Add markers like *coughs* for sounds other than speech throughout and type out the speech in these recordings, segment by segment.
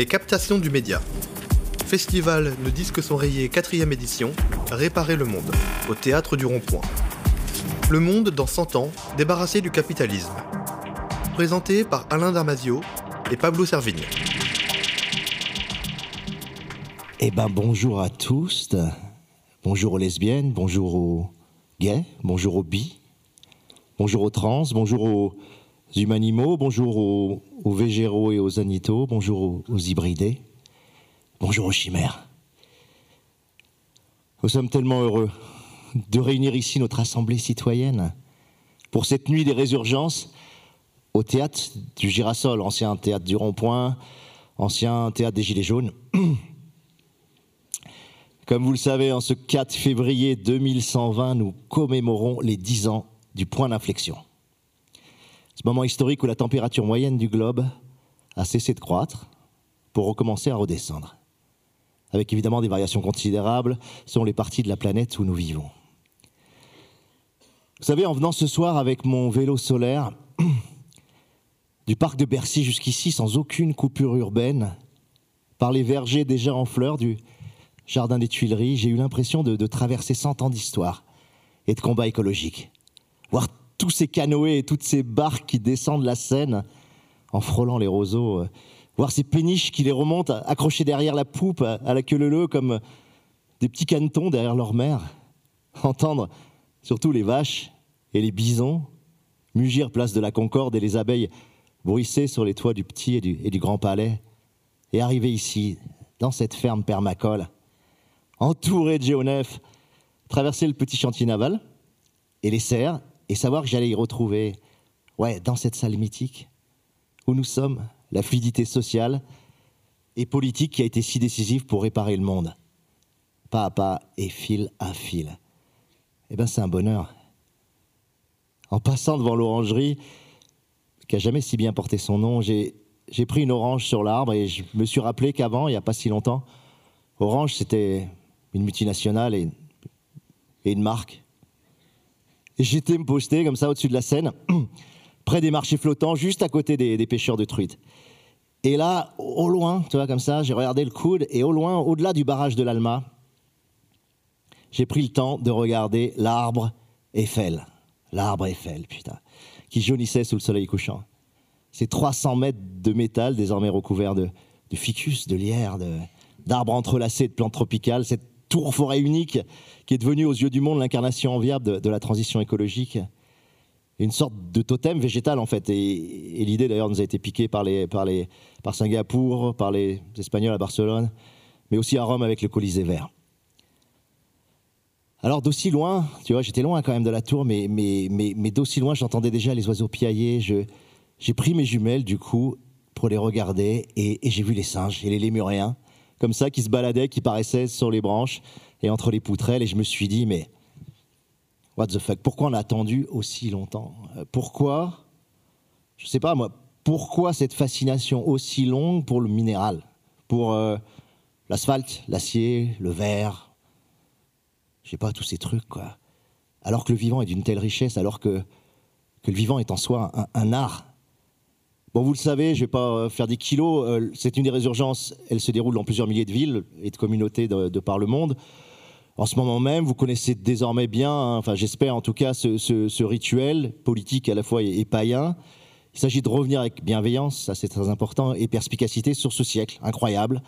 Les captations du média. Festival Ne disques sont rayés 4ème édition, Réparer le monde, au théâtre du Rond-Point. Le monde dans 100 ans, débarrassé du capitalisme. Présenté par Alain Damasio et Pablo Servigne. Eh ben bonjour à tous, bonjour aux lesbiennes, bonjour aux gays, bonjour aux bi, bonjour aux trans, bonjour aux humanimaux, bonjour aux, aux végéraux et aux anitos, bonjour aux, aux hybridés, bonjour aux chimères. Nous sommes tellement heureux de réunir ici notre assemblée citoyenne pour cette nuit des résurgences au théâtre du Girasol, ancien théâtre du Rond-Point, ancien théâtre des Gilets jaunes. *clears throat* Comme vous le savez, en ce 4 février 2120, nous commémorons les 10 ans du point d'inflexion. Ce moment historique où la température moyenne du globe a cessé de croître pour recommencer à redescendre, avec évidemment des variations considérables selon les parties de la planète où nous vivons. Vous savez, en venant ce soir avec mon vélo solaire *clears throat* du parc de Bercy jusqu'ici sans aucune coupure urbaine, par les vergers déjà en fleurs du jardin des Tuileries, j'ai eu l'impression de, traverser 100 ans d'histoire et de combat écologique. Tous ces canoës et toutes ces barques qui descendent la Seine en frôlant les roseaux, voir ces péniches qui les remontent accrochés derrière la poupe à la queue leu comme des petits canetons derrière leur mère, *laughs* entendre surtout les vaches et les bisons, mugir place de la Concorde et les abeilles bruisser sur les toits du petit et du, et du grand palais, et arriver ici, dans cette ferme permacole, entouré de géonefs, traverser le petit chantier naval et les serres, et savoir que j'allais y retrouver, ouais, dans cette salle mythique, où nous sommes, la fluidité sociale et politique qui a été si décisive pour réparer le monde, pas à pas et fil à fil eh ben c'est un bonheur. En passant devant l'orangerie, qui a jamais si bien porté son nom, j'ai pris une orange sur l'arbre et je me suis rappelé qu'avant, il n'y a pas si longtemps, Orange, c'était une multinationale et une marque. J'étais me poster comme ça au-dessus de la Seine, *clears throat* près des marchés flottants, juste à côté des, des pêcheurs de truites. Et là, au loin, tu vois, comme ça, j'ai regardé le coude, et au loin, au-delà du barrage de l'Alma, j'ai pris le temps de regarder l'arbre Eiffel. L'arbre Eiffel, putain, qui jaunissait sous le soleil couchant. Ces 300 mètres de métal désormais recouverts de, de ficus, de lierre, d'arbres entrelacés de plantes tropicales, cette tour forêt unique qui est devenue aux yeux du monde l'incarnation enviable de, de, la transition écologique. Une sorte de totem végétal en fait. Et, l'idée d'ailleurs nous a été piquée par, les, par, les, par Singapour, par les Espagnols à Barcelone, mais aussi à Rome avec le Colisée vert. Alors d'aussi loin, tu vois, j'étais loin quand même de la tour, mais, mais, mais, mais d'aussi loin, j'entendais déjà les oiseaux piailler. J'ai pris mes jumelles, du coup, pour les regarder, et j'ai vu les singes et les lémuriens, comme ça, qui se baladaient, qui paraissaient sur les branches et entre les poutrelles, et je me suis dit, mais what the fuck, pourquoi on a attendu aussi longtemps? Pourquoi, je sais pas moi, pourquoi cette fascination aussi longue pour le minéral? Pour euh, l'asphalte, l'acier, le verre je sais pas, tous ces trucs, quoi. Alors que le vivant est d'une telle richesse, alors que, que le vivant est en soi un art. Bon, vous le savez, je vais pas faire des kilos, euh, c'est une des résurgences, elle se déroule dans plusieurs milliers de villes et de communautés de, de par le monde. En ce moment même, vous connaissez désormais bien, hein, enfin j'espère en tout cas, ce, rituel politique à la fois et, et païen. Il s'agit de revenir avec bienveillance, ça c'est très important, et perspicacité sur ce siècle incroyable,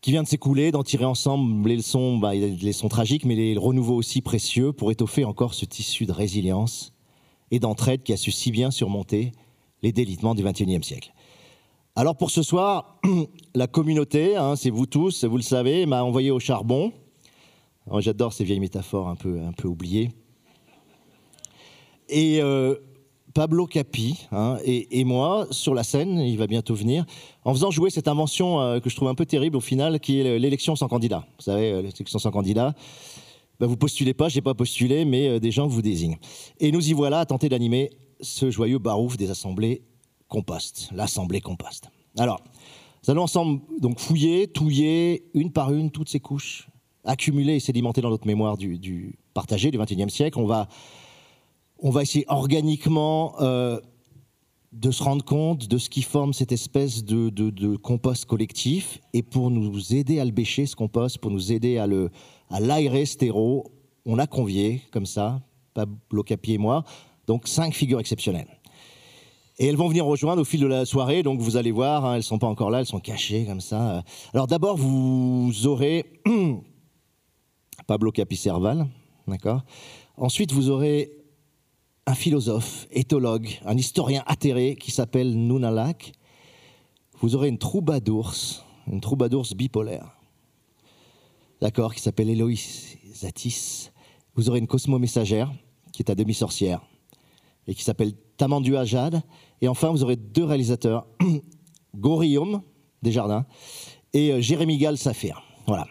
qui vient de s'écouler, d'en tirer ensemble les leçons, bah, les leçons tragiques, mais les renouveaux aussi précieux pour étoffer encore ce tissu de résilience et d'entraide qui a su si bien surmonter les délitements du XXIe siècle. Alors pour ce soir, *clears throat* la communauté, hein, c'est vous tous, vous le savez, m'a envoyé au charbon. J'adore ces vieilles métaphores un peu, un peu oubliées. Et euh, Pablo Capi hein, et, moi sur la scène, il va bientôt venir, en faisant jouer cette invention euh, que je trouve un peu terrible au final, qui est l'élection sans candidat. Vous savez, euh, l'élection sans candidat. Ben, vous postulez pas, j'ai pas postulé, mais des gens vous désignent. Et nous y voilà à tenter d'animer ce joyeux barouf des assemblées compost, l'assemblée compost. Alors, nous allons ensemble donc fouiller, touiller une par une toutes ces couches, accumuler et sédimenter dans notre mémoire du, du partagé du XXIe siècle. On va on va essayer organiquement, euh, de se rendre compte de ce qui forme cette espèce de, compost collectif et pour nous aider à le bêcher, ce compost, pour nous aider à le à l'aérer, stéro, on a convié, comme ça, Pablo Capi et moi, donc cinq figures exceptionnelles. Et elles vont venir rejoindre au fil de la soirée, donc vous allez voir, hein, elles ne sont pas encore là, elles sont cachées comme ça. Alors d'abord, vous aurez *clears throat* Pablo Capi Serval, d'accord? Ensuite, vous aurez un philosophe, éthologue, un historien atterré qui s'appelle Nunalak. Vous aurez une troubadours, une troubadours bipolaire, d'accord, qui s'appelle Héloïse Zatis. Vous aurez une cosmo-messagère qui est à demi-sorcière et qui s'appelle Tamandu Ajad. Et enfin, vous aurez deux réalisateurs, *clears throat* Gorium Desjardins et euh, Jérémy Gall Saphir. Voilà.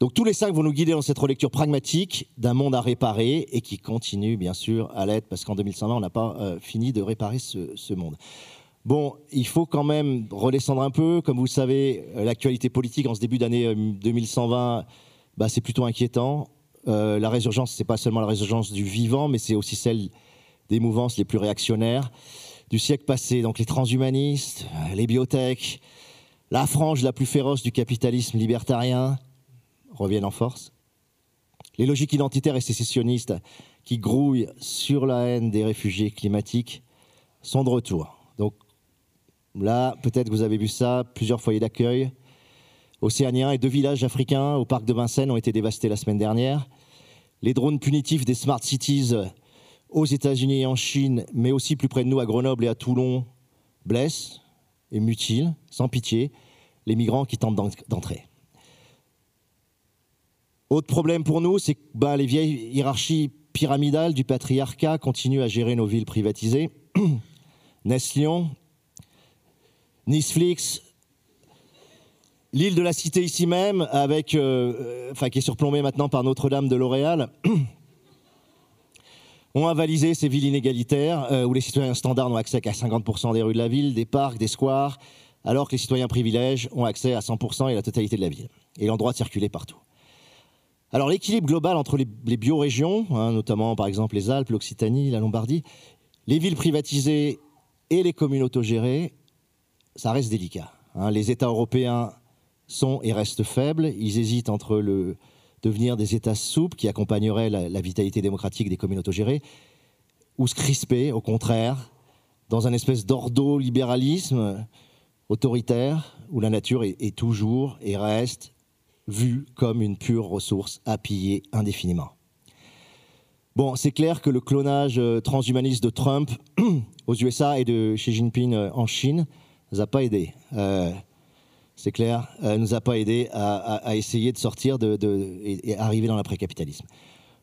Donc tous les cinq vont nous guider dans cette relecture pragmatique d'un monde à réparer et qui continue bien sûr à l'être parce qu'en 2120 on n'a pas euh, fini de réparer ce, monde. Bon, il faut quand même redescendre un peu. Comme vous le savez, euh, l'actualité politique en ce début d'année 2120, euh, bah, c'est plutôt inquiétant. la résurgence, c'est pas seulement la résurgence du vivant, mais c'est aussi celle des mouvances les plus réactionnaires du siècle passé. Donc les transhumanistes, les biotech, la frange la plus féroce du capitalisme libertarien, reviennent en force. Les logiques identitaires et sécessionnistes qui grouillent sur la haine des réfugiés climatiques sont de retour. Donc là, peut-être vous avez vu ça, plusieurs foyers d'accueil océaniens et deux villages africains au parc de Vincennes ont été dévastés la semaine dernière. Les drones punitifs des smart cities aux États-Unis et en Chine, mais aussi plus près de nous à Grenoble et à Toulon, blessent et mutilent, sans pitié, les migrants qui tentent d'entrer. Autre problème pour nous, c'est que bah, les vieilles hiérarchies pyramidales du patriarcat continuent à gérer nos villes privatisées. *clears throat* Neslion, Nisflix, l'île de la Cité ici même, avec, euh, enfin, qui est surplombée maintenant par Notre-Dame de L'Oréal, *clears throat* ont avalisé ces villes inégalitaires euh, où les citoyens standards n'ont accès qu'à 50% des rues de la ville, des parcs, des squares, alors que les citoyens privilèges ont accès à 100% et la totalité de la ville, et l'ont droit de circuler partout. Alors l'équilibre global entre les, biorégions, hein, notamment par exemple les Alpes, l'Occitanie, la Lombardie, les villes privatisées et les communes autogérées, ça reste délicat. Hein. Les États européens sont et restent faibles. Ils hésitent entre le devenir des États souples qui accompagneraient la, vitalité démocratique des communes autogérées, ou se crisper, au contraire, dans un espèce d'ordo-libéralisme autoritaire où la nature est toujours et reste vu comme une pure ressource à piller indéfiniment. Bon, c'est clair que le clonage euh, transhumaniste de Trump *clears throat* aux USA et de Xi Jinping euh, en Chine ne nous a pas aidé. Euh, c'est clair, ne nous a pas aidé à, essayer de sortir et, arriver dans l'après-capitalisme.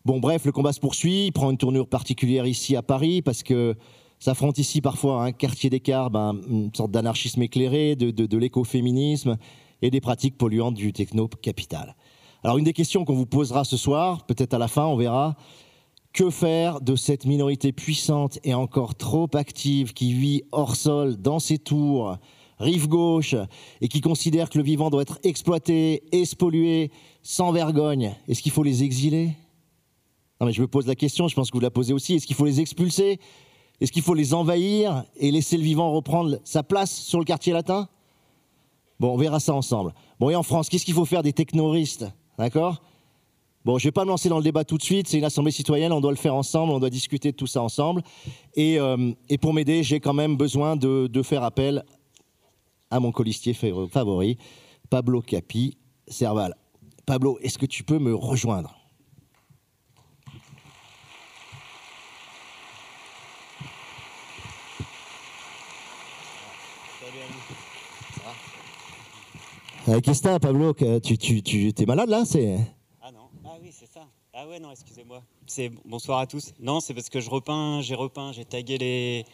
Bon, bref, le combat se poursuit, il prend une tournure particulière ici à Paris parce que s'affronte ici parfois un quartier d'écart, une sorte d'anarchisme éclairé, de, de l'écoféminisme et des pratiques polluantes du techno-capital. Alors une des questions qu'on vous posera ce soir, peut-être à la fin, on verra, que faire de cette minorité puissante et encore trop active qui vit hors sol, dans ses tours, rive gauche, et qui considère que le vivant doit être exploité, espollué, sans vergogne. Est-ce qu'il faut les exiler? Non mais je me pose la question, je pense que vous la posez aussi, est-ce qu'il faut les expulser? Est-ce qu'il faut les envahir et laisser le vivant reprendre sa place sur le quartier latin? Bon, on verra ça ensemble. Bon, et en France, qu'est-ce qu'il faut faire des technoristes? D'accord? Bon, je ne vais pas me lancer dans le débat tout de suite, c'est une assemblée citoyenne, on doit le faire ensemble, on doit discuter de tout ça ensemble. Et, euh, pour m'aider, j'ai quand même besoin de, faire appel à mon colistier favori, Pablo Capi Serval. Pablo, est-ce que tu peux me rejoindre? Euh, qu'est-ce que Pablo? Tu, tu, es malade là? Ah non, ah oui, c'est ça. Ah ouais, non, excusez-moi. Bonsoir à tous. Non, c'est parce que je repeins, j'ai repeint, j'ai tagué les,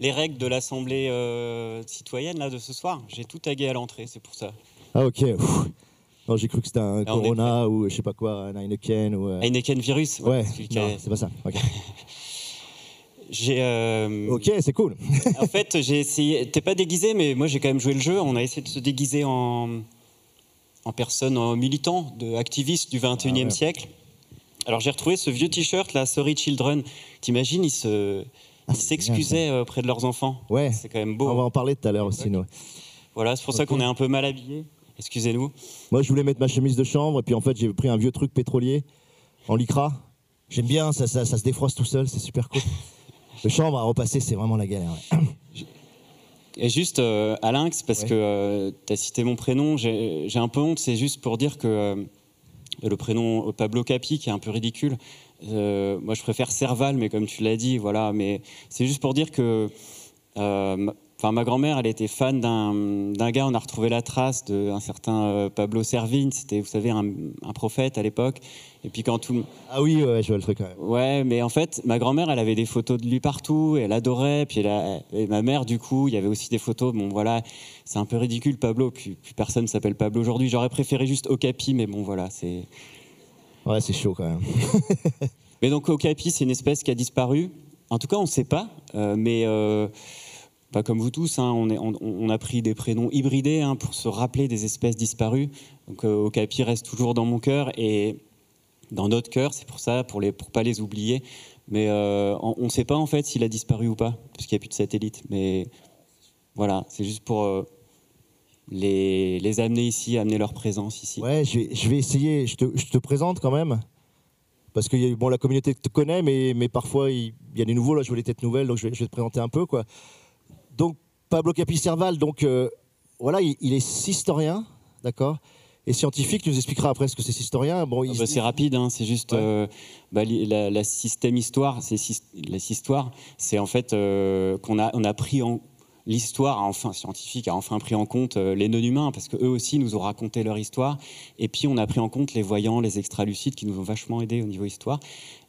les règles de l'assemblée euh, citoyenne là de ce soir. J'ai tout tagué à l'entrée, c'est pour ça. Ah ok. Non, j'ai cru que c'était un Corona ou je sais pas quoi, un Heineken ou. Euh... Heineken virus. Ouais. ouais c'est pas ça. Ok. *laughs* J'ai. Euh, ok, c'est cool. en fait, j'ai essayé. T'es pas déguisé, mais moi j'ai quand même joué le jeu. On a essayé de se déguiser en, en personne, en militant, de activiste du 21e ah siècle. Alors j'ai retrouvé ce vieux t-shirt là, Sorry Children. T'imagines, il se, ils s'excusaient auprès de leurs enfants. Ouais. C'est quand même beau. On va en parler tout à l'heure aussi, nous. Voilà, c'est pour ça qu'on est un peu mal habillés. Excusez-nous. Moi, je voulais mettre ma chemise de chambre, et puis en fait, j'ai pris un vieux truc pétrolier en lycra. J'aime bien, ça, ça, ça se défroisse tout seul, c'est super cool. *laughs* Le chambre à repasser, c'est vraiment la galère. ouais. Et juste, euh, à Lynx, parce Ouais. que tu as cité mon prénom, j'ai j'ai un peu honte, c'est juste pour dire que euh, le prénom Pablo Capi, qui est un peu ridicule, euh, moi je préfère Serval, mais comme tu l'as dit, voilà, mais c'est juste pour dire que euh, ma- Enfin, ma grand-mère, elle était fan d'un gars. On a retrouvé la trace d'un certain euh, Pablo Servigne. C'était, vous savez, un, un prophète à l'époque. Et puis quand tout, Ah oui, ouais, je vois le truc quand même. Ouais, mais en fait, ma grand-mère, elle avait des photos de lui partout, et elle adorait. Puis elle a- et ma mère, du coup, il y avait aussi des photos. Bon, voilà, c'est un peu ridicule, Pablo. Plus, plus personne s'appelle Pablo aujourd'hui. J'aurais préféré juste Okapi, mais bon, voilà, c'est. Ouais, c'est chaud quand même. *laughs* Mais donc Okapi, c'est une espèce qui a disparu. En tout cas, on ne sait pas. euh, mais euh, pas comme vous tous, hein, on, a pris des prénoms hybridés hein, pour se rappeler des espèces disparues. Donc euh, Okapi reste toujours dans mon cœur et dans notre cœur. C'est pour ça, pour ne pour pas les oublier. Mais euh, on ne sait pas en fait s'il a disparu ou pas, puisqu'il n'y a plus de satellite. Mais voilà, c'est juste pour les, les amener ici, amener leur présence ici. Ouais, je vais, je vais essayer. Je te, je te présente quand même. Parce que bon, la communauté te connaît, mais, mais parfois il, il y a des nouveaux. Là, je vois les têtes nouvelles, donc je vais, je vais te présenter un peu. Quoi. Donc, Pablo Capicerval, donc, euh, voilà, il, il est historien, d'accord? Et scientifique, tu nous expliqueras après ce que c'est historien. Bon, Ah bah, c'est rapide, hein, c'est juste Ouais. euh, bah, la, la système histoire, c'est la histoire, c'est en fait euh, qu'on a on a pris en l'histoire enfin scientifique a enfin pris en compte euh, les non-humains parce que eux aussi nous ont raconté leur histoire et puis on a pris en compte les voyants, les extralucides qui nous ont vachement aidés au niveau histoire.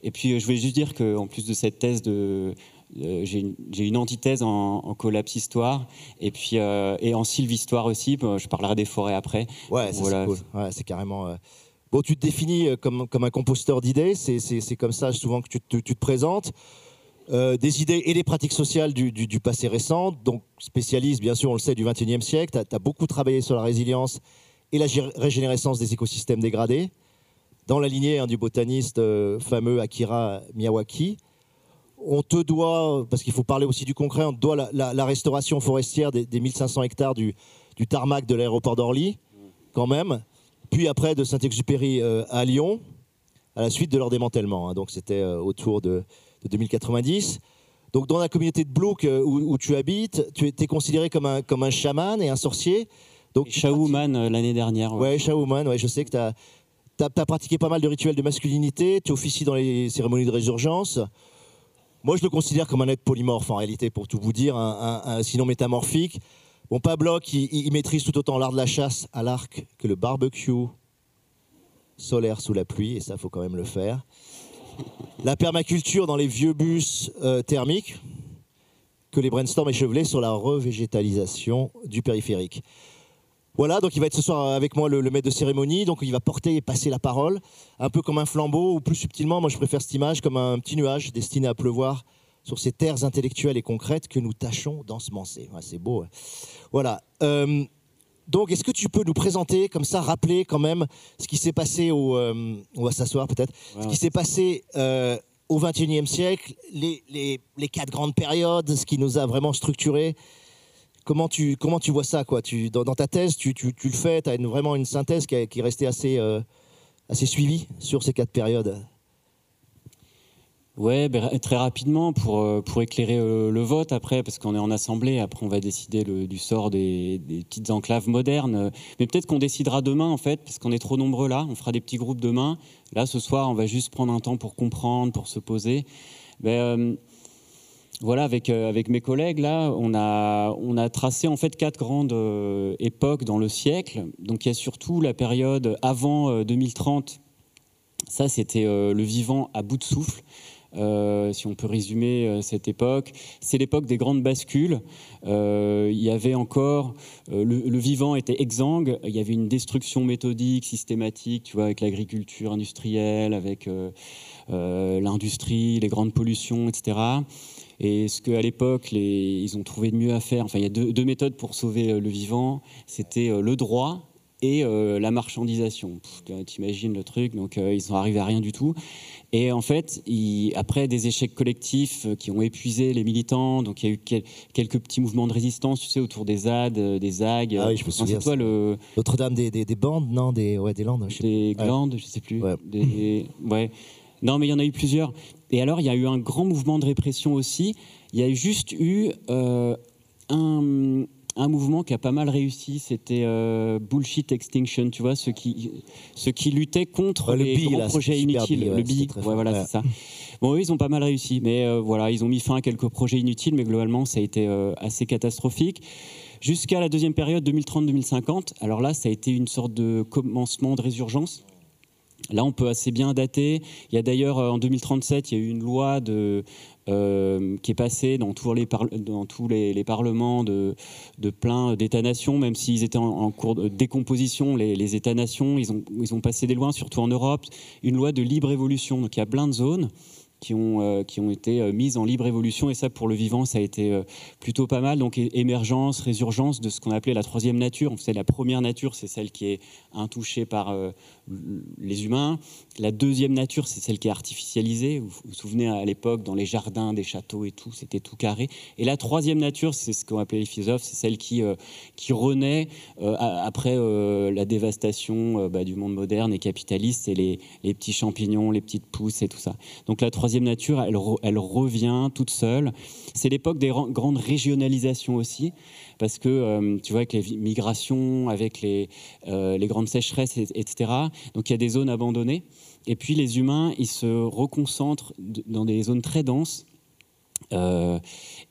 Et puis euh, je voulais juste dire que en plus de cette thèse de euh, j'ai une, antithèse en, en collapse histoire et puis euh, et en sylvistoire aussi. Je parlerai des forêts après. Ouais, Voilà. c'est cool. Ouais, c'est carrément. euh, Bon, tu te définis comme, comme un composteur d'idées. C'est, comme ça souvent que tu tu te présentes. Euh, des idées et des pratiques sociales du, passé récent. Donc, spécialiste, bien sûr, on le sait, du 21e siècle. Tu as, beaucoup travaillé sur la résilience et la gé- régénérescence des écosystèmes dégradés. Dans la lignée hein, du botaniste euh, fameux Akira Miyawaki. On te doit, parce qu'il faut parler aussi du concret, on te doit la, restauration forestière des, des 1500 hectares du, tarmac de l'aéroport d'Orly quand même. Puis après de Saint-Exupéry euh, à Lyon, à la suite de leur démantèlement. hein. Donc c'était autour de, de 2090. Donc dans la communauté de Blouk euh, où, où tu habites, tu es, considéré comme un, comme un chaman et un sorcier. Donc euh, l'année dernière. pratiques- Ouais, Shaouman, ouais, je sais que tu as, pratiqué pas mal de rituels de masculinité, tu officies dans les cérémonies de résurgence. Moi, je le considère comme un être polymorphe en réalité, pour tout vous dire, un, un- un- sinon métamorphique. Bon, Pablo, il, il maîtrise tout autant l'art de la chasse à l'arc que le barbecue solaire sous la pluie, et ça, faut quand même le faire. La permaculture dans les vieux bus euh, thermiques, que les brainstorms échevelés sur la revégétalisation du périphérique. Voilà, donc il va être ce soir avec moi le, maître de cérémonie, donc il va porter et passer la parole, un peu comme un flambeau, ou plus subtilement, moi je préfère cette image, comme un petit nuage destiné à pleuvoir sur ces terres intellectuelles et concrètes que nous tâchons d'ensemencer. C'est beau. Voilà. Euh, donc, est-ce que tu peux nous présenter, comme ça, rappeler quand même ce qui s'est passé au. euh, on va s'asseoir peut-être. Ce qui s'est passé euh, au XXIe siècle, les, les- les quatre grandes périodes, ce qui nous a vraiment structurés. Comment tu, comment tu vois ça quoi? Tu, dans, dans ta thèse, tu, tu- tu le fais, tu as vraiment une synthèse qui, est- qui est restée assez, euh, assez suivie sur ces quatre périodes? Ouais, ben, très rapidement pour, euh, pour éclairer euh, le vote après, parce qu'on est en assemblée, après on va décider du sort des, petites enclaves modernes. Mais peut-être qu'on décidera demain en fait, parce qu'on est trop nombreux là, on fera des petits groupes demain. Là ce soir, on va juste prendre un temps pour comprendre, pour se poser. Ben, euh, voilà, avec, avec mes collègues, là, on a, on a tracé en fait quatre grandes époques dans le siècle. Donc il y a surtout la période avant euh, 2030. Ça, c'était le vivant à bout de souffle. Euh, si on peut résumer euh, cette époque, c'est l'époque des grandes bascules. Euh, il y avait encore le, vivant était exsangue. Il y avait une destruction méthodique, systématique, tu vois, avec l'agriculture industrielle, avec l'industrie, les grandes pollutions, etc. Et ce qu'à l'époque, ils ont trouvé de mieux à faire, enfin, il y a deux, méthodes pour sauver le vivant. C'était le droit et la marchandisation. T'imagines le truc, donc ils sont arrivés à rien du tout. Et en fait, après des échecs collectifs qui ont épuisé les militants, donc il y a eu quelques petits mouvements de résistance, tu sais, autour des ZAD, des ZAG. Ah oui, je me souviens. toi le Notre-Dame des, des, bandes, non, des ouais, des landes. Je sais des glandes, je sais plus. Des, ouais. Non, mais il y en a eu plusieurs. Et alors, il y a eu un grand mouvement de répression aussi. Il y a juste eu euh, un, un, mouvement qui a pas mal réussi. C'était euh, Bullshit Extinction, tu vois, ceux qui, ceux qui luttaient contre les grands projets inutiles. le BI, voilà, c'est ça. Bon, eux, ils ont pas mal réussi. Mais euh, voilà, ils ont mis fin à quelques projets inutiles, mais globalement, ça a été assez catastrophique jusqu'à la deuxième période 2030-2050. Alors là, ça a été une sorte de commencement de résurgence. Là, on peut assez bien dater. Il y a d'ailleurs, euh, en 2037, il y a eu une loi de, euh, qui est passée dans tous les, dans tous les, parlements de, de plein d'États-nations, même s'ils étaient en, cours de décomposition, les, États-nations, ils ont, ils ont passé des lois, surtout en Europe, une loi de libre évolution. Donc il y a plein de zones qui ont, euh, qui ont été euh, mises en libre évolution. Et ça, pour le vivant, ça a été euh, plutôt pas mal. Donc, émergence, résurgence de ce qu'on appelait la troisième nature. C'est la première nature, c'est celle qui est intouchée par les humains. La deuxième nature, c'est celle qui est artificialisée. Vous vous souvenez, à l'époque, dans les jardins des châteaux et tout, c'était tout carré. Et la troisième nature, c'est ce qu'on appelait les philosophes, c'est celle qui, qui renaît après la dévastation bah, du monde moderne et capitaliste. C'est les, les petits champignons, les petites pousses et tout ça. Donc, la troisième nature, elle, revient toute seule. C'est l'époque des grandes régionalisations aussi, parce que euh, tu vois, avec les migrations, avec les, euh, grandes sécheresses, etc., donc il y a des zones abandonnées. Et puis les humains, ils se reconcentrent dans des zones très denses. Euh,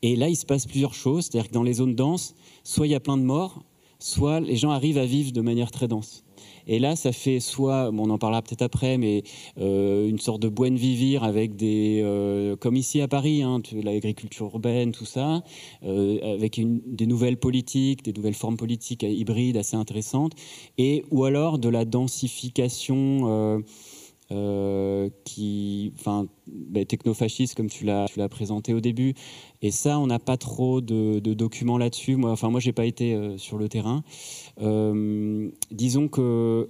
et là, il se passe plusieurs choses. C'est-à-dire que dans les zones denses, soit il y a plein de morts, soit les gens arrivent à vivre de manière très dense. Et là, ça fait soit, on en parlera peut-être après, mais euh, une sorte de buen vivir avec des, euh, comme ici à Paris, hein, l'agriculture urbaine, tout ça, euh, avec des nouvelles politiques, des nouvelles formes politiques hybrides assez intéressantes, et ou alors de la densification. qui, enfin, ben, technofasciste comme tu l'as, présenté au début. Et ça, on n'a pas trop de, documents là-dessus. Moi, enfin, moi, j'ai pas été sur le terrain. Euh, disons que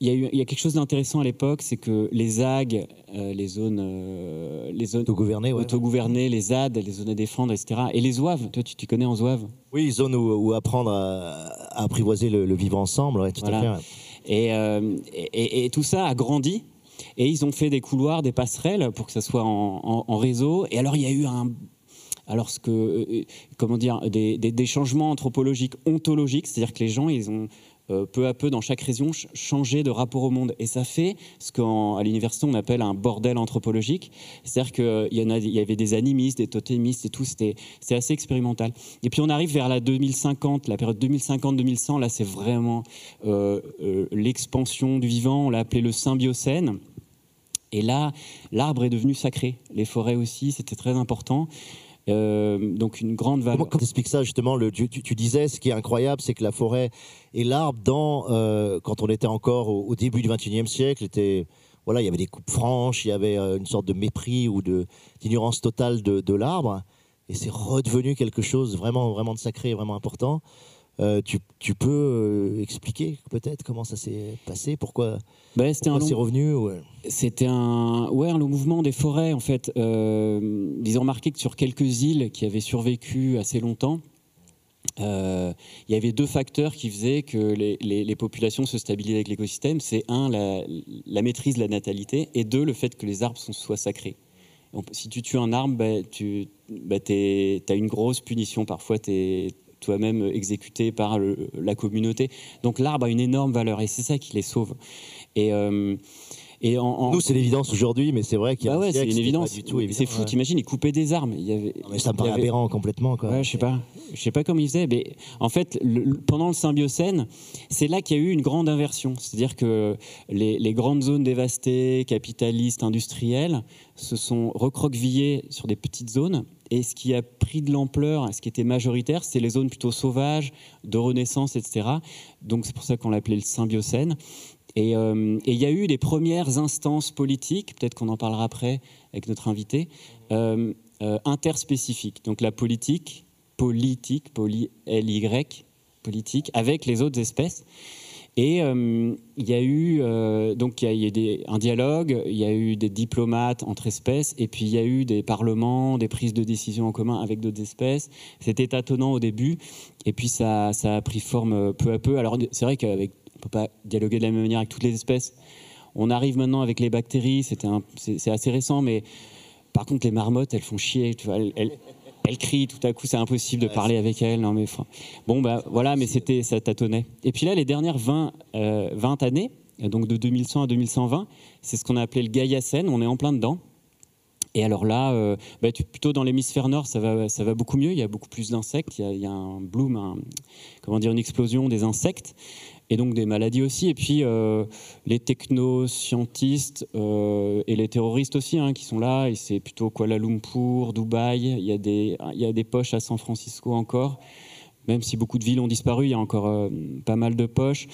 il y, a y, quelque chose d'intéressant à l'époque, c'est que les ZAG, euh, les zones, euh, les zones autogouvernées, ouais. les ZAD, les zones à défendre, etc. Et les zouaves, toi tu, connais en zouave Oui, zones où, apprendre à, apprivoiser le, vivre ensemble, ouais, tout à fait. Et, et, et, tout ça a grandi. Et ils ont fait des couloirs, des passerelles pour que ça soit en, en réseau. Et alors il y a eu un alors euh, euh, comment dire, des, changements anthropologiques, ontologiques, c'est-à-dire que les gens, ils ont euh, peu à peu dans chaque région changé de rapport au monde. Et ça fait ce qu'à l'université on appelle un bordel anthropologique. C'est-à-dire qu'il y, il y avait des animistes, des totémistes et tout, c'était assez expérimental. Et puis on arrive vers la 2050, la période 2050-2100, là c'est vraiment l'expansion du vivant, on l'a appelé le symbiocène. Et là, l'arbre est devenu sacré, les forêts aussi, c'était très important. Euh, donc une grande valeur. Comment tu expliques ça justement le, tu, disais, ce qui est incroyable, c'est que la forêt et l'arbre, dans, euh, quand on était encore au, début du XXIe siècle, était, voilà, il y avait des coupes franches, il y avait euh, une sorte de mépris ou d'ignorance totale de, de l'arbre, et c'est redevenu quelque chose vraiment, vraiment de sacré, vraiment important. Euh, tu, peux euh, expliquer peut-être comment ça s'est passé Pourquoi, bah, c'était c'est revenu C'était un, ouais, un mouvement des forêts en fait. Euh, ils ont remarqué que sur quelques îles qui avaient survécu assez longtemps, il y avait deux facteurs qui faisaient que les, populations se stabilisaient avec l'écosystème. C'est un, la, maîtrise de la natalité, et deux, le fait que les arbres soient sacrés. si tu tues un arbre, bah, tu bah, as une grosse punition. Parfois, tu toi-même exécuté par la communauté. Donc l'arbre a une énorme valeur et c'est ça qui les sauve. Et, euh, et en, Nous, c'est l'évidence aujourd'hui, mais c'est vrai qu'il y a bah ouais, c'est une évidence. C'est fou, t'imagines, ils coupaient des arbres. Il y avait, mais ça me paraît aberrant complètement. Quoi. Ouais, je sais pas. Je sais pas comment ils faisaient. Mais en fait, pendant le symbiocène, c'est là qu'il y a eu une grande inversion. C'est-à-dire que les, les, grandes zones dévastées, capitalistes, industrielles, se sont recroquevillées sur des petites zones et ce qui a pris de l'ampleur, ce qui était majoritaire, c'est les zones plutôt sauvages, de renaissance, etc. Donc c'est pour ça qu'on l'appelait le symbiocène. Euh, et il y a eu les premières instances politiques, peut-être qu'on en parlera après avec notre invité, euh, euh, interspécifiques. Donc la politique, politique, poly, L-Y, politique, avec les autres espèces. Et euh, il y a eu euh, donc il y a, des, un dialogue, il y a eu des diplomates entre espèces, et puis il y a eu des parlements, des prises de décision en commun avec d'autres espèces. C'était tâtonnant au début, et puis ça, ça a pris forme peu à peu. Alors c'est vrai qu'avec on peut pas dialoguer de la même manière avec toutes les espèces. On arrive maintenant avec les bactéries, c'est assez récent, mais par contre les marmottes, elles font chier. Elle crie tout à coup, c'est impossible de parler avec elle. Non mais bon bah voilà, mais c'était ça tâtonnait. Et puis là, les dernières 20, 20 euh, années, donc de 2100 à 2120, c'est ce qu'on a appelé le Gaiacène. On est en plein dedans. Et alors là, euh, bah, plutôt dans l'hémisphère nord, ça va, ça va beaucoup mieux. Il y a beaucoup plus d'insectes. Il, il, y a un bloom, comment dire, une explosion des insectes et donc des maladies aussi. Et puis euh, les technoscientistes euh, et les terroristes aussi hein, qui sont là. Et c'est plutôt Kuala Lumpur, Dubaï. Il y, a des, il y a des poches à San Francisco encore. Même si beaucoup de villes ont disparu, il y a encore euh, pas mal de poches.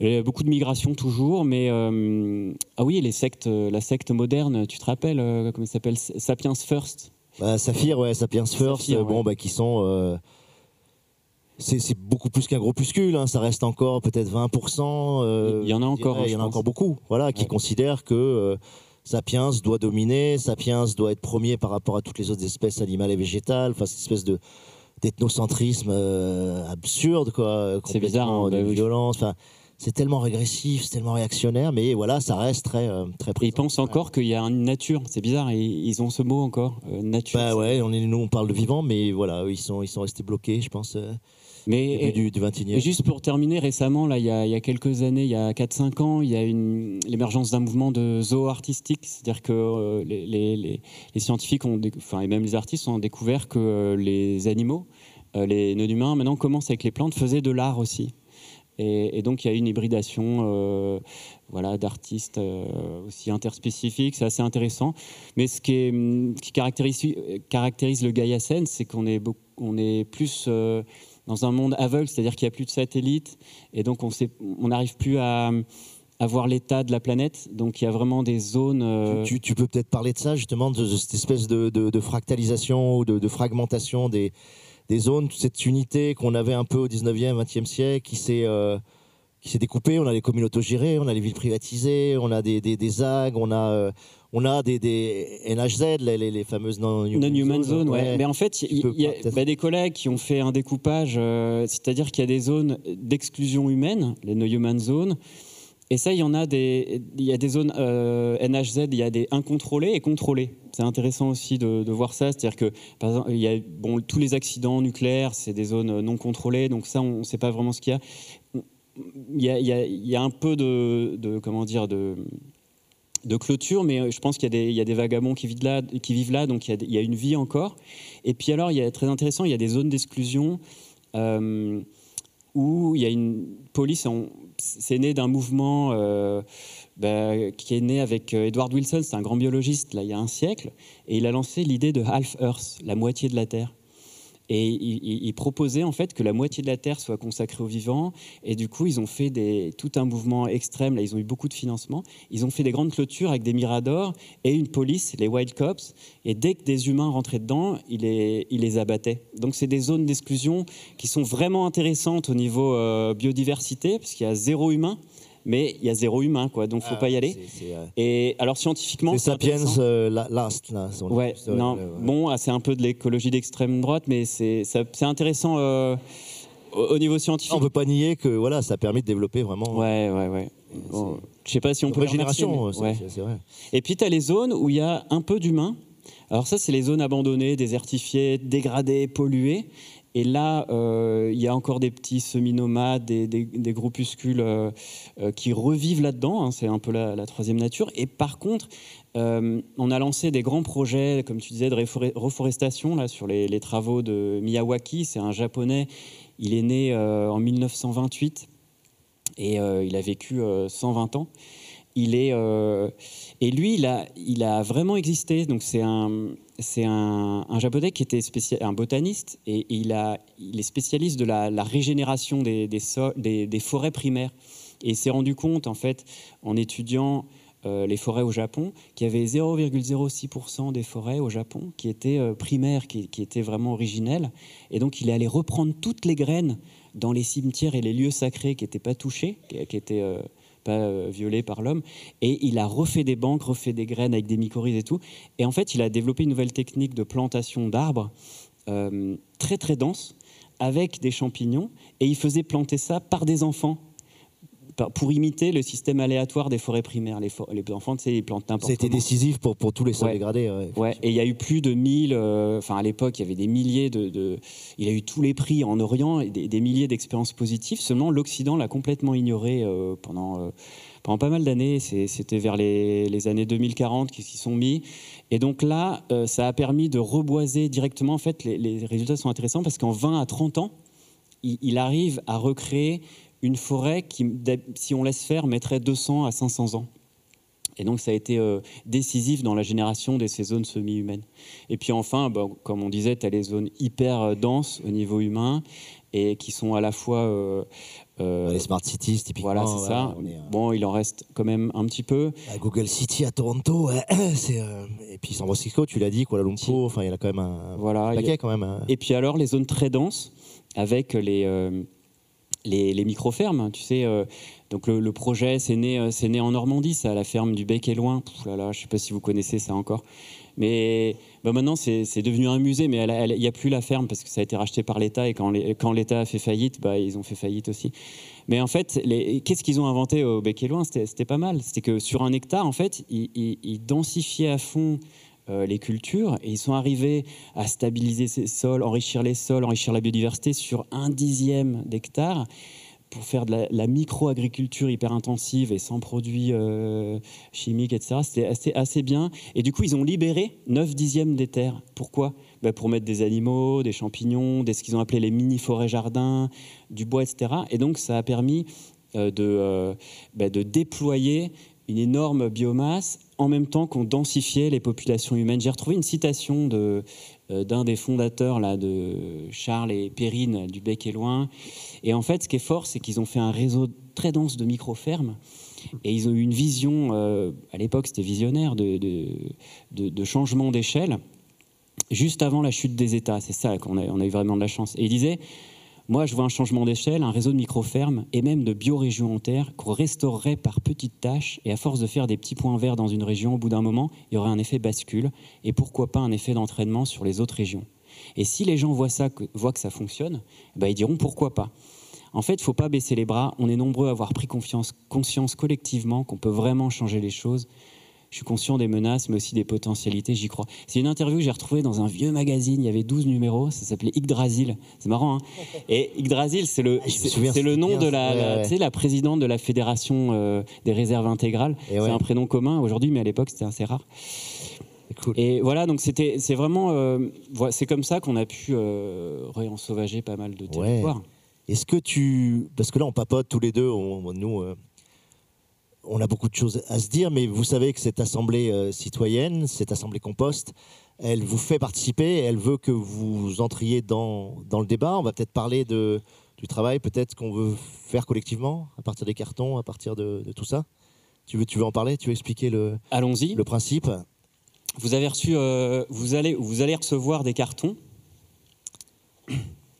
Il beaucoup de migrations toujours, mais ah oui, les sectes, la secte moderne, tu te rappelles comment ça s'appelle? Sapiens First. Bah, Saphir, ouais, Sapiens First, bon, bah, qui sont c'est beaucoup plus qu'un groupuscule, hein. ça reste encore peut-être 20%. Euh, il y en a encore. il y en a encore beaucoup, voilà, qui considèrent que euh, Sapiens doit dominer, Sapiens doit être premier par rapport à toutes les autres espèces animales et végétales, enfin cette espèce de d'ethnocentrisme euh, absurde, quoi. C'est bizarre, hein, de bah violence. C'est tellement régressif, c'est tellement réactionnaire, mais voilà, ça reste très très Ils pensent encore qu'il y a une nature. C'est bizarre, ils ont ce mot encore, nature. Bah ouais, on est, nous on parle de vivant, mais voilà, ils sont ils sont restés bloqués, je pense. Mais du, du 21e. Et juste pour terminer, récemment, là, il, y a, quelques années, il y a 4-5 ans, il y a l'émergence d'un mouvement de zoo artistique, c'est-à-dire que euh, les, scientifiques ont, enfin, et même les artistes ont découvert que euh, les animaux, euh, les non-humains, maintenant commencent avec les plantes, faisaient de l'art aussi. Et, donc il y a une hybridation voilà, d'artistes aussi interspécifiques, c'est assez intéressant. Mais ce qui, est, qui caractérise, caractérise le Gaïa-Sen, c'est qu'on est, on est plus dans un monde aveugle, c'est-à-dire qu'il n'y a plus de satellites, et donc on n'arrive plus à, voir l'état de la planète. Donc il y a vraiment des zones. Euh, tu, peux peut-être parler de ça, justement, de, cette espèce de, fractalisation ou de, fragmentation des, zones, cette unité qu'on avait un peu au 19e, 20e siècle, qui s'est. Euh, qui s'est découpée, on a les communautés gérées, on a les villes privatisées, on a des, des, on a, euh, on a des, des NHZ, les, les, fameuses non-human zones. ouais. Mais en fait, il y, a bah, des collègues qui ont fait un découpage, euh, c'est-à-dire qu'il y a des zones d'exclusion humaine, les non-human zones. Et ça, il y en a des, il y a des zones euh, NHZ, il y a des incontrôlées et contrôlées. C'est intéressant aussi de, voir ça, c'est-à-dire que par exemple, il y a bon, tous les accidents nucléaires, c'est des zones non contrôlées, donc ça, on ne sait pas vraiment ce qu'il y a. Il y a, il y a un peu de, de comment dire de de clôture, mais euh, je pense qu'il y, a des vagabonds qui vivent là, qui vivent là donc il y, a, une vie encore. Et puis alors, il y a très intéressant, il y a des zones d'exclusion euh, où il y a une police. C'est né d'un mouvement euh, bah, qui est né avec Edward Wilson, c'est un grand biologiste là il y a un siècle, et il a lancé l'idée de half Earth, la moitié de la Terre. Et ils, proposaient en fait que la moitié de la Terre soit consacrée aux vivants. Et du coup, ils ont fait tout un mouvement extrême. Là, ils ont eu beaucoup de financement. Ils ont fait des grandes clôtures avec des miradors et une police, les Wild Cops. Et dès que des humains rentraient dedans, ils les, abattaient. Donc, c'est des zones d'exclusion qui sont vraiment intéressantes au niveau euh, biodiversité, parce qu'il y a zéro humain mais il y a zéro humain, quoi, donc faut ah, pas y aller. Et alors scientifiquement, c'est Sapiens euh, Last, là. Ouais, non, bon, ah, c'est un peu de l'écologie d'extrême droite, mais c'est intéressant euh, au, niveau scientifique. On peut pas nier que voilà, ça permet de développer vraiment. Ouais, ouais, ouais. Bon, je sais pas si on peut. Génération, c'est vrai. Et puis tu as les zones où il y a un peu d'humains. Alors ça, c'est les zones abandonnées, désertifiées, dégradées, polluées. Et là, euh, il y a encore des petits semi-nomades, des, groupuscules euh, euh, qui revivent là-dedans. Hein, c'est un peu la, troisième nature. Et par contre, on a lancé des grands projets, comme tu disais, de reforestation là, sur les, les travaux de Miyawaki. C'est un japonais. Il est né en 1928 et il a vécu 120 ans. Il est, et lui, il a, il a vraiment existé. Donc c'est un, c'est un, japonais qui était un botaniste et, il, est spécialiste de la, régénération des, forêts primaires. Et il s'est rendu compte, en fait, en étudiant euh, les forêts au Japon, qu'il y avait 0,06% des forêts au Japon qui étaient euh, primaires, qui, étaient vraiment originelles. Et donc il est allé reprendre toutes les graines dans les cimetières et les lieux sacrés qui n'étaient pas touchés, qui n'étaient euh, pas violés par l'homme. Et il a refait des banques, refait des graines avec des mycorhizes et tout. Et en fait, il a développé une nouvelle technique de plantation d'arbres très très dense avec des champignons. Et il faisait planter ça par des enfants pour imiter le système aléatoire des forêts primaires. Les, les enfants, tu sais, ils plantent n'importe C'était décisif pour, pour tous les sols dégradés. Ouais, et il y a eu plus de 1000, euh, enfin à l'époque, il y avait des milliers de, Il a eu tous les prix en Orient, des, des milliers d'expériences positives. Seulement, l'Occident l'a complètement ignoré euh, pendant, euh, pendant pas mal d'années. C'était vers les, les, années 2040 qu'ils s'y sont mis. Et donc là, ça a permis de reboiser directement. En fait, les, les résultats sont intéressants parce qu'en 20 à 30 ans, il, il arrive à recréer une forêt qui, si on laisse faire, mettrait 200 à 500 ans. Et donc ça a été euh, décisif dans la génération de ces zones semi-humaines. Et puis enfin, bah, comme on disait, tu as les zones hyper euh, denses au niveau humain et qui sont à la fois... Euh, les smart cities, typiquement. Voilà, c'est ça. Bon, il en reste quand même un petit peu. Google City à Toronto, *clears throat* et puis San Francisco, tu l'as dit, Kuala Lumpur, enfin, il y en a quand même un, voilà, paquet quand même. Hein. Et puis alors, les zones très denses, avec les les, micro-fermes. Tu sais, euh, donc le, projet, c'est né, euh, c'est né en Normandie, ça, la ferme du Bec et Loin. là là, je ne sais pas si vous connaissez ça encore. Mais bah, maintenant, c'est, devenu un musée, mais il n'y a plus la ferme parce que ça a été racheté par l'État et quand, l'État a fait faillite, bah, ils ont fait faillite aussi. Mais en fait, qu'est-ce qu'ils ont inventé au Bec et Loin? C'était, pas mal. C'était que sur un hectare, en fait, ils densifiaient à fond les cultures et ils sont arrivés à stabiliser ces sols, enrichir les sols, enrichir la biodiversité sur un dixième d'hectare pour faire de la, micro-agriculture hyper intensive et sans produits euh, chimiques, etc. C'était assez, assez, bien. Et du coup, ils ont libéré 9 dixièmes des terres. Pourquoi? Ben Pour mettre des animaux, des champignons, des, ce qu'ils ont appelé les mini-forêts jardins, du bois, etc. Et donc, ça a permis euh, de, ben de déployer une énorme biomasse en même temps qu'on densifiait les populations humaines. J'ai retrouvé une citation de, euh, d'un des fondateurs là, de Charles et Perrine du Bec et Loin. Et en fait, ce qui est fort, c'est qu'ils ont fait un réseau très dense de micro-fermes. Et ils ont eu une vision, euh, à l'époque c'était visionnaire, de, de, changement d'échelle, juste avant la chute des États. C'est ça qu'on a, on a eu vraiment de la chance. Et il disait, moi, je vois un changement d'échelle, un réseau de micro-fermes et même de biorégions terre qu'on restaurerait par petites tâches. Et à force de faire des petits points verts dans une région, au bout d'un moment, il y aurait un effet bascule. Et pourquoi pas un effet d'entraînement sur les autres régions Et si les gens voient, ça, voient que ça fonctionne, bah, ils diront pourquoi pas. En fait, il ne faut pas baisser les bras. On est nombreux à avoir pris confiance, conscience collectivement qu'on peut vraiment changer les choses je suis conscient des menaces, mais aussi des potentialités, j'y crois. C'est une interview que j'ai retrouvée dans un vieux magazine, il y avait 12 numéros, ça s'appelait Yggdrasil. C'est marrant, hein Et Yggdrasil, c'est le, ah, c'est, le nom de la, la présidente de la Fédération euh, des réserves intégrales. C'est un prénom commun aujourd'hui, mais à l'époque, c'était assez rare. Et voilà, donc c'était, c'est vraiment, euh, c'est comme ça qu'on a pu euh, réensauvager pas mal de territoires. Est-ce que tu, parce que là on papote tous les deux, nous, on a beaucoup de choses à se dire, mais vous savez que cette assemblée euh, citoyenne, cette assemblée compost, elle vous fait participer, elle veut que vous entriez dans, dans le débat. On va peut-être parler de, du travail, peut-être qu'on veut faire collectivement, à partir des cartons, à partir de, tout ça. Tu veux, tu veux en parler Tu veux expliquer le, Allons-y. le principe? Vous avez reçu, euh, vous, allez, vous allez recevoir des cartons.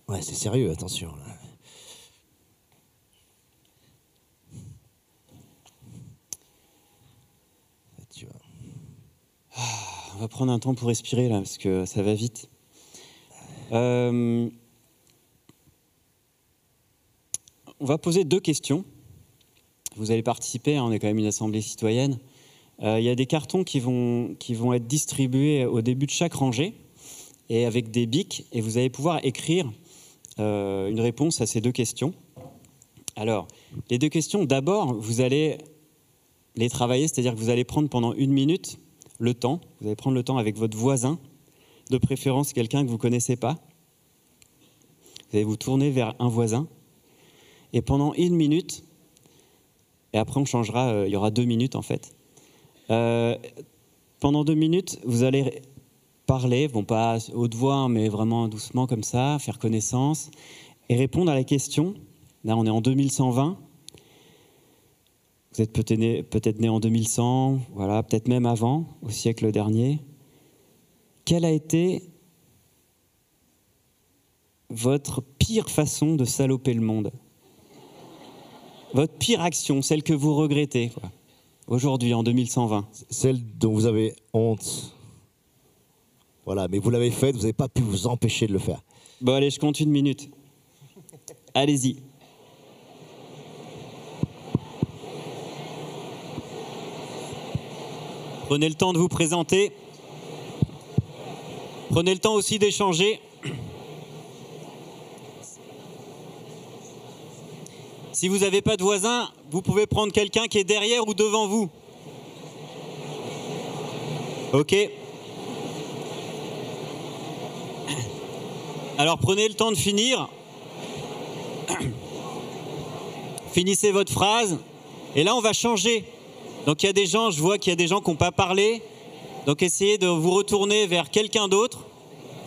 Ouais, c'est sérieux, attention. on va prendre un temps pour respirer là, parce que ça va vite. Euh, on va poser deux questions. Vous allez participer, hein, on est quand même une assemblée citoyenne. Euh, il y a des cartons qui vont, qui vont être distribués au début de chaque rangée, et avec des bics, et vous allez pouvoir écrire euh, une réponse à ces deux questions. Alors, les deux questions, d'abord, vous allez les travailler, c'est-à-dire que vous allez prendre pendant une minute le temps. Vous allez prendre le temps avec votre voisin, de préférence quelqu'un que vous ne connaissez pas. Vous allez vous tourner vers un voisin. Et pendant une minute, et après on changera, euh, il y aura deux minutes en fait. Euh, pendant deux minutes, vous allez parler, bon pas haute voix, hein, mais vraiment doucement comme ça, faire connaissance, et répondre à la question. Là, on est en 2120. Vous êtes peut-être né, peut né en 2100, voilà, peut-être même avant, au siècle dernier. Quelle a été votre pire façon de saloper le monde? Votre pire action, celle que vous regrettez aujourd'hui, en 2120 Celle dont vous avez honte. Voilà, mais vous l'avez faite, vous n'avez pas pu vous empêcher de le faire. Bon, allez, je compte une minute. Allez-y. Prenez le temps de vous présenter. Prenez le temps aussi d'échanger. Si vous n'avez pas de voisin, vous pouvez prendre quelqu'un qui est derrière ou devant vous. Ok Alors prenez le temps de finir. Finissez votre phrase. Et là, on va changer. Donc il y a des gens, je vois qu'il y a des gens qui n'ont pas parlé. Donc essayez de vous retourner vers quelqu'un d'autre,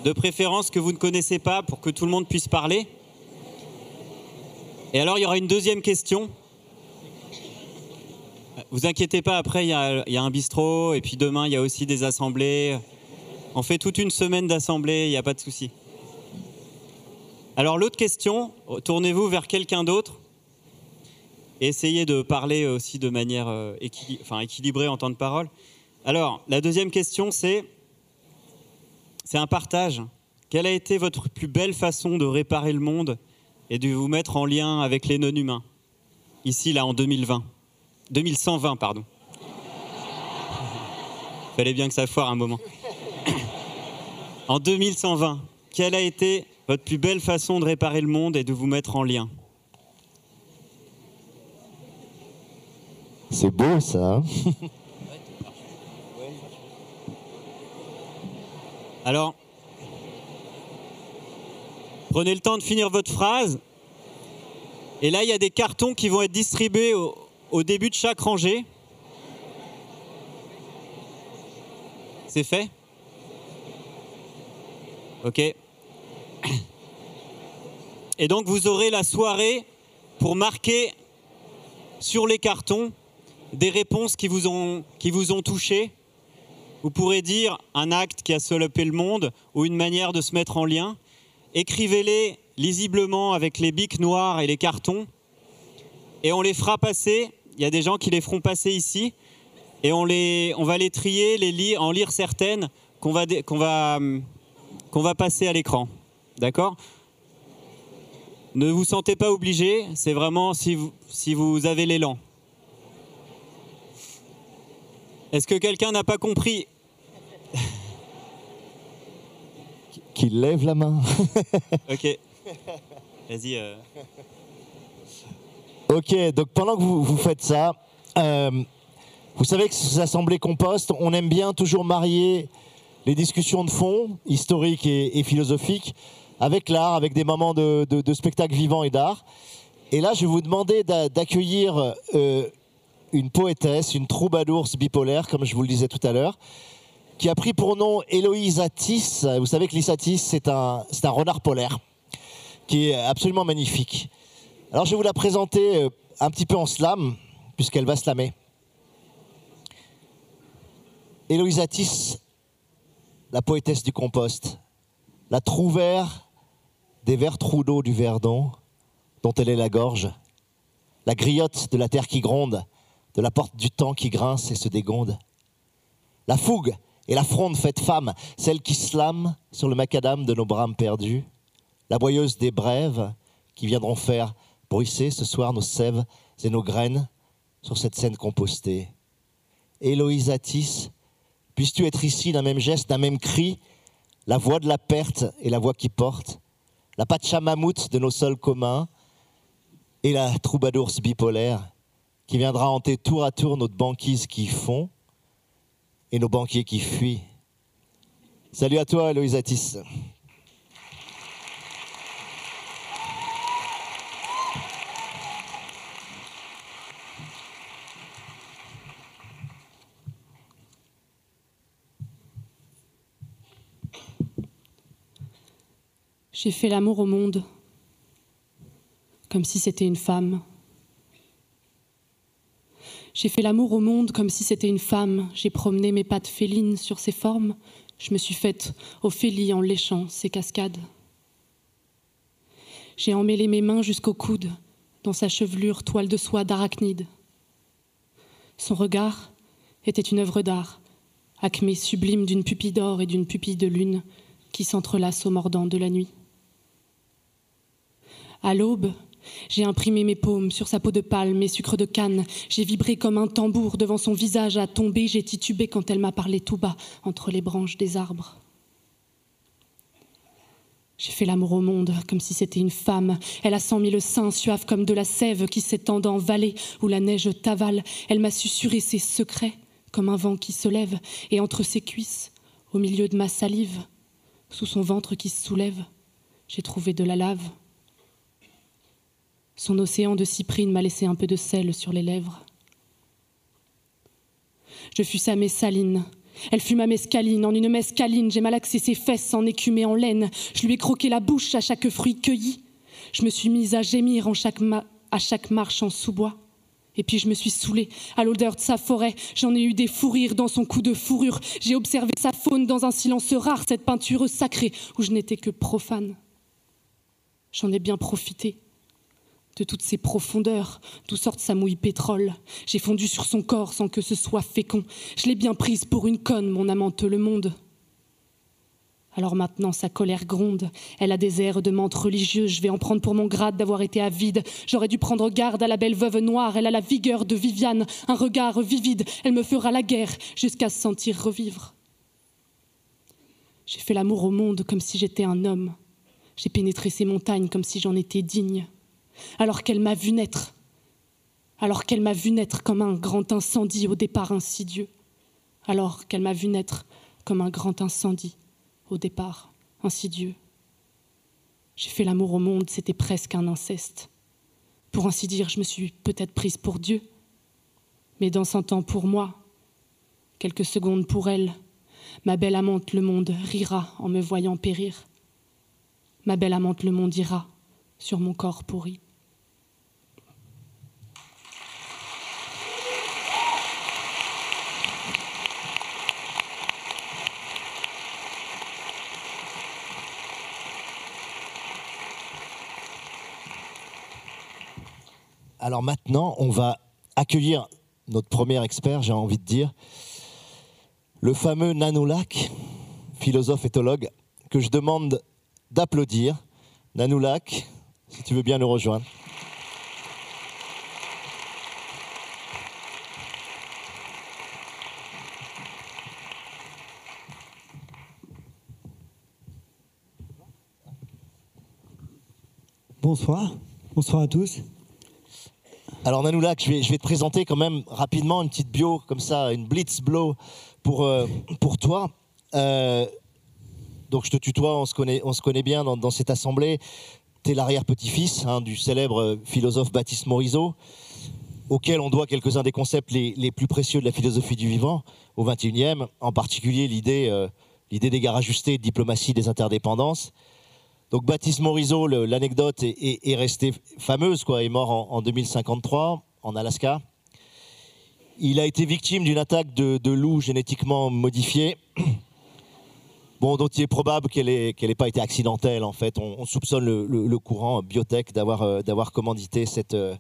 de préférence que vous ne connaissez pas, pour que tout le monde puisse parler. Et alors il y aura une deuxième question. Vous inquiétez pas, après il y, a, un bistrot, et puis demain il y a aussi des assemblées. On fait toute une semaine d'assemblées, il n'y a pas de souci. Alors l'autre question, tournez-vous vers quelqu'un d'autre essayez de parler aussi de manière euh, équilibrée en temps de parole. Alors, la deuxième question, c'est c'est un partage. Quelle a été votre plus belle façon de réparer le monde et de vous mettre en lien avec les non-humains? Ici, là, en 2020. 2120, pardon. *laughs* Fallait bien que ça foire un moment. *coughs* en 2120, quelle a été votre plus belle façon de réparer le monde et de vous mettre en lien? C'est beau ça. Hein *laughs* Alors, prenez le temps de finir votre phrase. Et là, il y a des cartons qui vont être distribués au, au début de chaque rangée. C'est fait? Ok. Et donc, vous aurez la soirée pour marquer sur les cartons des réponses qui vous ont, qui vous ont touché. Vous pourrez dire un acte qui a solopé le monde ou une manière de se mettre en lien. Écrivez-les lisiblement avec les bics noirs et les cartons et on les fera passer. Il y a des gens qui les feront passer ici et on, les, on va les trier, les lire, en lire certaines qu'on va, va, va passer à l'écran. D'accord? Ne vous sentez pas obligé, c'est vraiment si vous, si vous avez l'élan. Est-ce que quelqu'un n'a pas compris Qu'il lève la main. *laughs* ok. Vas-y. Euh. Ok, donc pendant que vous, faites ça, euh, vous savez que ces assemblées compost, on aime bien toujours marier les discussions de fond, historiques et, philosophiques, avec l'art, avec des moments de, spectacle vivant et d'art. Et là, je vais vous demander d'accueillir euh, une poétesse, une troubadour bipolaire, comme je vous le disais tout à l'heure, qui a pris pour nom Héloïse Attis. Vous savez que l'Isatis, c'est un, renard polaire, qui est absolument magnifique. Alors je vais vous la présenter euh, un petit peu en slam, puisqu'elle va slammer. Héloïse Attis, la poétesse du compost, la trouvère des verts trous du Verdon, dont elle est la gorge, la griotte de la terre qui gronde, de la porte du temps qui grince et se dégonde. La fougue et la fronde faite femme, celle qui slame sur le macadam de nos brames perdus, la boyeuse des brèves qui viendront faire bruisser ce soir nos sèves et nos graines sur cette scène compostée. Héloïse Atis, puisses-tu être ici d'un même geste, d'un même cri, la voix de la perte et la voix qui porte, la Pachamamout de nos sols communs et la troubadours bipolaire? Qui viendra hanter tour à tour notre banquise qui fond et nos banquiers qui fuient. Salut à toi, Héloïse Atis. J'ai fait l'amour au monde comme si c'était une femme. J'ai fait l'amour au monde comme si c'était une femme. J'ai promené mes pattes félines sur ses formes. Je me suis faite Ophélie en léchant ses cascades. J'ai emmêlé mes mains jusqu'au coude, dans sa chevelure toile de soie d'arachnide. Son regard était une œuvre d'art, acmé sublime d'une pupille d'or et d'une pupille de lune qui s'entrelacent au mordant de la nuit. À l'aube, j'ai imprimé mes paumes sur sa peau de palme, mes sucres de canne. J'ai vibré comme un tambour devant son visage à tomber. J'ai titubé quand elle m'a parlé tout bas entre les branches des arbres. J'ai fait l'amour au monde comme si c'était une femme. Elle a cent mille seins suaves comme de la sève qui s'étend en vallée où la neige t'avale. Elle m'a susurré ses secrets comme un vent qui se lève. Et entre ses cuisses, au milieu de ma salive, sous son ventre qui se soulève, j'ai trouvé de la lave. Son océan de cyprine m'a laissé un peu de sel sur les lèvres. Je fus sa messaline. Elle fut ma mescaline. En une mescaline, j'ai malaxé ses fesses en écumé en laine. Je lui ai croqué la bouche à chaque fruit cueilli. Je me suis mise à gémir à chaque marche en sous-bois. Et puis je me suis saoulée à l'odeur de sa forêt. J'en ai eu des fous rires dans son cou de fourrure. J'ai observé sa faune dans un silence rare, cette peinture sacrée où je n'étais que profane. J'en ai bien profité de toutes ces profondeurs, d'où sorte sa mouille pétrole. J'ai fondu sur son corps sans que ce soit fécond. Je l'ai bien prise pour une conne, mon amante le monde. Alors maintenant, sa colère gronde. Elle a des airs de menthe religieuse. Je vais en prendre pour mon grade d'avoir été avide. J'aurais dû prendre garde à la belle veuve noire. Elle a la vigueur de Viviane, un regard vivide. Elle me fera la guerre jusqu'à se sentir revivre. J'ai fait l'amour au monde comme si j'étais un homme. J'ai pénétré ces montagnes comme si j'en étais digne alors qu'elle m'a vu naître, alors qu'elle m'a vu naître comme un grand incendie au départ insidieux, alors qu'elle m'a vu naître comme un grand incendie au départ insidieux. J'ai fait l'amour au monde, c'était presque un inceste. Pour ainsi dire, je me suis peut-être prise pour Dieu, mais dans un temps pour moi, quelques secondes pour elle, ma belle amante le monde rira en me voyant périr. Ma belle amante le monde ira sur mon corps pourri. Alors maintenant, on va accueillir notre premier expert, j'ai envie de dire, le fameux Nanoulak, philosophe éthologue, que je demande d'applaudir. Nanoulak, si tu veux bien nous rejoindre. Bonsoir, bonsoir à tous. Alors Nanoulak, je vais, je vais te présenter quand même rapidement une petite bio comme ça, une blitz blow pour, euh, pour toi. Euh, donc je te tutoie, on se connaît, on se connaît bien dans, cette assemblée. Tu es l'arrière-petit-fils hein, du célèbre philosophe Baptiste Morisot, auquel on doit quelques-uns des concepts les, plus précieux de la philosophie du vivant au XXIe, en particulier l'idée euh, l'idée d'égard ajusté, de diplomatie des interdépendances. Donc Baptiste Morisot, l'anecdote est, restée fameuse, quoi. Est mort en, 2053 en Alaska. Il a été victime d'une attaque de, loups génétiquement modifiés. *clears throat* Bon, dont il est probable qu'elle n'ait pas été accidentelle, en fait. On, soupçonne le, courant biotech d'avoir euh, commandité euh,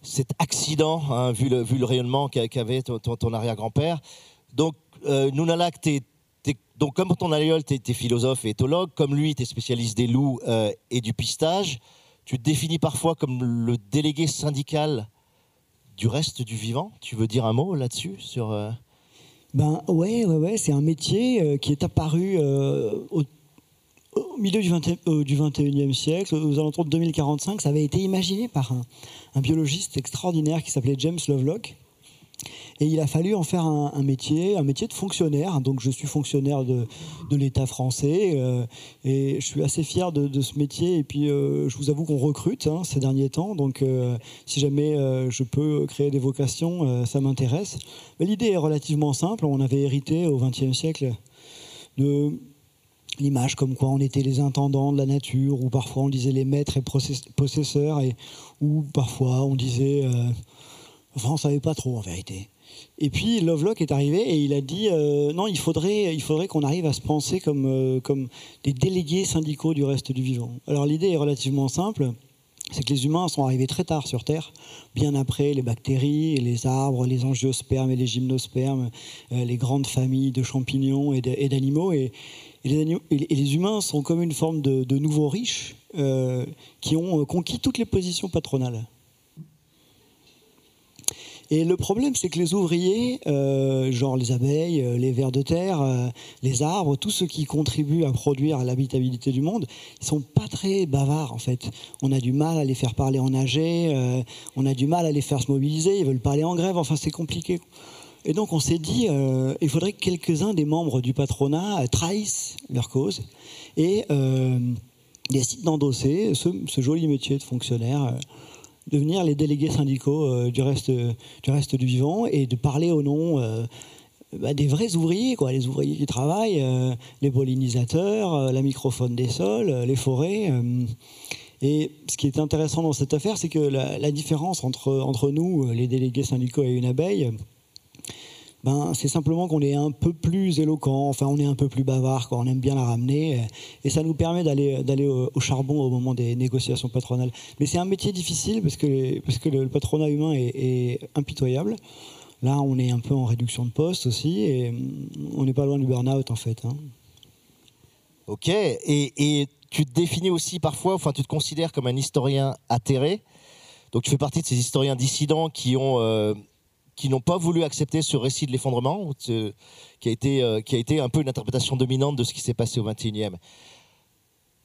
cet accident, hein, vu, le, rayonnement qu'avait ton, arrière-grand-père. Donc, euh, Nunalak, tu donc, comme ton aïeul, tu es, philosophe et éthologue, comme lui, tu es spécialiste des loups euh, et du pistage. Tu te définis parfois comme le délégué syndical du reste du vivant. Tu veux dire un mot là-dessus sur euh? Ben ouais, ouais, c'est un métier euh, qui est apparu au, milieu du, 21e siècle, aux alentours de 2045. Ça avait été imaginé par un biologiste extraordinaire qui s'appelait James Lovelock et il a fallu en faire un, métier, un métier de fonctionnaire. Donc je suis fonctionnaire de, l'État français euh, et je suis assez fier de, ce métier. Et puis euh, je vous avoue qu'on recrute hein, ces derniers temps. Donc euh, si jamais je peux créer des vocations, ça m'intéresse. Mais l'idée est relativement simple. On avait hérité au XXe siècle de l'image comme quoi on était les intendants de la nature, ou parfois on disait les maîtres et possesseurs, et, ou parfois on disait Enfin, on savait pas trop en vérité. Et puis Lovelock est arrivé et il a dit euh, non, il faudrait, il faudrait qu'on arrive à se penser comme, euh, comme des délégués syndicaux du reste du vivant. Alors l'idée est relativement simple c'est que les humains sont arrivés très tard sur Terre, bien après les bactéries, les arbres, les angiospermes et les gymnospermes, euh, les grandes familles de champignons et d'animaux. Et, les humains sont comme une forme de, nouveaux riches qui ont conquis toutes les positions patronales. Et le problème, c'est que les ouvriers, euh, genre les abeilles, euh, les vers de terre, euh, les arbres, tous ceux qui contribuent à produire l'habitabilité du monde, ils sont pas très bavards en fait. On a du mal à les faire parler en AG, on a du mal à les faire se mobiliser, ils veulent parler en grève, enfin c'est compliqué. Et donc on s'est dit, il faudrait que quelques-uns des membres du patronat trahissent leur cause et décident d'endosser ce, ce, joli métier de fonctionnaire devenir les délégués syndicaux euh, du, reste, du reste du vivant et de parler au nom euh, bah, des vrais ouvriers, quoi, les ouvriers qui travaillent, euh, les pollinisateurs, la microphone des sols, les forêts. et ce qui est intéressant dans cette affaire, c'est que la, la, différence entre, entre nous, les délégués syndicaux et une abeille, ben, c'est simplement qu'on est un peu plus éloquent, enfin on est un peu plus bavard, on aime bien la ramener, et ça nous permet d'aller, d'aller au, charbon au moment des négociations patronales. Mais c'est un métier difficile parce que, parce que le patronat humain est, impitoyable. Là, on est un peu en réduction de poste aussi, et on n'est pas loin du burn-out en fait. Hein. Ok, et, tu te définis aussi parfois, enfin tu te considères comme un historien atterré. Donc tu fais partie de ces historiens dissidents qui ont... Euh, qui n'ont pas voulu accepter ce récit de l'effondrement, qui, a été, euh, qui a été un peu une interprétation dominante de ce qui s'est passé au XXIe.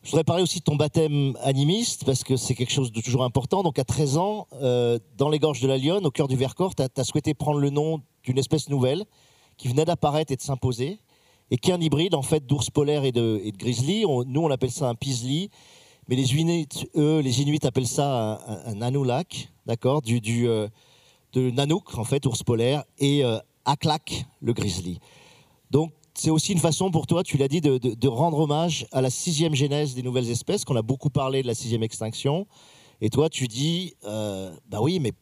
Je voudrais parler aussi de ton baptême animiste, parce que c'est quelque chose de toujours important. Donc à 13 ans, euh, dans les gorges de la Lyonne, au cœur du Vercors, tu as, souhaité prendre le nom d'une espèce nouvelle qui venait d'apparaître et de s'imposer, et qui est un hybride en fait d'ours polaire et de, et grizzly. nous, on appelle ça un pisli, mais les Inuits, eux, les Inuits appellent ça un, un, d'accord, du euh, de Nanook, en fait, ours polaire, et euh, Aklak, le grizzly. Donc, c'est aussi une façon pour toi, tu l'as dit, de, rendre hommage à la sixième genèse des nouvelles espèces, qu'on a beaucoup parlé de la sixième extinction. Et toi, tu dis, euh, bah oui, mais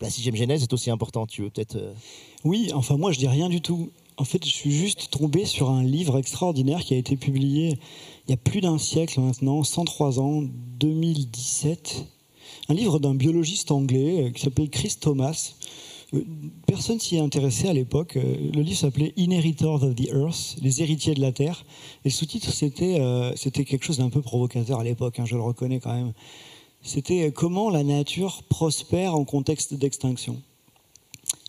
la sixième genèse est aussi importante. Tu veux peut-être. Euh, oui, enfin, moi, je dis rien du tout. En fait, je suis juste tombé sur un livre extraordinaire qui a été publié il y a plus d'un siècle maintenant, 103 ans, 2017 un livre d'un biologiste anglais euh, qui s'appelle Chris Thomas. Euh, personne s'y est intéressé à l'époque. Euh, le livre s'appelait Inheritors of the Earth, les héritiers de la Terre. Et le sous-titre, c'était quelque chose d'un peu provocateur à l'époque, hein, je le reconnais quand même. C'était comment la nature prospère en contexte d'extinction.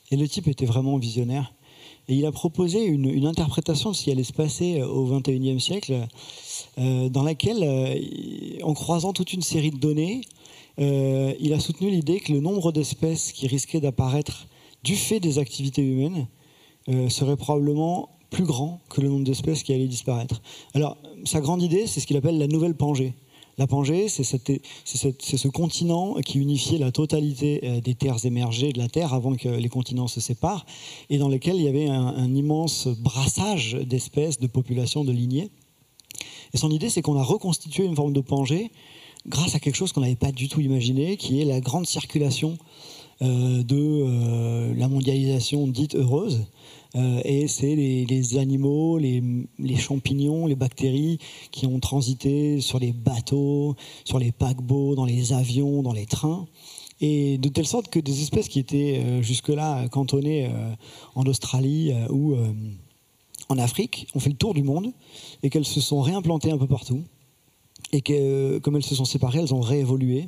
Et le type était vraiment visionnaire. Et il a proposé une, une interprétation de ce qui allait se passer au XXIe siècle, dans laquelle, en croisant toute une série de données, euh, il a soutenu l'idée que le nombre d'espèces qui risquaient d'apparaître du fait des activités humaines euh, serait probablement plus grand que le nombre d'espèces qui allaient disparaître. Alors, sa grande idée, c'est ce qu'il appelle la nouvelle Pangée. La Pangée, c'est ce continent qui unifiait la totalité euh, des terres émergées de la Terre avant que les continents se séparent, et dans lequel il y avait un, un immense brassage d'espèces, de populations, de lignées. Et son idée, c'est qu'on a reconstitué une forme de Pangée grâce à quelque chose qu'on n'avait pas du tout imaginé, qui est la grande circulation euh, de euh, la mondialisation dite heureuse. Euh, et c'est les, animaux, les, champignons, les bactéries qui ont transité sur les bateaux, sur les paquebots, dans les avions, dans les trains. Et de telle sorte que des espèces qui étaient jusque-là cantonnées en Australie ou en Afrique ont fait le tour du monde et qu'elles se sont réimplantées un peu partout et que comme elles se sont séparées, elles ont réévolué.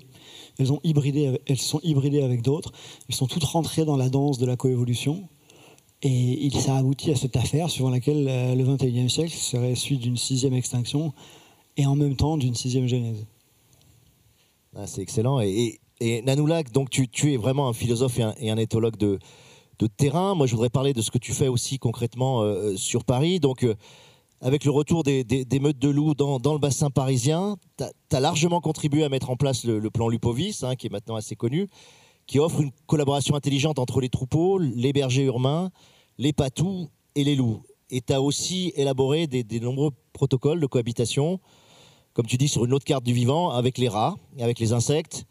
Elles, ont hybridé, elles sont hybridées avec d'autres. Elles sont toutes rentrées dans la danse de la coévolution. Et il, a abouti à cette affaire suivant laquelle euh, le 21e siècle serait celui d'une sixième extinction et en même temps d'une sixième genèse. Ah, c'est excellent. Et, et, Nanoulak, donc tu, es vraiment un philosophe et un, éthologue de, de, terrain. Moi, je voudrais parler de ce que tu fais aussi concrètement euh, sur Paris. Donc, euh, avec le retour des, meutes de loups dans, le bassin parisien, tu as, largement contribué à mettre en place le, plan Lupovis, hein, qui est maintenant assez connu, qui offre une collaboration intelligente entre les troupeaux, les bergers urbains, les patous et les loups. Et tu as aussi élaboré des, nombreux protocoles de cohabitation, comme tu dis, sur une autre carte du vivant, avec les rats, avec les insectes,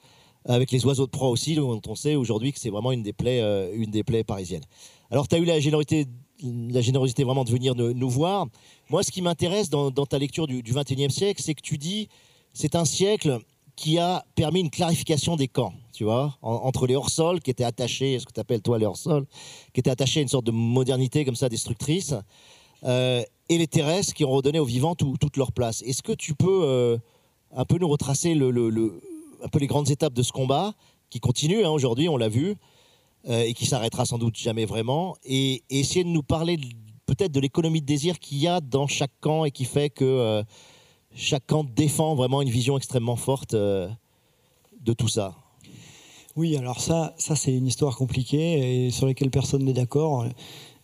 avec les oiseaux de proie aussi, dont on sait aujourd'hui que c'est vraiment une des plaies, euh, une des plaies parisiennes. Alors, tu as eu la générosité, la générosité vraiment de venir nous, voir. Moi, ce qui m'intéresse dans, ta lecture du, du 21e siècle, c'est que tu dis c'est un siècle qui a permis une clarification des camps, tu vois, en- entre les hors-sols qui étaient attachés, ce que tu appelles toi les hors-sols, qui étaient attachés à une sorte de modernité comme ça destructrice, euh, et les terrestres qui ont redonné aux vivants tout- toute leur place. Est-ce que tu peux euh, un peu nous retracer un peu les grandes étapes de ce combat qui continue hein, aujourd'hui, on l'a vu, et qui s'arrêtera sans doute jamais vraiment, et, essayer de nous parler peut-être de l'économie de désir qu'il y a dans chaque camp et qui fait que euh, chaque camp défend vraiment une vision extrêmement forte euh, de tout ça. Oui, alors ça, ça c'est une histoire compliquée et sur laquelle personne n'est d'accord.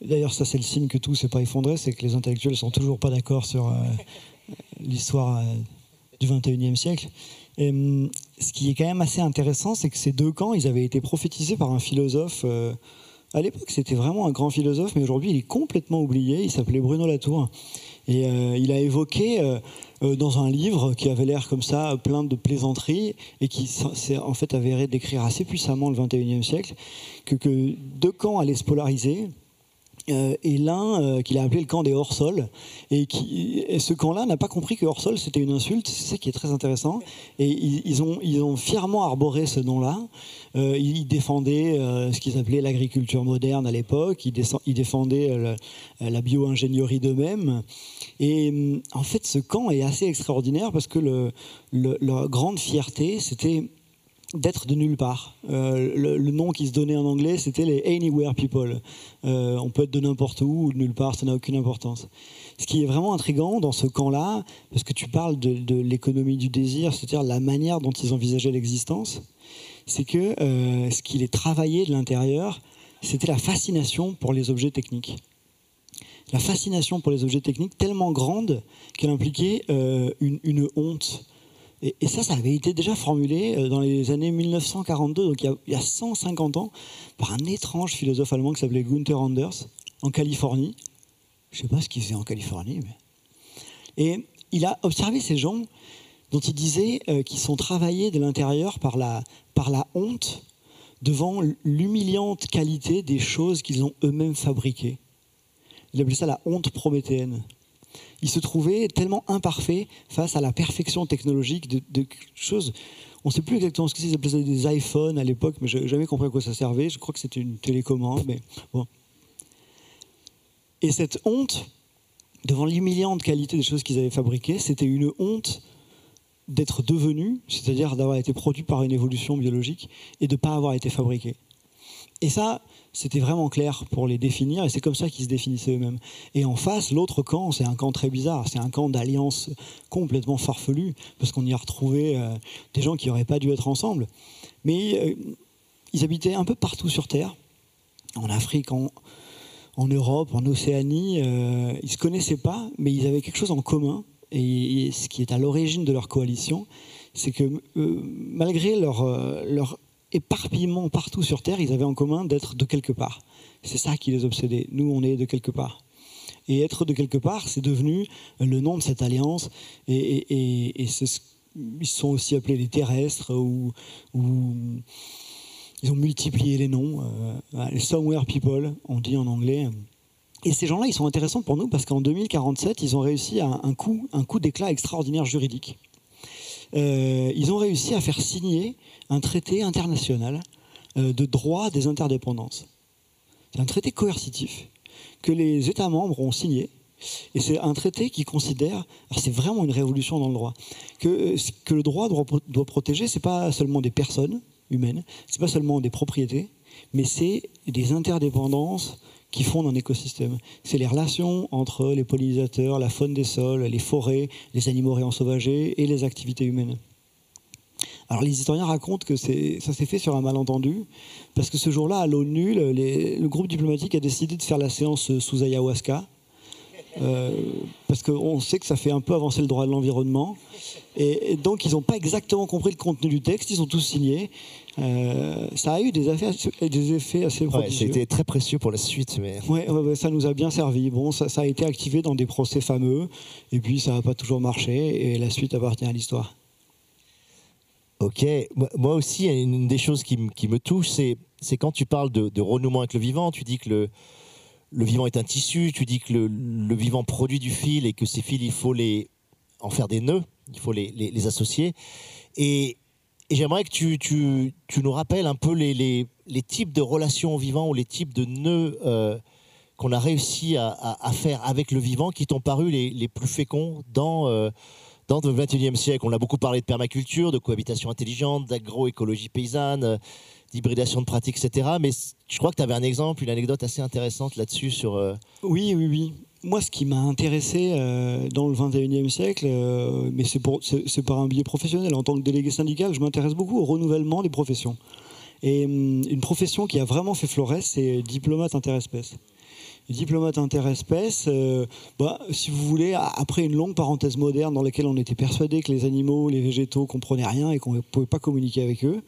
D'ailleurs, ça c'est le signe que tout s'est pas effondré, c'est que les intellectuels sont toujours pas d'accord sur euh, l'histoire euh, du 21e siècle. Hum, ce qui est quand même assez intéressant, c'est que ces deux camps, ils avaient été prophétisés par un philosophe. euh, à l'époque, c'était vraiment un grand philosophe, mais aujourd'hui, il est complètement oublié. Il s'appelait Bruno Latour. Et euh, il a évoqué euh, dans un livre qui avait l'air comme ça, plein de plaisanteries, et qui s'est en fait avéré décrire assez puissamment le 21e siècle, que, que deux camps allaient se polariser. Euh, et l'un euh, qu'il a appelé le camp des hors-sols, et, ce camp-là n'a pas compris que hors-sol c'était une insulte, c'est ça qui est très intéressant, et ils, ont, ils ont fièrement arboré ce nom-là, euh, ils défendaient euh, ce qu'ils appelaient l'agriculture moderne à l'époque, ils, défendaient euh, la, bio-ingénierie d'eux-mêmes, et hum, en fait ce camp est assez extraordinaire parce que le, le- leur grande fierté c'était d'être de nulle part. Euh, le, nom qui se donnait en anglais, c'était les Anywhere People. Euh, on peut être de n'importe où ou de nulle part, ça n'a aucune importance. Ce qui est vraiment intrigant dans ce camp-là, parce que tu parles de, l'économie du désir, c'est-à-dire la manière dont ils envisageaient l'existence, c'est que euh, ce qui les travaillait de l'intérieur, c'était la fascination pour les objets techniques. La fascination pour les objets techniques tellement grande qu'elle impliquait une honte et, ça, ça avait été déjà formulé euh, dans les années 1942, donc il y a, il y a 150 ans, par un étrange philosophe allemand qui s'appelait Gunther Anders, en Californie. Je ne sais pas ce qu'il faisait en Californie, mais... Et il a observé ces gens dont il disait euh, qu'ils sont travaillés de l'intérieur par la, par la honte devant l'humiliante qualité des choses qu'ils ont eux-mêmes fabriquées. Il appelait ça la honte prométhéenne il se trouvait tellement imparfait face à la perfection technologique de, de quelque chose. On ne sait plus exactement ce que c'est, appelaient des iPhones à l'époque, mais je n'ai jamais compris à quoi ça servait. Je crois que c'était une télécommande, mais bon. Et cette honte, devant l'humiliante qualité des choses qu'ils avaient fabriquées, c'était une honte d'être devenu, c'est-à-dire d'avoir été produit par une évolution biologique et de ne pas avoir été fabriqué. Et ça, c'était vraiment clair pour les définir, et c'est comme ça qu'ils se définissaient eux-mêmes. Et en face, l'autre camp, c'est un camp très bizarre, c'est un camp d'alliance complètement farfelu, parce qu'on y a retrouvé euh, des gens qui n'auraient pas dû être ensemble. Mais euh, ils habitaient un peu partout sur Terre, en Afrique, en, Europe, en Océanie. euh, ils ne se connaissaient pas, mais ils avaient quelque chose en commun. Et, ce qui est à l'origine de leur coalition, c'est que malgré leur éparpillement partout sur Terre, ils avaient en commun d'être de quelque part. C'est ça qui les obsédait. Nous, on est de quelque part. Et être de quelque part, c'est devenu le nom de cette alliance. Et, ce- ils sont aussi appelés les terrestres, ou, ils ont multiplié les noms. euh, les Somewhere People, on dit en anglais. Et ces gens-là, ils sont intéressants pour nous parce qu'en 2047, ils ont réussi à un coup d'éclat extraordinaire juridique. Euh, ils ont réussi à faire signer un traité international euh, de droit des interdépendances. C'est un traité coercitif que les États membres ont signé. Et c'est un traité qui considère, alors c'est vraiment une révolution dans le droit, que euh, que le droit doit, doit protéger, c'est pas seulement des personnes humaines, c'est pas seulement des propriétés, mais c'est des interdépendances qui fondent un écosystème. C'est les relations entre les pollinisateurs, la faune des sols, les forêts, les animaux réensauvagés et les activités humaines. Alors les historiens racontent que ça s'est fait sur un malentendu, parce que ce jour-là, à l'ONU, le, le groupe diplomatique a décidé de faire la séance sous ayahuasca, euh, parce qu'on sait que ça fait un peu avancer le droit de l'environnement. Et donc, ils n'ont pas exactement compris le contenu du texte, ils ont tous signé. Euh, ça a eu des, effets assez- des effets assez Ouais, prodigieux. C'était très précieux pour la suite, mais Ouais, ouais, ouais, ça nous a bien servi. Bon, ça, ça a été activé dans des procès fameux, et puis ça n'a pas toujours marché, et la suite appartient à l'histoire. Ok, moi aussi, une des choses qui, me touche, c'est quand tu parles de, de, renouement avec le vivant, tu dis que le, le vivant est un tissu, tu dis que le, vivant produit du fil et que ces fils, il faut les, en faire des nœuds, il faut les, les, associer. Et, j'aimerais que tu, nous rappelles un peu les, types de relations au vivant ou les types de nœuds euh, qu'on a réussi à, faire avec le vivant qui t'ont paru les, plus féconds dans, euh, dans le siècle. On a beaucoup parlé de permaculture, de cohabitation intelligente, d'agroécologie paysanne d'hybridation de pratiques, etc. Mais je crois que tu avais un exemple, une anecdote assez intéressante là-dessus. sur. Euh, oui, oui, oui. Moi, ce qui m'a intéressé euh, dans le 21e siècle, euh, mais c'est par un biais professionnel, en tant que délégué syndical, je m'intéresse beaucoup au renouvellement des professions. Et hum, une profession qui a vraiment fait florès, c'est diplomate interespèce. Diplomate interespèce, bah, si vous voulez, après une longue parenthèse moderne dans laquelle on était persuadé que les animaux, les végétaux comprenaient rien et qu'on ne pouvait pas communiquer avec eux,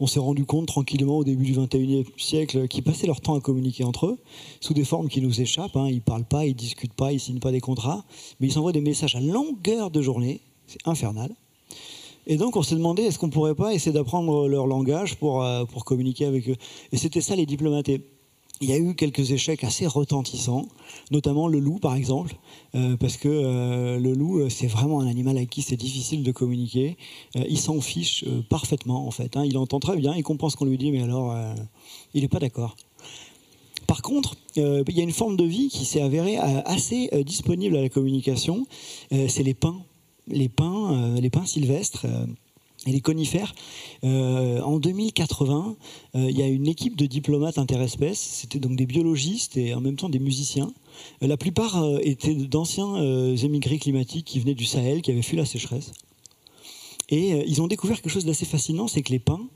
on s'est rendu compte tranquillement au début du 21e siècle qu'ils passaient leur temps à communiquer entre eux, sous des formes qui nous échappent. Hein. Ils ne parlent pas, ils ne discutent pas, ils ne signent pas des contrats, mais ils s'envoient des messages à longueur de journée. C'est infernal. Et donc on s'est demandé est-ce qu'on ne pourrait pas essayer d'apprendre leur langage pour, euh, pour communiquer avec eux? Et c'était ça les diplomates il y a eu quelques échecs assez retentissants, notamment le loup par exemple, euh, parce que euh, le loup euh, c'est vraiment un animal avec qui c'est difficile de communiquer. il s'en fiche parfaitement en fait. Hein. Il entend très bien, il comprend ce qu'on lui dit, mais alors il n'est pas d'accord. Par contre, il y a une forme de vie qui s'est avérée assez disponible à la communication, c'est les pins, les pins, les pins sylvestres et les conifères. Euh, en 2080, euh, il y a une équipe de diplomates interespèces, c'était donc des biologistes et en même temps des musiciens. Euh, la plupart étaient d'anciens émigrés climatiques qui venaient du Sahel, qui avaient fui la sécheresse. Et ils ont découvert quelque chose d'assez fascinant, c'est que les pins,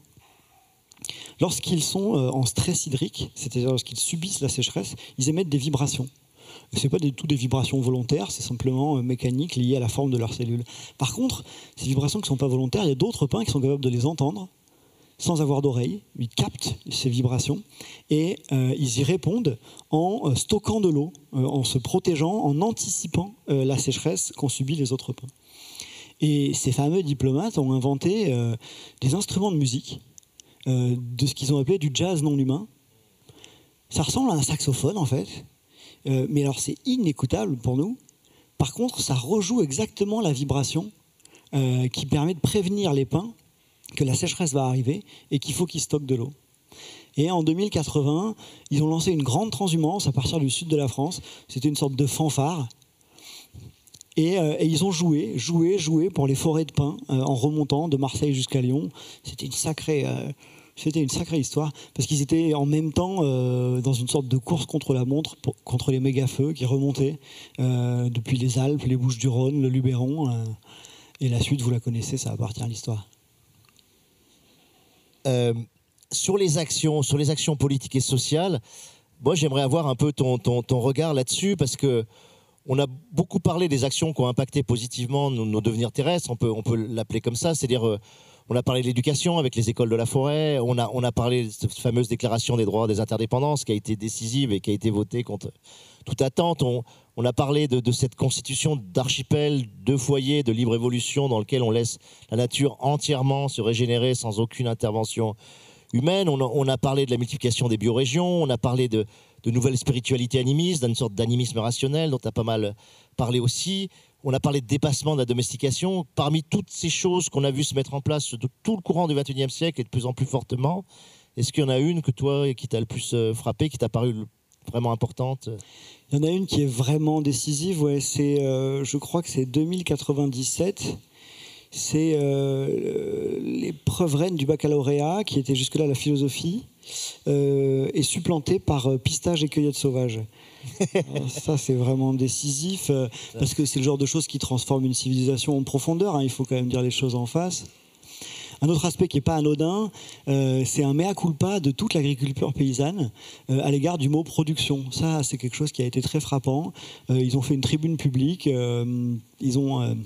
lorsqu'ils sont en stress hydrique, c'est-à-dire lorsqu'ils subissent la sécheresse, ils émettent des vibrations. Ce n'est pas du tout des vibrations volontaires, c'est simplement euh, mécanique lié à la forme de leurs cellules. Par contre, ces vibrations qui ne sont pas volontaires, il y a d'autres pins qui sont capables de les entendre sans avoir d'oreille. Ils captent ces vibrations et euh, ils y répondent en euh, stockant de l'eau, en se protégeant, en anticipant la sécheresse qu'ont subi les autres pins. Et ces fameux diplomates ont inventé des instruments de musique, de ce qu'ils ont appelé du jazz non humain. Ça ressemble à un saxophone en fait, euh, mais alors c'est inécoutable pour nous. Par contre, ça rejoue exactement la vibration euh, qui permet de prévenir les pins que la sécheresse va arriver et qu'il faut qu'ils stockent de l'eau. Et en 2080, ils ont lancé une grande transhumance à partir du sud de la France. C'était une sorte de fanfare. Et, euh, ils ont joué, joué, joué pour les forêts de pins en remontant de Marseille jusqu'à Lyon. C'était une sacrée, c'était une sacrée histoire, parce qu'ils étaient en même temps euh, dans une sorte de course contre la montre, contre les méga-feux qui remontaient euh, depuis les Alpes, les Bouches-du-Rhône, le Luberon. Euh, et la suite, vous la connaissez, ça appartient à l'histoire. sur les actions, sur les actions politiques et sociales, moi j'aimerais avoir un peu ton, ton, ton regard là-dessus, parce que on a beaucoup parlé des actions qui ont impacté positivement nos, nos devenirs terrestres, on peut, on peut l'appeler comme ça, c'est-à-dire on a parlé de l'éducation avec les écoles de la forêt. On a, on a parlé de cette fameuse déclaration des droits des interdépendances qui a été décisive et qui a été votée contre toute attente. On, a parlé de, cette constitution d'archipel, de foyers, de libre évolution dans lequel on laisse la nature entièrement se régénérer sans aucune intervention humaine. On a, parlé de la multiplication des biorégions. On a parlé de, de nouvelles spiritualités animistes, d'une sorte d'animisme rationnel dont tu as pas mal parlé aussi. On a parlé de dépassement de la domestication. Parmi toutes ces choses qu'on a vues se mettre en place de tout le courant du XXIe siècle et de plus en plus fortement, est-ce qu'il y en a une que toi, qui t'a le plus euh, frappé, qui t'a paru vraiment importante? Il y en a une qui est vraiment décisive. Ouais, c'est, euh, je crois que c'est 2097 c'est euh, l'épreuve reine du baccalauréat, qui était jusque-là la philosophie, euh, est supplantée par pistage et cueillette sauvage. Ça, c'est vraiment décisif, euh, parce que c'est le genre de choses qui transforme une civilisation en profondeur. Hein, il faut quand même dire les choses en face. Un autre aspect qui n'est pas anodin, euh, c'est un mea culpa de toute l'agriculture paysanne euh, à l'égard du mot production. Ça, c'est quelque chose qui a été très frappant. ils ont fait une tribune publique, ils ont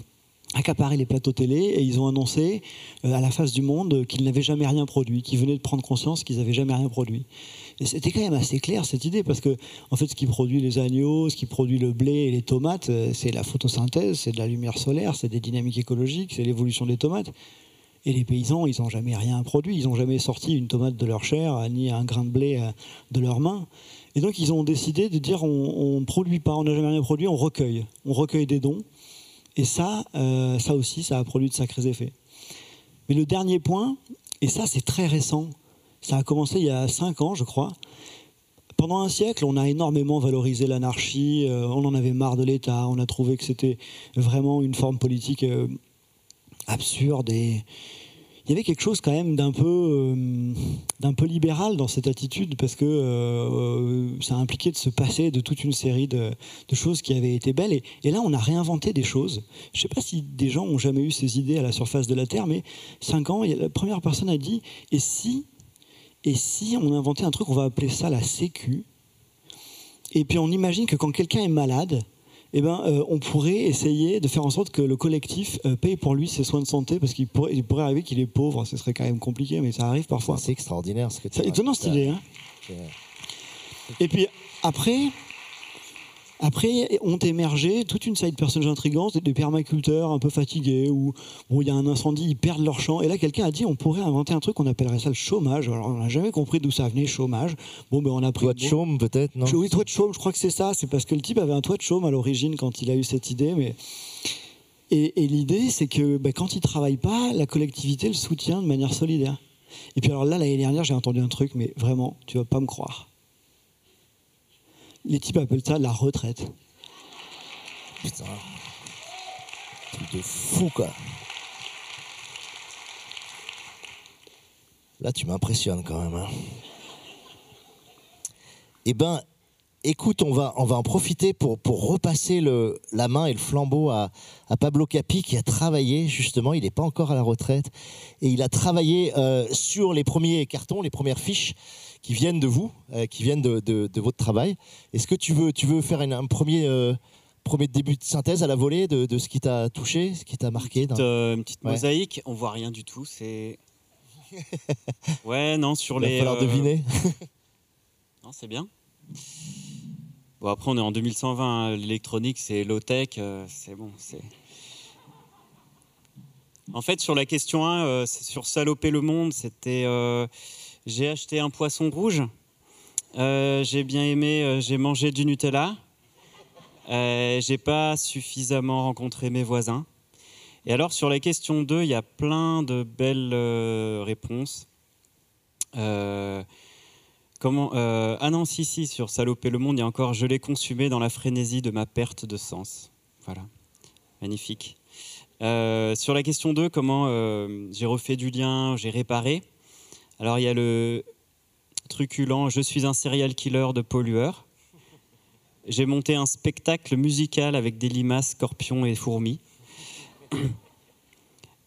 accaparé les plateaux télé et ils ont annoncé à la face du monde qu'ils n'avaient jamais rien produit, qu'ils venaient de prendre conscience qu'ils n'avaient jamais rien produit. Et c'était quand même assez clair cette idée, parce que en fait, ce qui produit les agneaux, ce qui produit le blé et les tomates, euh, c'est la photosynthèse, c'est de la lumière solaire, c'est des dynamiques écologiques, c'est l'évolution des tomates. Et les paysans, ils n'ont jamais rien produit. Ils n'ont jamais sorti une tomate de leur chair, ni un grain de blé euh, de leurs mains. Et donc, ils ont décidé de dire on ne produit pas, on n'a jamais rien produit, on recueille. On recueille des dons. Et ça, euh, ça aussi, ça a produit de sacrés effets. Mais le dernier point, et ça, c'est très récent, ça a commencé il y a cinq ans, je crois. Pendant un siècle, on a énormément valorisé l'anarchie, euh, on en avait marre de l'État, on a trouvé que c'était vraiment une forme politique euh, absurde et, il y avait quelque chose quand même d'un peu, euh, d'un peu libéral dans cette attitude parce que euh, ça impliquait de se passer de toute une série de, choses qui avaient été belles. Et, là, on a réinventé des choses. Je ne sais pas si des gens ont jamais eu ces idées à la surface de la Terre, mais cinq ans, la première personne a dit et si, et si on inventait un truc, on va appeler ça la Sécu? Et puis on imagine que quand quelqu'un est malade, eh ben, euh, on pourrait essayer de faire en sorte que le collectif euh, paye pour lui ses soins de santé, parce qu'il pourrait, il pourrait arriver qu'il est pauvre, ce serait quand même compliqué, mais ça arrive parfois. C'est extraordinaire ce que tu C'est étonnant cette idée. Hein Et puis après, après, ont émergé toute une série de personnages intrigantes, des permaculteurs un peu fatigués, où, il y a un incendie, ils perdent leur champ. Et là, quelqu'un a dit on pourrait inventer un truc, on appellerait ça le chômage. Alors, on n'a jamais compris d'où ça venait, chômage. Bon, ben, on a pris. Toit de chaume, peut-être, non? Oui, toit de chaume, je crois que c'est ça. C'est parce que le type avait un toit de chaume à l'origine quand il a eu cette idée. Mais... Et, l'idée, c'est que ben, quand il travaille pas, la collectivité le soutient de manière solidaire. Et puis alors là, l'année dernière, j'ai entendu un truc, mais vraiment, tu vas pas me croire les types appellent ça la retraite. Putain. Truc de fou, quoi. Là, tu m'impressionnes quand même. Hein. Eh ben, écoute, on va, en profiter pour, repasser la main et le flambeau à, à Pablo Capi qui a travaillé justement, il n'est pas encore à la retraite, et il a travaillé euh, sur les premiers cartons, les premières fiches qui viennent de vous, euh, qui viennent de, de, votre travail. Est-ce que tu veux, tu veux faire un premier, euh, premier début de synthèse à la volée de, de ce qui t'a touché, ce qui t'a marqué Une petite, une petite mosaïque, on voit rien du tout, c'est... *laughs* ouais, non, sur les... Il va falloir deviner. *laughs* non, c'est bien. Bon, après, on est en 2120. Hein. L'électronique, c'est low-tech. Euh, c'est bon. C'est... En fait, sur la question 1, euh, sur saloper le monde, c'était. Euh, j'ai acheté un poisson rouge. j'ai bien aimé. j'ai mangé du Nutella. j'ai pas suffisamment rencontré mes voisins. Et alors, sur la question 2, il y a plein de belles réponses. Comment euh, Ah non, si, si, sur Saloper le monde, il y a encore Je l'ai consumé dans la frénésie de ma perte de sens. Voilà, magnifique. Euh, sur la question 2, comment euh, j'ai refait du lien, j'ai réparé. Alors il y a le truculent Je suis un serial killer de pollueur. J'ai monté un spectacle musical avec des limaces, scorpions et fourmis. *clears throat*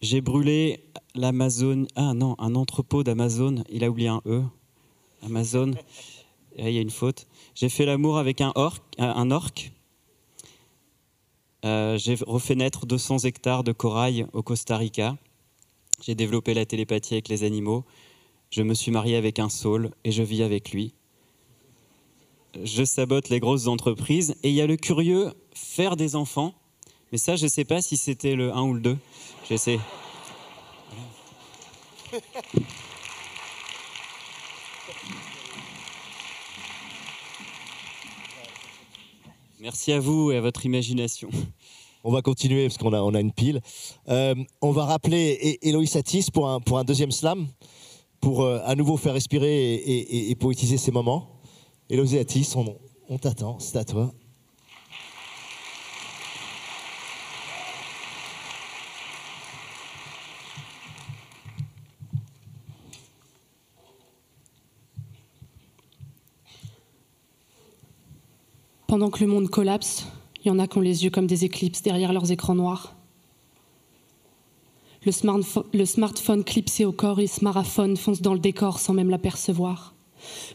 J'ai brûlé l'Amazon. Ah non, un entrepôt d'Amazon. Il a oublié un E. Amazon. *laughs* il y a une faute. J'ai fait l'amour avec un orc. Un orc. Euh, j'ai refait naître 200 hectares de corail au Costa Rica. J'ai développé la télépathie avec les animaux. Je me suis marié avec un saule et je vis avec lui. Je sabote les grosses entreprises. Et il y a le curieux faire des enfants. Mais ça, je ne sais pas si c'était le 1 ou le 2. J'essaie. Merci à vous et à votre imagination. On va continuer parce qu'on a, on une pile. Euh, on va rappeler Héloïse Attis pour un, pour un deuxième slam, pour euh, à nouveau faire respirer et, poétiser ces moments. Héloïse Attis, on, on t'attend, c'est à toi. Pendant que le monde collapse, il y en a qui ont les yeux comme des éclipses derrière leurs écrans noirs. Le, smartphone, clipsé au corps et smartphone fonce dans le décor sans même l'apercevoir.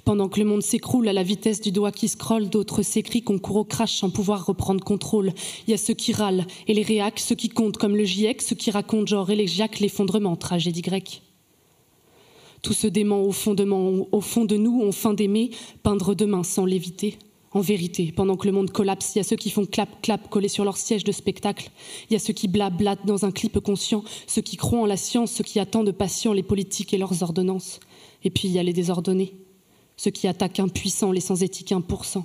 Pendant que le monde s'écroule à la vitesse du doigt qui scrolle, d'autres s'écrient qu'on court au crash sans pouvoir reprendre contrôle. Il y a ceux qui râlent et les réacs, ceux qui comptent comme le GIEC, ceux qui racontent genre élégiaque l'effondrement, tragédie grecque. Tout ce dément au fondement, au fond de nous, ont faim d'aimer, peindre demain sans l'éviter En vérité, pendant que le monde collapse, il y a ceux qui font clap-clap collés sur leur siège de spectacle. Il y a ceux qui blablatent dans un clip conscient, ceux qui croient en la science, ceux qui attendent patients les politiques et leurs ordonnances. Et puis il y a les désordonnés, ceux qui attaquent impuissants les sans éthique 1%.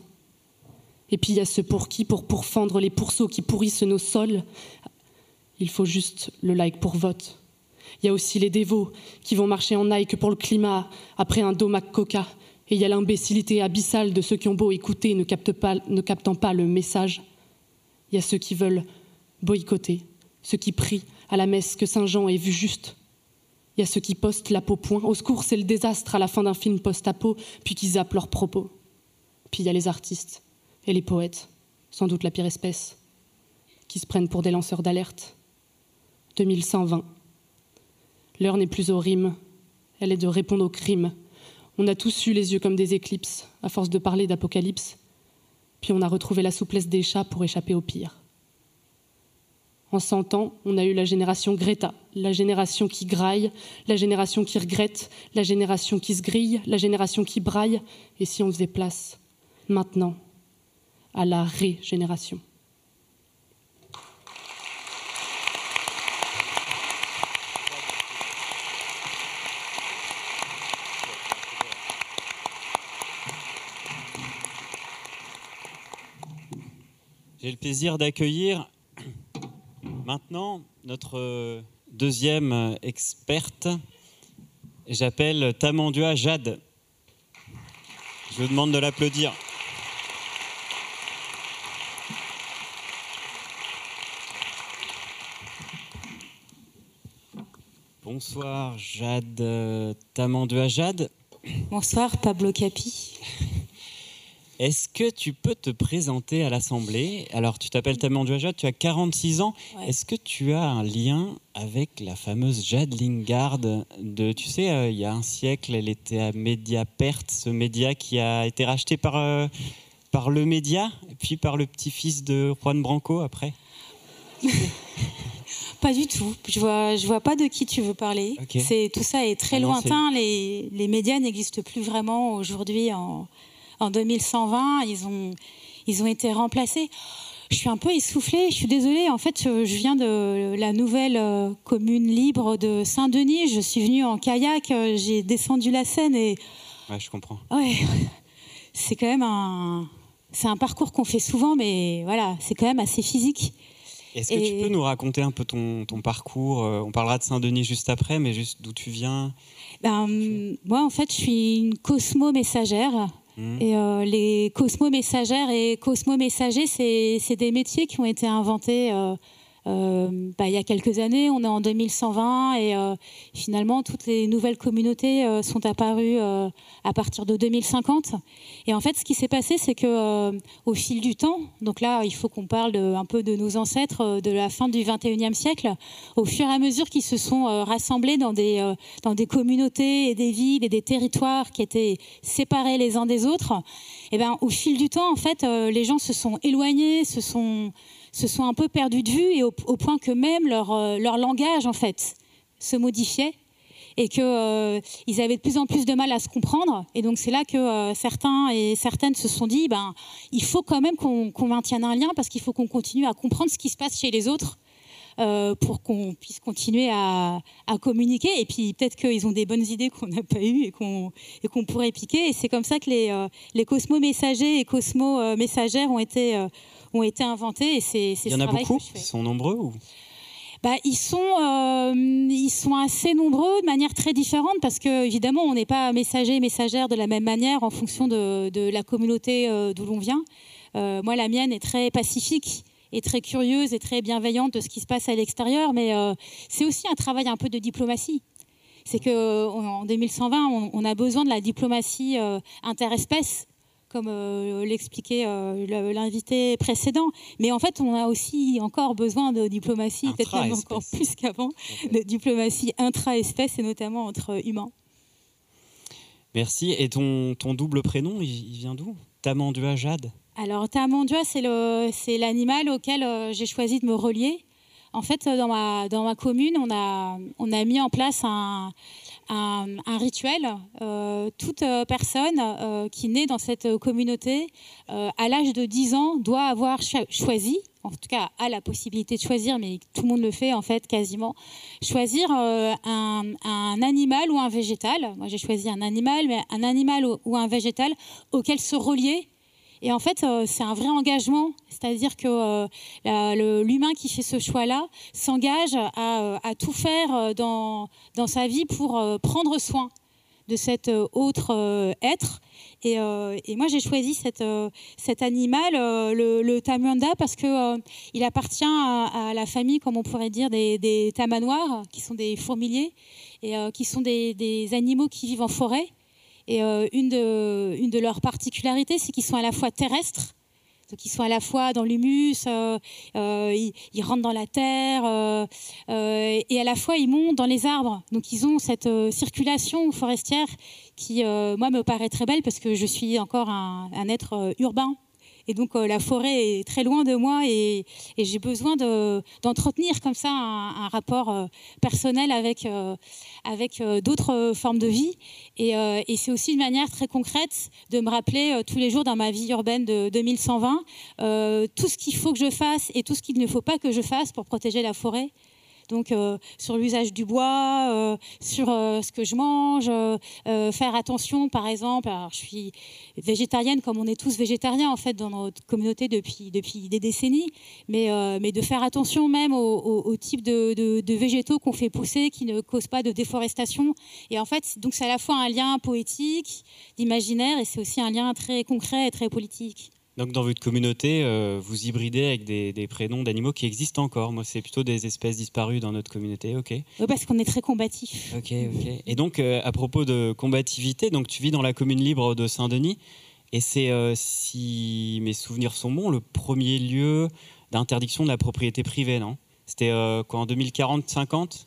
Et puis il y a ceux pour qui, pour pourfendre les pourceaux qui pourrissent nos sols, il faut juste le like pour vote. Il y a aussi les dévots qui vont marcher en Nike pour le climat après un domac coca et il y a l'imbécilité abyssale de ceux qui ont beau écouter ne, captant pas le message. Il y a ceux qui veulent boycotter, ceux qui prient à la messe que Saint Jean ait vu juste. Il y a ceux qui postent la peau point. Au secours, c'est le désastre à la fin d'un film post-apo, puis qui zappent leurs propos. Puis il y a les artistes et les poètes, sans doute la pire espèce, qui se prennent pour des lanceurs d'alerte. 2120. L'heure n'est plus aux rimes, elle est de répondre aux crimes on a tous eu les yeux comme des éclipses, à force de parler d'apocalypse, puis on a retrouvé la souplesse des chats pour échapper au pire. En cent ans, on a eu la génération Greta, la génération qui graille, la génération qui regrette, la génération qui se grille, la génération qui braille, et si on faisait place, maintenant, à la régénération? J'ai le plaisir d'accueillir maintenant notre deuxième experte. J'appelle Tamandua Jade. Je vous demande de l'applaudir. Bonsoir Jade, Tamandua Jade. Bonsoir Pablo Capi. Est-ce que tu peux te présenter à l'Assemblée? Alors, tu t'appelles Tamandua Jade, tu as 46 ans. Est-ce que tu as un lien avec la fameuse Jade Lingard de, tu sais, euh, il y a un siècle, elle était à Mediapert, ce média qui a été racheté par, euh, par le média, puis par le petit-fils de Juan Branco après? *laughs* Pas du tout. Je vois, je vois pas de qui tu veux parler. C'est tout ça est très ah lointain. Les, les médias n'existent plus vraiment aujourd'hui en en 2120, ils ont, ils ont été remplacés. Je suis un peu essoufflée, je suis désolée. En fait, je viens de la nouvelle euh, commune libre de Saint-Denis. Je suis venue en kayak, euh, j'ai descendu la Seine et. Ouais, je comprends. Ouais, *laughs* c'est quand même un. C'est un parcours qu'on fait souvent, mais voilà, c'est quand même assez physique. Est-ce que tu peux nous raconter un peu ton, ton parcours euh, On parlera de Saint-Denis juste après, mais juste d'où tu viens ben, Moi, en fait, je suis une cosmo-messagère. Mmh. Et euh, les cosmo-messagères et cosmo-messagers, c'est des métiers qui ont été inventés euh, euh, bah, il y a quelques années. On est en 2120 et finalement, toutes les nouvelles communautés sont apparues à partir de 2050. Et en fait, ce qui s'est passé, c'est que au fil du temps, donc là, il faut qu'on parle un peu de nos ancêtres de la fin du 21e siècle, au fur et à mesure qu'ils se sont rassemblés dans des, dans des communautés et des villes et des territoires qui étaient séparés les uns des autres, et eh ben, au fil du temps, en fait, les gens se sont éloignés, se sont, se sont un peu perdus de vue et au, point que même leur, leur langage, en fait, se modifiait et qu'ils euh, avaient de plus en plus de mal à se comprendre. Et donc c'est là que euh, certains et certaines se sont dit, ben, il faut quand même qu'on maintienne un lien parce qu'il faut qu'on continue à comprendre ce qui se passe chez les autres. Euh, pour qu'on puisse continuer à, communiquer. Et puis peut-être qu'ils ont des bonnes idées qu'on n'a pas eues et qu'on pourrait piquer. Et c'est comme ça que les, les cosmos messagers et cosmos messagères ont été, ont été inventés. Et c'est Il y en a beaucoup Ils sont nombreux ou? Bah, ils, sont, euh, ils sont assez nombreux de manière très différente parce que évidemment on n'est pas messager et messagère de la même manière en fonction de, de la communauté euh, d'où l'on vient. Euh, moi la mienne est très pacifique et très curieuse et très bienveillante de ce qui se passe à l'extérieur, mais c'est aussi un travail un peu de diplomatie. C'est qu'en 2120, on, on, a besoin de la diplomatie interespèce comme euh, l'expliquait euh, l'invité précédent. Mais en fait, on a aussi encore besoin de diplomatie, peut-être même encore plus qu'avant, de diplomatie intra-espèce et notamment entre humains. Merci. Et ton, ton double prénom, il, vient d'où? Tamandua Jade? Alors, Tamandua, c'est l'animal auquel euh, j'ai choisi de me relier. En fait, dans ma, dans ma commune, on a, on a mis en place un, un, rituel. toute personne qui naît dans cette communauté, à l'âge de 10 ans, doit avoir choisi, en tout cas a la possibilité de choisir, mais tout le monde le fait en fait quasiment, choisir un, animal ou un végétal. Moi j'ai choisi un animal, mais un animal ou un végétal auquel se relier et en fait, euh, c'est un vrai engagement, c'est-à-dire que euh, l'humain qui fait ce choix-là s'engage à, euh, tout faire dans, dans sa vie pour prendre soin de cet autre être. Et, moi, j'ai choisi cet animal, le, le, parce qu'il il appartient à, la famille, comme on pourrait dire, des, tamanoirs, qui sont des fourmiliers, et qui sont des animaux qui vivent en forêt et euh, une, de, leurs particularités, c'est qu'ils sont à la fois terrestres, donc ils sont à la fois dans l'humus, euh, euh, ils, rentrent dans la terre, et à la fois ils montent dans les arbres. Donc ils ont cette circulation forestière qui, moi, me paraît très belle parce que je suis encore un être urbain. Et donc euh, la forêt est très loin de moi et, j'ai besoin d'entretenir comme ça un, rapport euh, personnel avec, euh, avec d'autres formes de vie. Et, c'est aussi une manière très concrète de me rappeler tous les jours dans ma vie urbaine de 2120 tout ce qu'il faut que je fasse et tout ce qu'il ne faut pas que je fasse pour protéger la forêt donc euh, sur l'usage du bois, euh, sur euh, ce que je mange, faire attention par exemple. Alors je suis végétarienne comme on est tous végétariens en fait dans notre communauté depuis, des décennies, mais, de faire attention même au, type de, de végétaux qu'on fait pousser qui ne causent pas de déforestation. Et en fait, donc c'est à la fois un lien poétique, d'imaginaire, et c'est aussi un lien très concret et très politique. Donc dans votre communauté, euh, vous hybridez avec des, prénoms d'animaux qui existent encore. Moi, c'est plutôt des espèces disparues dans notre communauté. Ok. parce qu'on est très combatif. Ok, ok. Et donc, euh, à propos de combativité, donc tu vis dans la commune libre de Saint-Denis, et c'est, euh, si mes souvenirs sont bons, le premier lieu d'interdiction de la propriété privée, non? C'était quoi en 2040-50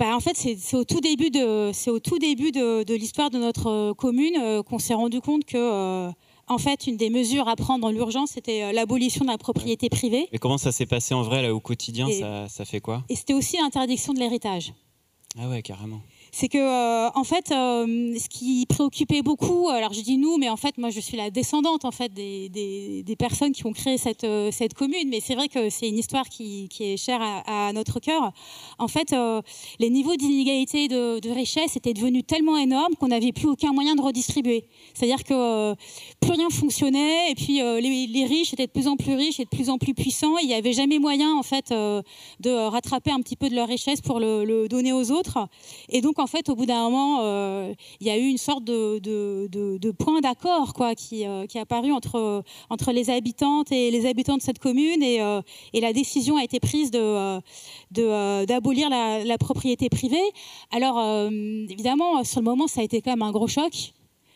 bah, en fait, c'est au tout début de, c'est au tout début de, de l'histoire de notre commune qu'on s'est rendu compte que en fait, une des mesures à prendre en l'urgence, c'était euh, l'abolition de la propriété privée. Et comment ça s'est passé en vrai, là, au quotidien ça, ça, fait quoi? Et c'était aussi l'interdiction de l'héritage. Ah ouais, carrément c'est que euh, en fait euh, ce qui préoccupait beaucoup alors je dis nous mais en fait moi je suis la descendante en fait des, des, personnes qui ont créé cette, euh, cette commune. Mais c'est vrai que c'est une histoire qui, est chère à, notre cœur. En fait les niveaux d'inégalité de, de, richesse étaient devenus tellement énormes qu'on n'avait plus aucun moyen de redistribuer. C'est à dire que plus rien fonctionnait et puis les, les, riches étaient de plus en plus riches et de plus en plus puissants. Et il n'y avait jamais moyen en fait de rattraper un petit peu de leur richesse pour le, le donner aux autres. Et donc en fait, au bout d'un moment, euh, il y a eu une sorte de, point d'accord quoi, qui, euh, qui, est apparu entre, les habitantes et les habitants de cette commune. Et, euh, la décision a été prise d'abolir de, la, propriété privée. Alors, évidemment, sur le moment, ça a été quand même un gros choc.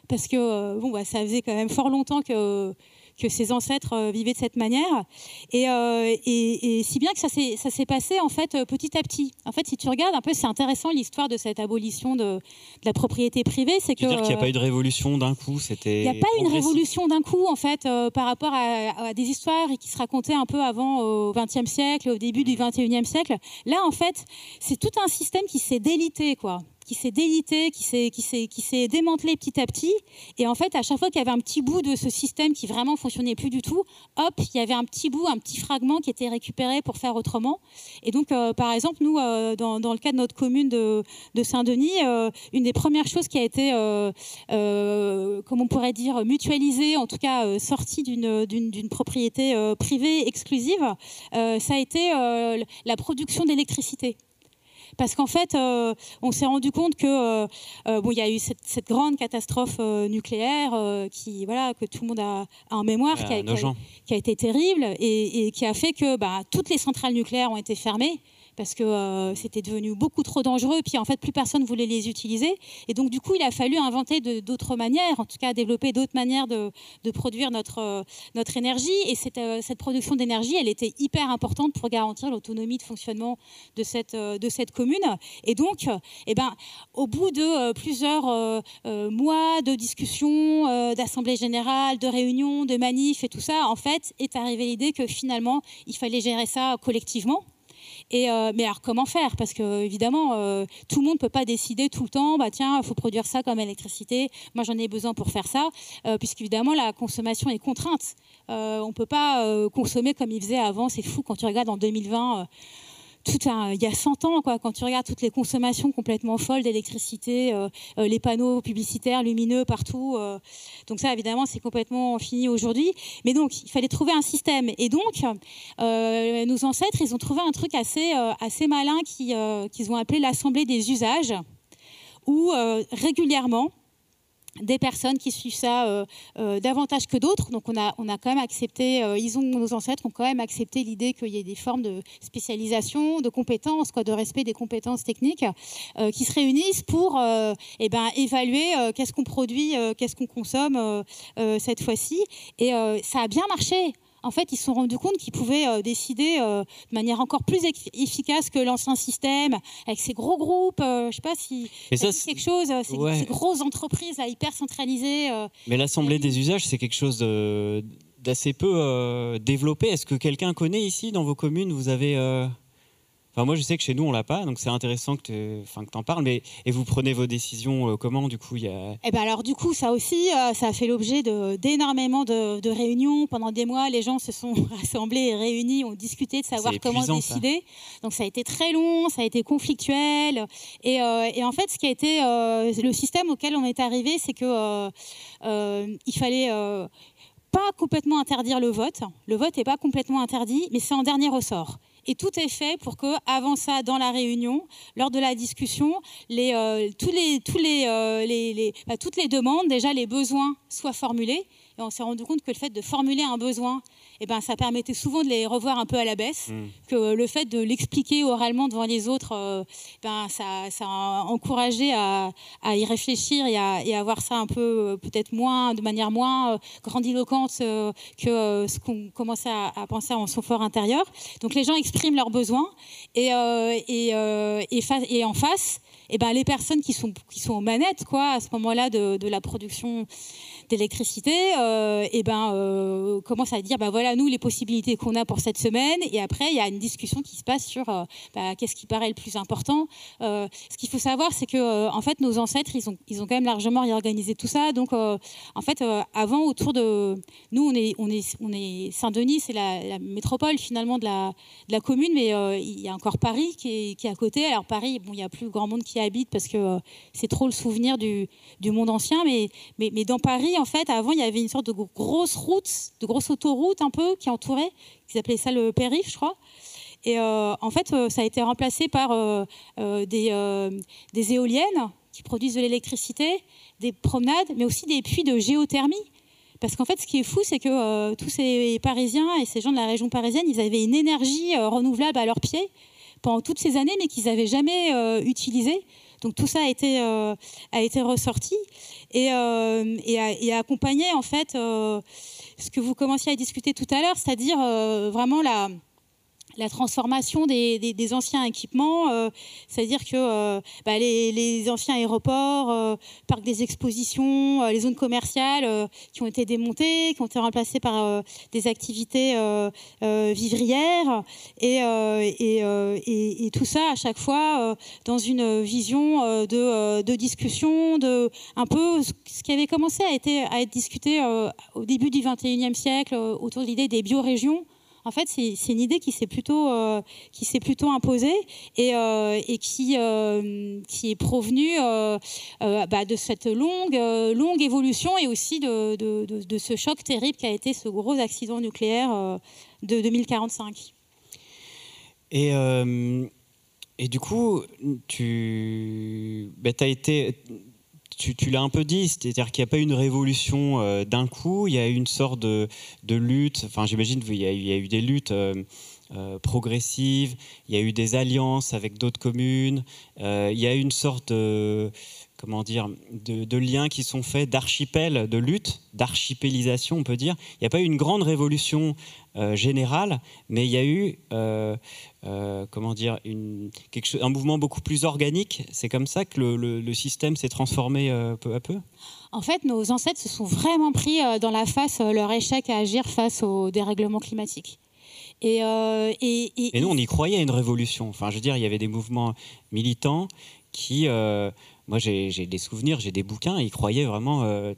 Parce que bon, bah, ça faisait quand même fort longtemps que que ses ancêtres euh, vivaient de cette manière. Euh, et, si bien que ça s'est passé en fait euh, petit à petit. En fait, si tu regardes un peu, c'est intéressant l'histoire de cette abolition de, la propriété privée. C'est que dire qu'il n'y a pas eu de révolution d'un coup. C'était. Il n'y a pas eu une révolution d'un coup en fait par rapport à, des histoires qui se racontaient un peu avant au XXe siècle, au début du XXIe siècle. Là, en fait, c'est tout un système qui s'est délité quoi qui s'est délité, qui s'est, démantelé petit à petit. Et en fait, à chaque fois qu'il y avait un petit bout de ce système qui vraiment fonctionnait plus du tout, hop, il y avait un petit bout, un petit fragment qui était récupéré pour faire autrement. Et donc, euh, par exemple, nous, euh, dans, le cas de notre commune de, de Saint-Denis, euh, une des premières choses qui a été, comme on pourrait dire, mutualisée, en tout cas sortie d'une, d'une propriété privée exclusive, ça a été la production d'électricité parce qu'en fait, euh, on s'est rendu compte que euh, euh, bon, il y a eu cette, grande catastrophe nucléaire qui, voilà, que tout le monde a, en mémoire, qui, a, été terrible et, et, qui a fait que bah, toutes les centrales nucléaires ont été fermées parce que euh, c'était devenu beaucoup trop dangereux. Puis en fait, plus personne voulait les utiliser. Et donc, du coup, il a fallu inventer d'autres manières, en tout cas développer d'autres manières de, produire notre, euh, notre énergie. Et cette, euh, cette production d'énergie, elle était hyper importante pour garantir l'autonomie de fonctionnement de cette, commune. Et donc, eh ben, au bout de plusieurs mois de discussions, d'assemblées générales, de réunions, de manifs et tout ça, en fait, est arrivée l'idée que finalement, il fallait gérer ça collectivement Et, mais alors comment faire? Parce que évidemment, tout le monde ne peut pas décider tout le temps, bah, tiens, il faut produire ça comme électricité, moi j'en ai besoin pour faire ça, puisqu'évidemment la consommation est contrainte. on ne peut pas consommer comme il faisait avant, c'est fou quand tu regardes en 2020 il y a 100 ans, quand tu regardes toutes les consommations complètement folles d'électricité, euh, euh, les panneaux publicitaires lumineux partout. Euh. donc ça, évidemment, c'est complètement fini aujourd'hui. Mais donc, il fallait trouver un système. Et donc, nos ancêtres, ils ont trouvé un truc assez, assez malin qu'ils ont appelé l'assemblée des usages, où régulièrement, des personnes qui suivent ça euh, euh, davantage que d'autres. Donc on a, on a quand même accepté, euh, ils ont, nos ancêtres ont quand même accepté l'idée qu'il y ait des formes de spécialisation, de compétences, quoi, de respect des compétences techniques, qui se réunissent pour eh ben, évaluer qu'est-ce qu'on produit, qu'est-ce qu'on consomme cette fois-ci. Et ça a bien marché en fait, ils se sont rendus compte qu'ils pouvaient euh, décider euh, de manière encore plus efficace que l'ancien système, avec ces gros groupes. Euh, je ne sais pas si c'est quelque chose, ces, grosses entreprises hyper centralisées. Mais l'assemblée des usages, c'est quelque chose d'assez peu développé. Est-ce que quelqu'un connaît ici, dans vos communes, vous avez Enfin, moi, je sais que chez nous, on l'a pas, donc c'est intéressant que tu enfin, en parles. Mais et vous prenez vos décisions euh, comment Du coup, il y a. Eh ben alors, du coup, ça aussi, euh, ça a fait l'objet d'énormément de, réunions pendant des mois. Les gens se sont *laughs* rassemblés et réunis, ont discuté de savoir comment décider. Donc, ça a été très long, ça a été conflictuel. Et, euh, et en fait, ce qui a été le système auquel on est arrivé, c'est que il fallait pas complètement interdire le vote. Le vote n'est pas complètement interdit, mais c'est en dernier ressort. Et tout est fait pour que, avant ça, dans la réunion, lors de la discussion, toutes les demandes, déjà les besoins, soient formulés. Et on s'est rendu compte que le fait de formuler un besoin eh ben, ça permettait souvent de les revoir un peu à la baisse, mm. que le fait de l'expliquer oralement devant les autres, euh, ben, ça, ça, a encouragé à, à y réfléchir et à, et à, voir ça un peu, euh, peut-être moins, de manière moins euh, grandiloquente que ce qu'on commençait à, à, penser en son fort intérieur. Donc les gens expriment leurs besoins et, et, et, et en face, eh ben, les personnes qui sont, qui sont aux manettes quoi, à ce moment-là de, de la production d'électricité, euh, et ben, euh, commence à dire, ben voilà, nous, les possibilités qu'on a pour cette semaine. Et après, il y a une discussion qui se passe sur euh, ben, qu'est-ce qui paraît le plus important. Ce qu'il faut savoir, c'est que, en fait, nos ancêtres, ils ont, ils ont quand même largement réorganisé tout ça. Donc, en fait, avant, autour de nous, on est, on est, on est Saint-Denis, c'est la, la, métropole finalement de la, de la commune, mais il y a encore Paris qui est, qui est, à côté. Alors, Paris, bon, il y a plus grand monde qui habite parce que c'est trop le souvenir du, du monde ancien, mais, mais, mais dans Paris, en fait, avant, il y avait une sorte de grosse route, de grosse autoroute un peu qui entourait, ils appelaient ça le périph, je crois. Et euh, en fait, euh, ça a été remplacé par euh, des, des, éoliennes qui produisent de l'électricité, des promenades, mais aussi des puits de géothermie. Parce qu'en fait, ce qui est fou, c'est que tous ces Parisiens et ces gens de la région parisienne, ils avaient une énergie renouvelable à leurs pieds pendant toutes ces années, mais qu'ils n'avaient jamais utilisée. Donc tout ça a été, a été ressorti et, euh, et, accompagner en fait euh, ce que vous commenciez à discuter tout à l'heure, c'est-à-dire euh, vraiment la la transformation des, anciens équipements, euh, c'est-à-dire que euh, bah, les, anciens aéroports, euh, parcs des expositions, les zones commerciales qui ont été démontées, qui ont été remplacées par des activités vivrières, et, tout ça à chaque fois dans une vision de, de, discussion, de un peu ce qui avait commencé à, été, à être discuté au début du 21e siècle autour de l'idée des biorégions en fait, c'est une idée qui s'est plutôt, euh, plutôt imposée et, euh, qui, euh, qui est provenue bah, de cette longue, longue évolution et aussi de, de, ce choc terrible qui a été ce gros accident nucléaire de 2045. Et, et du coup, tu bah, as été tu, l'as un peu dit, c'est-à-dire qu'il n'y a pas eu une révolution euh, d'un coup, il y a eu une sorte de, lutte, enfin j'imagine qu'il y, a eu des luttes euh, euh, progressives, il y a eu des alliances avec d'autres communes, il y a eu une sorte de, comment dire, de, liens qui sont faits d'archipel, de lutte, d'archipélisation on peut dire. Il n'y a pas eu une grande révolution générale, mais il y a eu euh, comment dire, une, quelque chose, un mouvement beaucoup plus organique. C'est comme ça que le, système s'est transformé euh, peu à peu? En fait, nos ancêtres se sont vraiment pris euh, dans la face leur échec à agir face au dérèglement climatique. Et, euh, et, et- Et nous, on y croyait à une révolution. Enfin, je veux dire, il y avait des mouvements militants qui. euh, moi, j'ai des souvenirs, j'ai des bouquins, ils croyaient vraiment euh,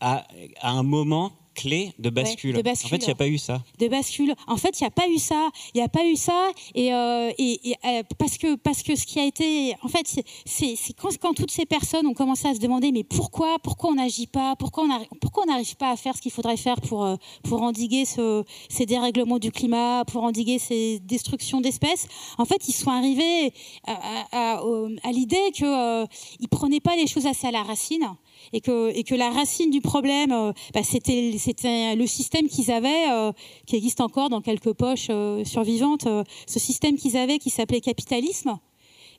à un moment clé de bascule. de bascule. En fait, il n'y a pas eu ça. de bascule. En fait, il n'y a pas eu ça. Il n'y a pas eu ça. Et, euh, et- et, euh, parce, que, parce que ce qui a été. En fait, c'est- quand, quand toutes ces personnes ont commencé à se demander mais pourquoi, pourquoi on n'agit pas Pourquoi on n'arrive pas à faire ce qu'il faudrait faire pour, euh, pour endiguer ce- ces dérèglements du climat, pour endiguer ces destructions d'espèces En fait, ils sont arrivés à, à- à- au- à l'idée qu'ils ne prenaient pas les choses assez à la racine et que, la racine du problème, euh, bah, c'était le système qu'ils avaient, euh, qui existe encore dans quelques poches euh, survivantes, ce système qu'ils avaient qui s'appelait capitalisme.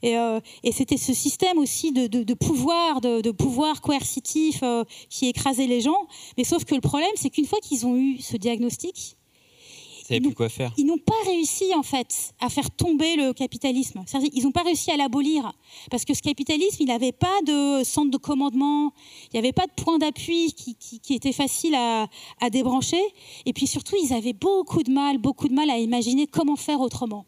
Et, c'était ce système aussi de, pouvoir, de, pouvoir coercitif qui écrasait les gens. Mais sauf que le problème, c'est qu'une fois qu'ils ont eu ce diagnostic, savaient Nous- plus quoi faire. ils n'ont pas réussi en fait à faire tomber le capitalisme. Ils n'ont pas réussi à l'abolir parce que ce capitalisme, il n'avait pas de centre de commandement, il n'y avait pas de point d'appui qui, qui- qui était facile à, à débrancher. Et puis surtout, ils avaient beaucoup de mal, beaucoup de mal à imaginer comment faire autrement.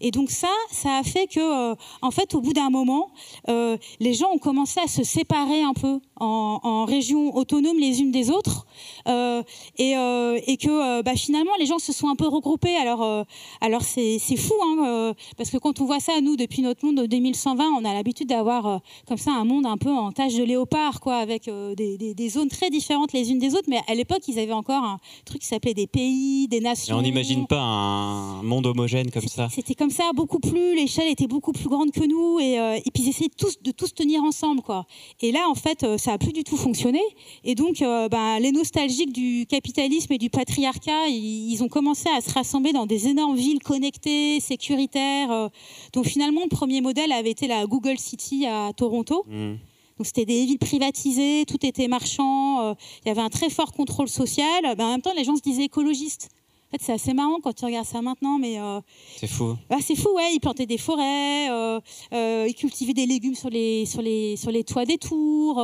Et donc ça, ça a fait que, euh, en fait, au bout d'un moment, euh, les gens ont commencé à se séparer un peu en, en régions autonomes les unes des autres, euh, et, et que bah, finalement les gens se sont un peu regroupés. Alors, alors c'est fou, hein, parce que quand on voit ça, nous, depuis notre monde de 2120, on a l'habitude d'avoir comme ça un monde un peu en tache de léopard, quoi, avec des, des- des zones très différentes les unes des autres. Mais à l'époque, ils avaient encore un truc qui s'appelait des pays, des Et nations. on n'imagine pas un monde homogène comme ça. C'était comme ça, beaucoup plus, l'échelle était beaucoup plus grande que nous, et, euh, et puis ils essayaient tous, de tous tenir ensemble. Quoi. Et là, en fait, euh, ça a plus du tout fonctionné. Et donc, euh, ben, les nostalgiques du capitalisme et du patriarcat, ils, ils ont commencé à se rassembler dans des énormes villes connectées, sécuritaires. dont finalement, le premier modèle avait été la Google City à Toronto. Hmm. Donc c'était des villes privatisées, tout était marchand, euh, il y avait un très fort contrôle social. Ben, en même temps, les gens se disaient écologistes. En fait, c'est assez marrant quand tu regardes ça maintenant, mais euh, C'est fou. bah, c'est fou, ouais. Ils plantaient des forêts, euh, euh, ils cultivaient des légumes sur les, sur les, sur les toits des tours.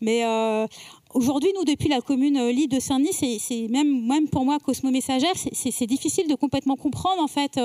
mais aujourd'hui, nous, depuis la commune libre de Saint-Denis, c'est, même, même pour moi, Cosmo Messagère, c'est difficile de complètement comprendre, en fait.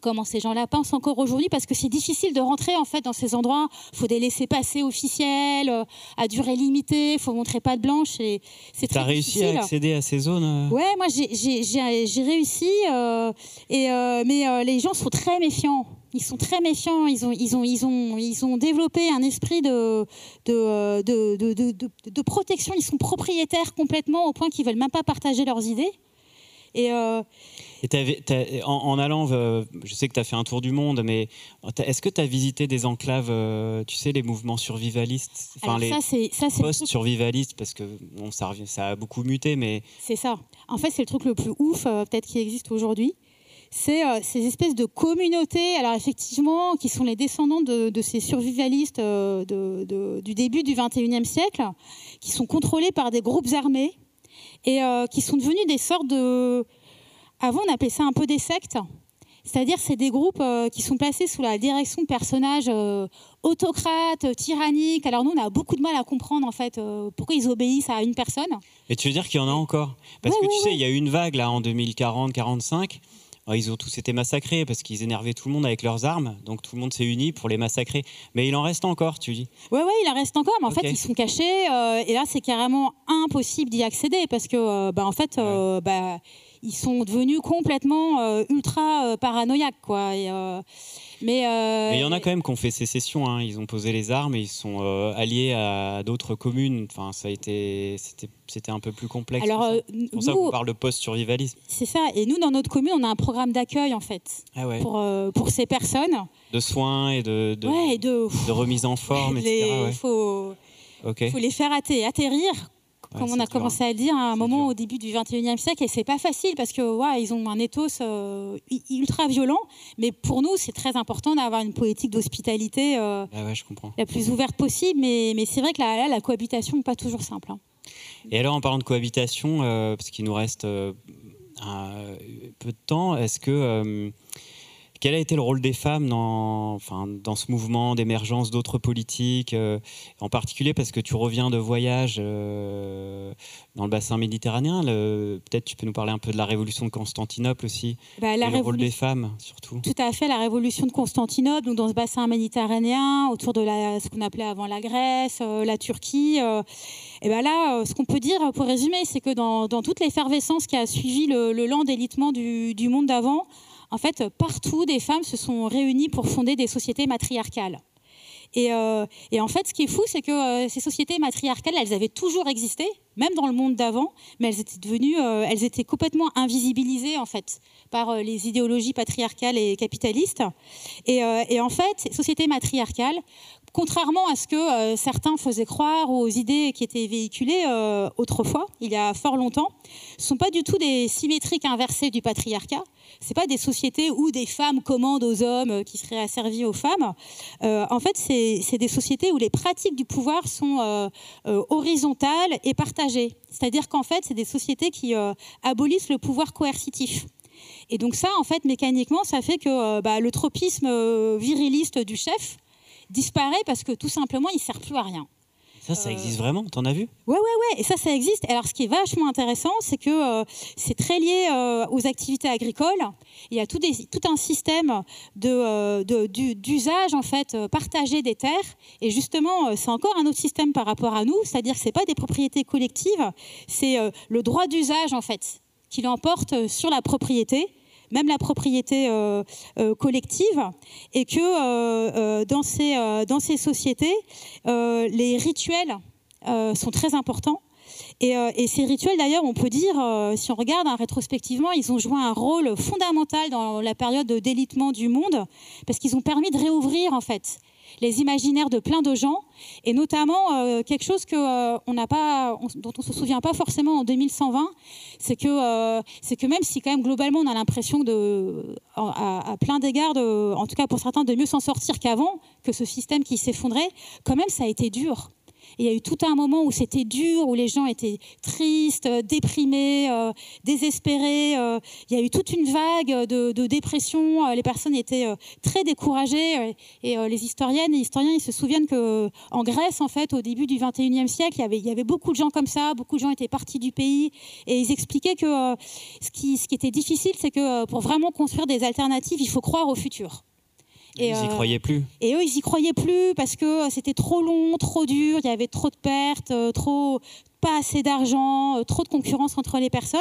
Comment ces gens-là pensent encore aujourd'hui parce que c'est difficile de rentrer en fait dans ces endroits il faut des laissés passer officiels euh, à durée limitée il faut montrer pas de blanche et c'est Tu très as réussi difficile. à accéder à ces zones euh Ouais, moi j'ai- réussi, euh, et, euh, mais les gens sont très méfiants. Ils sont très méfiants. Ils ont, ils ont, ils ont, ils ont développé un esprit de, de, de, de, de- de- de protection. Ils sont propriétaires complètement au point qu'ils veulent même pas partager leurs idées. Et euh, Et en, en allant, euh, je sais que tu as fait un tour du monde, mais est-ce que tu as visité des enclaves, euh, tu sais, les mouvements survivalistes Enfin, alors les post-survivalistes, parce que bon, ça, a beaucoup muté, mais C'est ça. En fait, c'est le truc le plus ouf, peut-être qui existe aujourd'hui. C'est euh, ces espèces de communautés, alors effectivement, qui sont les descendants de, de ces survivalistes euh, de- de- du début du 21e siècle, qui sont contrôlés par des groupes armés et euh, qui sont devenus des sortes de... Avant, on appelait ça un peu des sectes. C'est-à-dire, c'est des groupes euh, qui sont placés sous la direction de personnages euh, autocrates, tyranniques. Alors nous, on a beaucoup de mal à comprendre en fait euh, pourquoi ils obéissent à une personne. Et tu veux dire qu'il y en a encore? Parce Ouais, que tu ouais, sais, il y a eu une vague là en 2040-45. Ils ont tous été massacrés parce qu'ils énervaient tout le monde avec leurs armes. Donc tout le monde s'est uni pour les massacrer. Mais il en reste encore, tu dis. Ouais, ouais, il en reste encore, mais en fait, ils sont cachés. euh, et là, c'est carrément impossible d'y accéder parce que, euh, bah, en fait, euh, bah, ils sont devenus complètement euh, ultra paranoïaques, quoi. Et, mais euh, Mais il y en a quand même qui ont fait sécession. hein. Ils ont posé les armes et ils sont euh, alliés à d'autres communes. Enfin, ça a été, c'était, un peu plus complexe. alors, euh, C'est pour ça qu'on parle de post-survivalisme. c'est ça. Et nous, dans notre commune, on a un programme d'accueil, en fait, Ah ouais. pour, pour ces personnes. De soins et de, de, ouais, et de. de remise en forme, les- etc. ouais. faut, les faire atter- atterrir, Ouais, comme on a dur, commencé à le dire à un moment dur. au début du 21e siècle. Et c'est pas facile parce que ouais, ils ont un ethos euh, ultra violent. Mais pour nous, c'est très important d'avoir une politique d'hospitalité euh, Ah ouais, la plus ouverte possible. Mais, mais c'est vrai que là, là, la cohabitation n'est pas toujours simple. hein. Et alors, en parlant de cohabitation, euh, parce qu'il nous reste euh, un peu de temps, est-ce que quel a été le rôle des femmes dans, enfin, dans ce mouvement d'émergence d'autres politiques, euh, en particulier parce que tu reviens de voyage euh, dans le bassin méditerranéen. Peut-être tu peux nous parler un peu de la révolution de Constantinople aussi, bah, la et le rôle des femmes surtout. Tout à fait, la révolution de Constantinople, donc dans ce bassin méditerranéen, autour de la, ce qu'on appelait avant la Grèce, euh, la Turquie. et ben là, ce qu'on peut dire, pour résumer, c'est que dans, dans toute l'effervescence qui a suivi le, le lent délitement du, du monde d'avant, en fait, partout, des femmes se sont réunies pour fonder des sociétés matriarcales. Et, euh, en fait, ce qui est fou, c'est que euh, ces sociétés matriarcales, elles avaient toujours existé, même dans le monde d'avant, mais elles étaient devenues, euh, elles étaient complètement invisibilisées en fait par les idéologies patriarcales et capitalistes. Et, et en fait, ces sociétés matriarcales, contrairement à ce que certains faisaient croire aux idées qui étaient véhiculées autrefois, il y a fort longtemps, ne sont pas du tout des symétriques inversées du patriarcat c'est pas des sociétés où des femmes commandent aux hommes euh, qui seraient asservis aux femmes. Euh, en fait, c'est des sociétés où les pratiques du pouvoir sont euh, horizontales et partagées. C'est-à-dire qu'en fait, c'est des sociétés qui abolissent le pouvoir coercitif. Et donc ça, en fait, mécaniquement, ça fait que bah, le tropisme viriliste du chef disparaît parce que tout simplement, il sert plus à rien. Ça, ça existe vraiment T'en as vu? Ouais, ouais, ouais. Et ça, ça existe. Alors, ce qui est vachement intéressant, c'est que euh, c'est très lié euh, aux activités agricoles. Il y a tout, des, tout un système de, euh, d'usage, en fait, partagé des terres. Et justement, c'est encore un autre système par rapport à nous. C'est-à-dire que ce n'est pas des propriétés collectives, c'est le droit d'usage, en fait, qui l'emporte sur la propriété même la propriété euh, euh, collective, et que euh, dans, ces, dans ces sociétés, les rituels sont très importants. Et, ces rituels, d'ailleurs, on peut dire, si on regarde hein, rétrospectivement, ils ont joué un rôle fondamental dans la période de délitement du monde, parce qu'ils ont permis de réouvrir, en fait, les imaginaires de plein de gens, et notamment euh, quelque chose que, euh, pas, dont on ne se souvient pas forcément en 2120, c'est que, euh, que même si quand même globalement on a l'impression de, à, plein d'égards, en tout cas pour certains, de mieux s'en sortir qu'avant, que ce système qui s'effondrait, quand même ça a été dur il y a eu tout un moment où c'était dur, où les gens étaient tristes, déprimés, euh, désespérés. Euh. il y a eu toute une vague de, dépression. Euh, les personnes étaient très découragées. Et les historiennes et historiens, ils se souviennent que en Grèce, en fait, au début du 21e siècle, il y avait, il y avait beaucoup de gens comme ça. Beaucoup de gens étaient partis du pays. Et ils expliquaient que ce, qui, ce qui était difficile, c'est que pour vraiment construire des alternatives, il faut croire au futur. Et, ils n'y euh, croyaient plus. Et eux, ils n'y croyaient plus parce que c'était trop long, trop dur, il y avait trop de pertes, euh, trop pas assez d'argent, euh, trop de concurrence entre les personnes,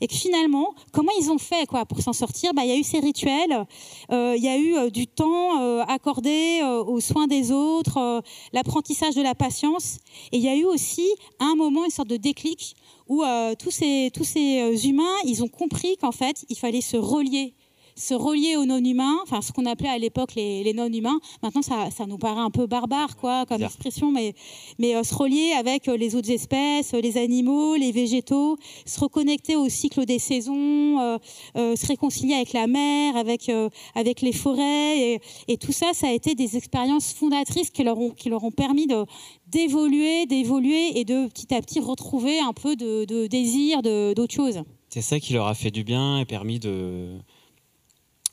et que finalement, comment ils ont fait quoi pour s'en sortir? Bah, Il y a eu ces rituels, il y a eu du temps accordé aux soins des autres, l'apprentissage de la patience, et il y a eu aussi un moment, une sorte de déclic où tous ces, tous ces humains, ils ont compris qu'en fait, il fallait se relier se relier aux non-humains, enfin ce qu'on appelait à l'époque les, non-humains. Maintenant, ça, nous paraît un peu barbare, quoi, comme expression, mais, mais euh, se relier avec euh, les autres espèces, les animaux, les végétaux, se reconnecter au cycle des saisons, euh, se réconcilier avec la mer, avec, avec les forêts, et, tout ça, ça a été des expériences fondatrices qui leur ont, qui leur ont permis de d'évoluer, d'évoluer et de petit à petit retrouver un peu de, de désir d'autre chose. C'est ça qui leur a fait du bien et permis de,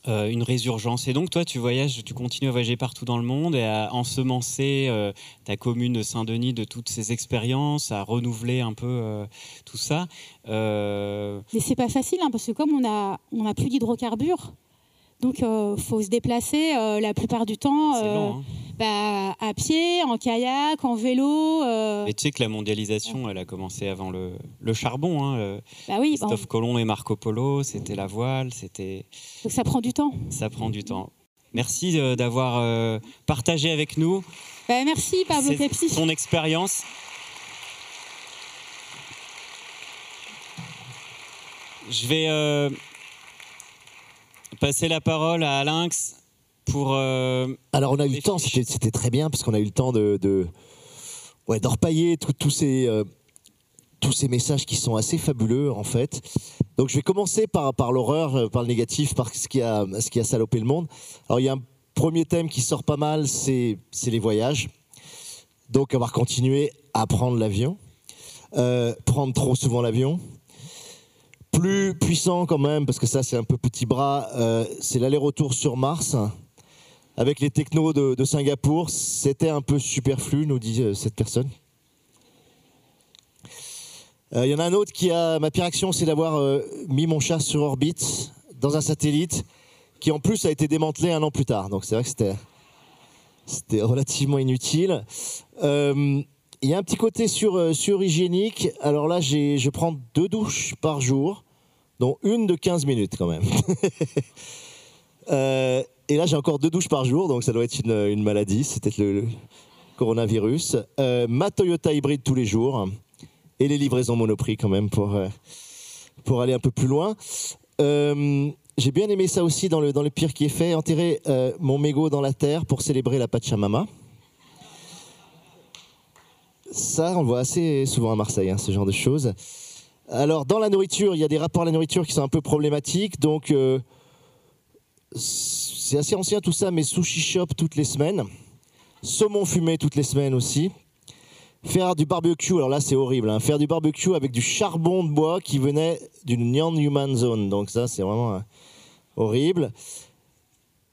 euh, une résurgence. Et donc, toi, tu voyages, tu continues à voyager partout dans le monde et à ensemencer euh, ta commune de Saint-Denis de toutes ces expériences, à renouveler un peu euh, tout ça. Mais c'est pas facile, hein, parce que comme on a, on plus d'hydrocarbures, donc il faut se déplacer la plupart du temps. Long, hein. Bah, à pied, en kayak, en vélo. Euh... Mais tu sais que la mondialisation, elle a commencé avant le, le charbon. Hein. Bah oui, Christophe Colomb et Marco Polo, c'était la voile, c'était. Donc ça prend du temps. Ça prend du temps. Merci euh, d'avoir euh, partagé avec nous. Bah, merci Pablo. Ton expérience. Je vais euh, passer la parole à Lynx euh, Alors, on a eu le temps, c'était très bien, parce qu'on a eu le temps de. de ouais, d'orpailler tous ces. Euh, tous ces messages qui sont assez fabuleux en fait. Donc je vais commencer par, par l'horreur, euh, par le négatif, par ce qui, a, ce qui a salopé le monde. Alors il y a un premier thème qui sort pas mal, c'est les voyages. Donc avoir continué à prendre l'avion, prendre trop souvent l'avion, plus puissant quand même, parce que ça c'est un peu petit bras, euh, c'est l'aller-retour sur Mars. Avec les technos de, Singapour, c'était un peu superflu, nous dit euh, cette personne. Euh, Il y en a un autre qui a, ma pire action, c'est d'avoir mis mon chat sur orbite dans un satellite qui en plus a été démantelé un an plus tard. Donc c'est vrai que c'était relativement inutile. Il y a un petit côté sur, euh, surhygiénique. Alors là, je prends deux douches par jour, dont une de 15 minutes quand même. *laughs* Euh, et là, j'ai encore deux douches par jour, donc ça doit être une, une maladie. C'est peut-être le, coronavirus. Euh, ma Toyota hybride tous les jours. Et les livraisons Monoprix quand même pour, pour aller un peu plus loin. J'ai bien aimé ça aussi dans le, dans le pire qui est fait, enterrer mon mégot dans la terre pour célébrer la Pachamama. Ça, on le voit assez souvent à Marseille, hein, ce genre de choses. Alors, dans la nourriture, il y a des rapports à la nourriture qui sont un peu problématiques. Donc, euh, c'est assez ancien tout ça, mais sushi shop toutes les semaines. Saumon fumé toutes les semaines aussi. Faire du barbecue, alors là c'est horrible, hein. faire du barbecue avec du charbon de bois qui venait d'une non-human zone. Donc ça c'est vraiment euh, horrible.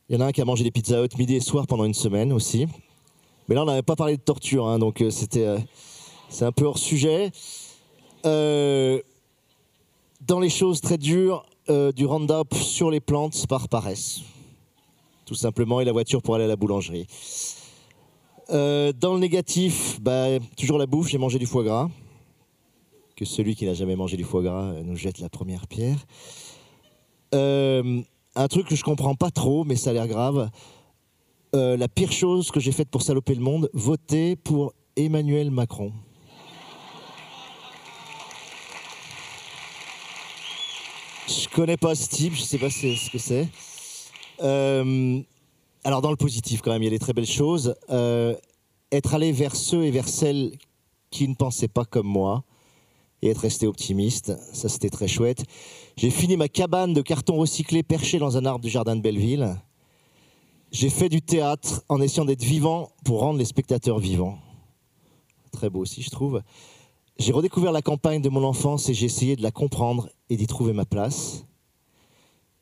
Il y en a un qui a mangé des pizzas hot midi et soir pendant une semaine aussi. Mais là on n'avait pas parlé de torture, hein, donc euh, c'était euh, c'est un peu hors sujet. Euh, dans les choses très dures, du Roundup sur les plantes par paresse. Tout simplement, et la voiture pour aller à la boulangerie. Dans le négatif, bah, toujours la bouffe, j'ai mangé du foie gras. Que celui qui n'a jamais mangé du foie gras nous jette la première pierre. Un truc que je comprends pas trop, mais ça a l'air grave. Euh, la pire chose que j'ai faite pour saloper le monde, voter pour Emmanuel Macron. Je connais pas ce type, je sais pas ce que c'est. Euh, alors dans le positif quand même, il y a des très belles choses. Euh, être allé vers ceux et vers celles qui ne pensaient pas comme moi et être resté optimiste, ça c'était très chouette. J'ai fini ma cabane de carton recyclé perchée dans un arbre du jardin de Belleville. J'ai fait du théâtre en essayant d'être vivant pour rendre les spectateurs vivants. Très beau aussi, je trouve. J'ai redécouvert la campagne de mon enfance et j'ai essayé de la comprendre et d'y trouver ma place.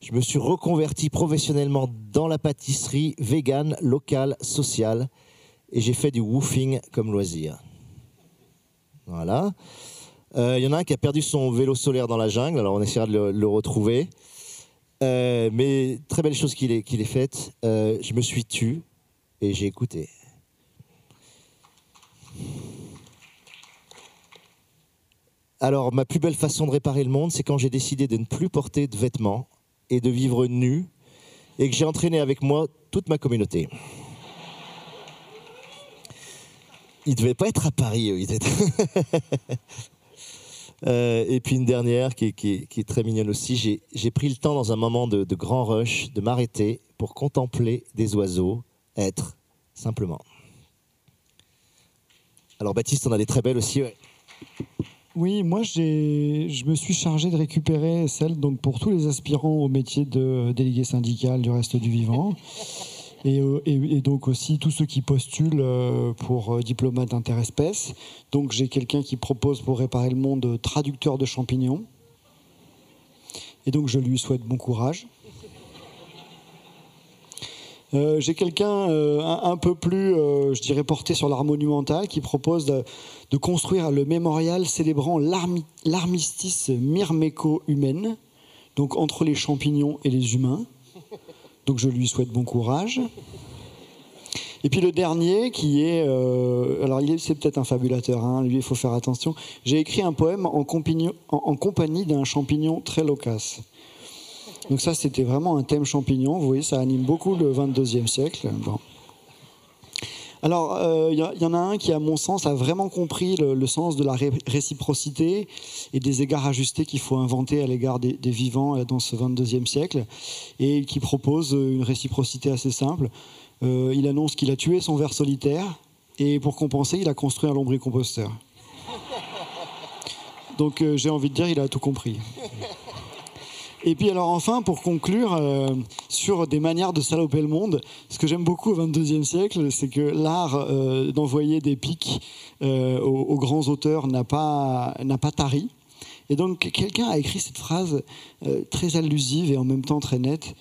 Je me suis reconverti professionnellement dans la pâtisserie vegan, locale, sociale et j'ai fait du woofing comme loisir. Voilà. Euh, Il y en a un qui a perdu son vélo solaire dans la jungle, alors on essaiera de le retrouver. Euh, mais très belle chose qu'il ait, qu'il ait faite. Euh, je me suis tu et j'ai écouté. Alors, ma plus belle façon de réparer le monde, c'est quand j'ai décidé de ne plus porter de vêtements et de vivre nu et que j'ai entraîné avec moi toute ma communauté. Ils ne devaient pas être à Paris, eux. ils étaient- Euh, et puis une dernière qui, est- très mignonne aussi. J'ai- pris le temps dans un moment de, grand rush de m'arrêter pour contempler des oiseaux, être simplement. Alors Baptiste, on a des très belles aussi. Oui, moi je me suis chargé de récupérer celle donc pour tous les aspirants au métier de délégué syndical du reste du vivant. Et, euh, et- donc aussi tous ceux qui postulent euh, pour euh, diplomate interespèces. Donc j'ai quelqu'un qui propose pour réparer le monde traducteur de champignons. Et donc je lui souhaite bon courage. J'ai quelqu'un un, peu plus, je dirais, porté sur l'art monumental qui propose de, de construire le mémorial célébrant l'armi- l'armistice myrméco-humaine, donc entre les champignons et les humains. Donc je lui souhaite bon courage. Et puis le dernier qui est, euh, alors c'est peut-être un fabulateur, hein, lui il faut faire attention. J'ai écrit un poème en- en compagnie d'un champignon très loquace. Donc ça c'était vraiment un thème champignon, vous voyez ça anime beaucoup le 22e siècle. Bon. Alors, euh, il il y en a un qui, à mon sens, a vraiment compris le, sens de la ré- réciprocité et des égards ajustés qu'il faut inventer à l'égard des, vivants euh, dans ce 22e siècle, et qui propose euh, une réciprocité assez simple. Euh, il annonce qu'il a tué son ver solitaire, et pour compenser, il a construit un lombricomposteur. Donc, euh, j'ai envie de dire, il a tout compris. Et puis alors enfin, pour conclure, euh, sur des manières de saloper le monde, ce que j'aime beaucoup au XXIe siècle, c'est que l'art euh, d'envoyer des pics euh, aux, grands auteurs n'a pas, n'a pas tari. Et donc quelqu'un a écrit cette phrase très allusive et en même temps très nette.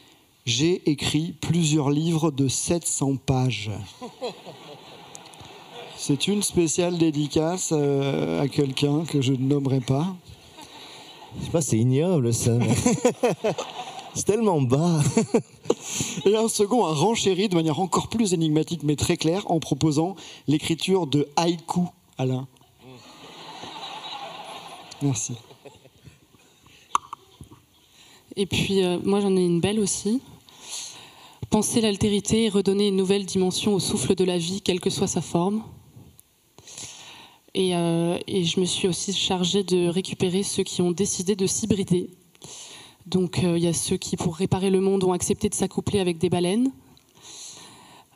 J'ai écrit plusieurs livres de 700 pages. C'est une spéciale dédicace à quelqu'un que je ne nommerai pas. Je sais pas, c'est ignoble ça. *laughs* c'est tellement bas. *laughs* Et un second a renchéri de manière encore plus énigmatique mais très claire en proposant l'écriture de haïku, Alain. Merci. Et puis, euh, moi, j'en ai une belle aussi. Penser l'altérité et redonner une nouvelle dimension au souffle de la vie, quelle que soit sa forme. Et, euh, et je me suis aussi chargée de récupérer ceux qui ont décidé de s'hybrider. Donc, euh, il y a ceux qui, pour réparer le monde, ont accepté de s'accoupler avec des baleines.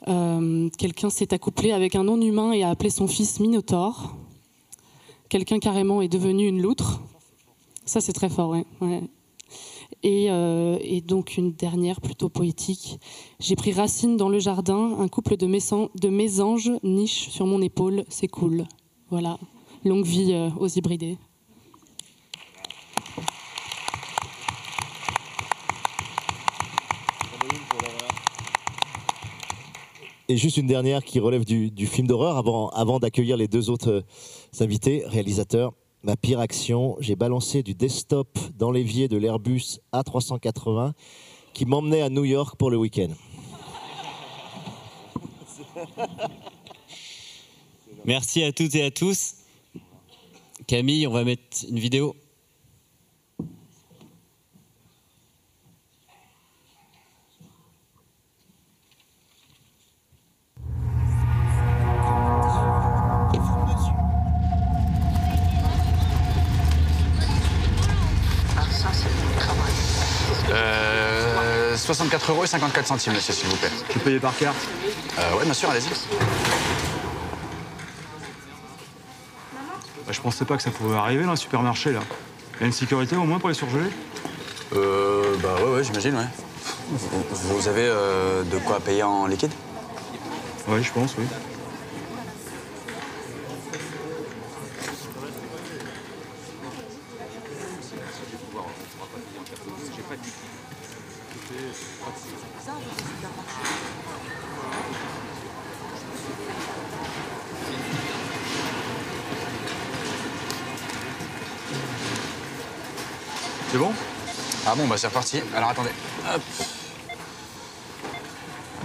Euh, Quelqu'un s'est accouplé avec un non-humain et a appelé son fils Minotaure. Quelqu'un carrément est devenu une loutre. Ça, c'est très fort, ouais. Et, donc une dernière plutôt poétique. J'ai pris racine dans le jardin, un couple de mésanges niche sur mon épaule, c'est cool. Voilà, longue vie euh, aux hybridés. Et juste une dernière qui relève du, du film d'horreur avant, avant d'accueillir les deux autres euh, invités, réalisateurs. Ma pire action, j'ai balancé du desktop dans l'évier de l'Airbus A380 qui m'emmenait à New York pour le week-end. *laughs* Merci à toutes et à tous. Camille, on va mettre une vidéo. Euh, 64 euros et 54 centimes, monsieur, s'il vous plaît. Tu payes par carte? Euh, ouais, bien sûr, allez-y. Bah, Je pensais pas que ça pouvait arriver dans le supermarché là. Il y a une sécurité au moins pour les surgelés Euh, bah ouais, ouais, j'imagine, ouais. Vous, vous avez euh, de quoi payer en liquide? Oui, je pense, oui. C'est bon Ah bon, bah c'est reparti. Alors attendez. Hop.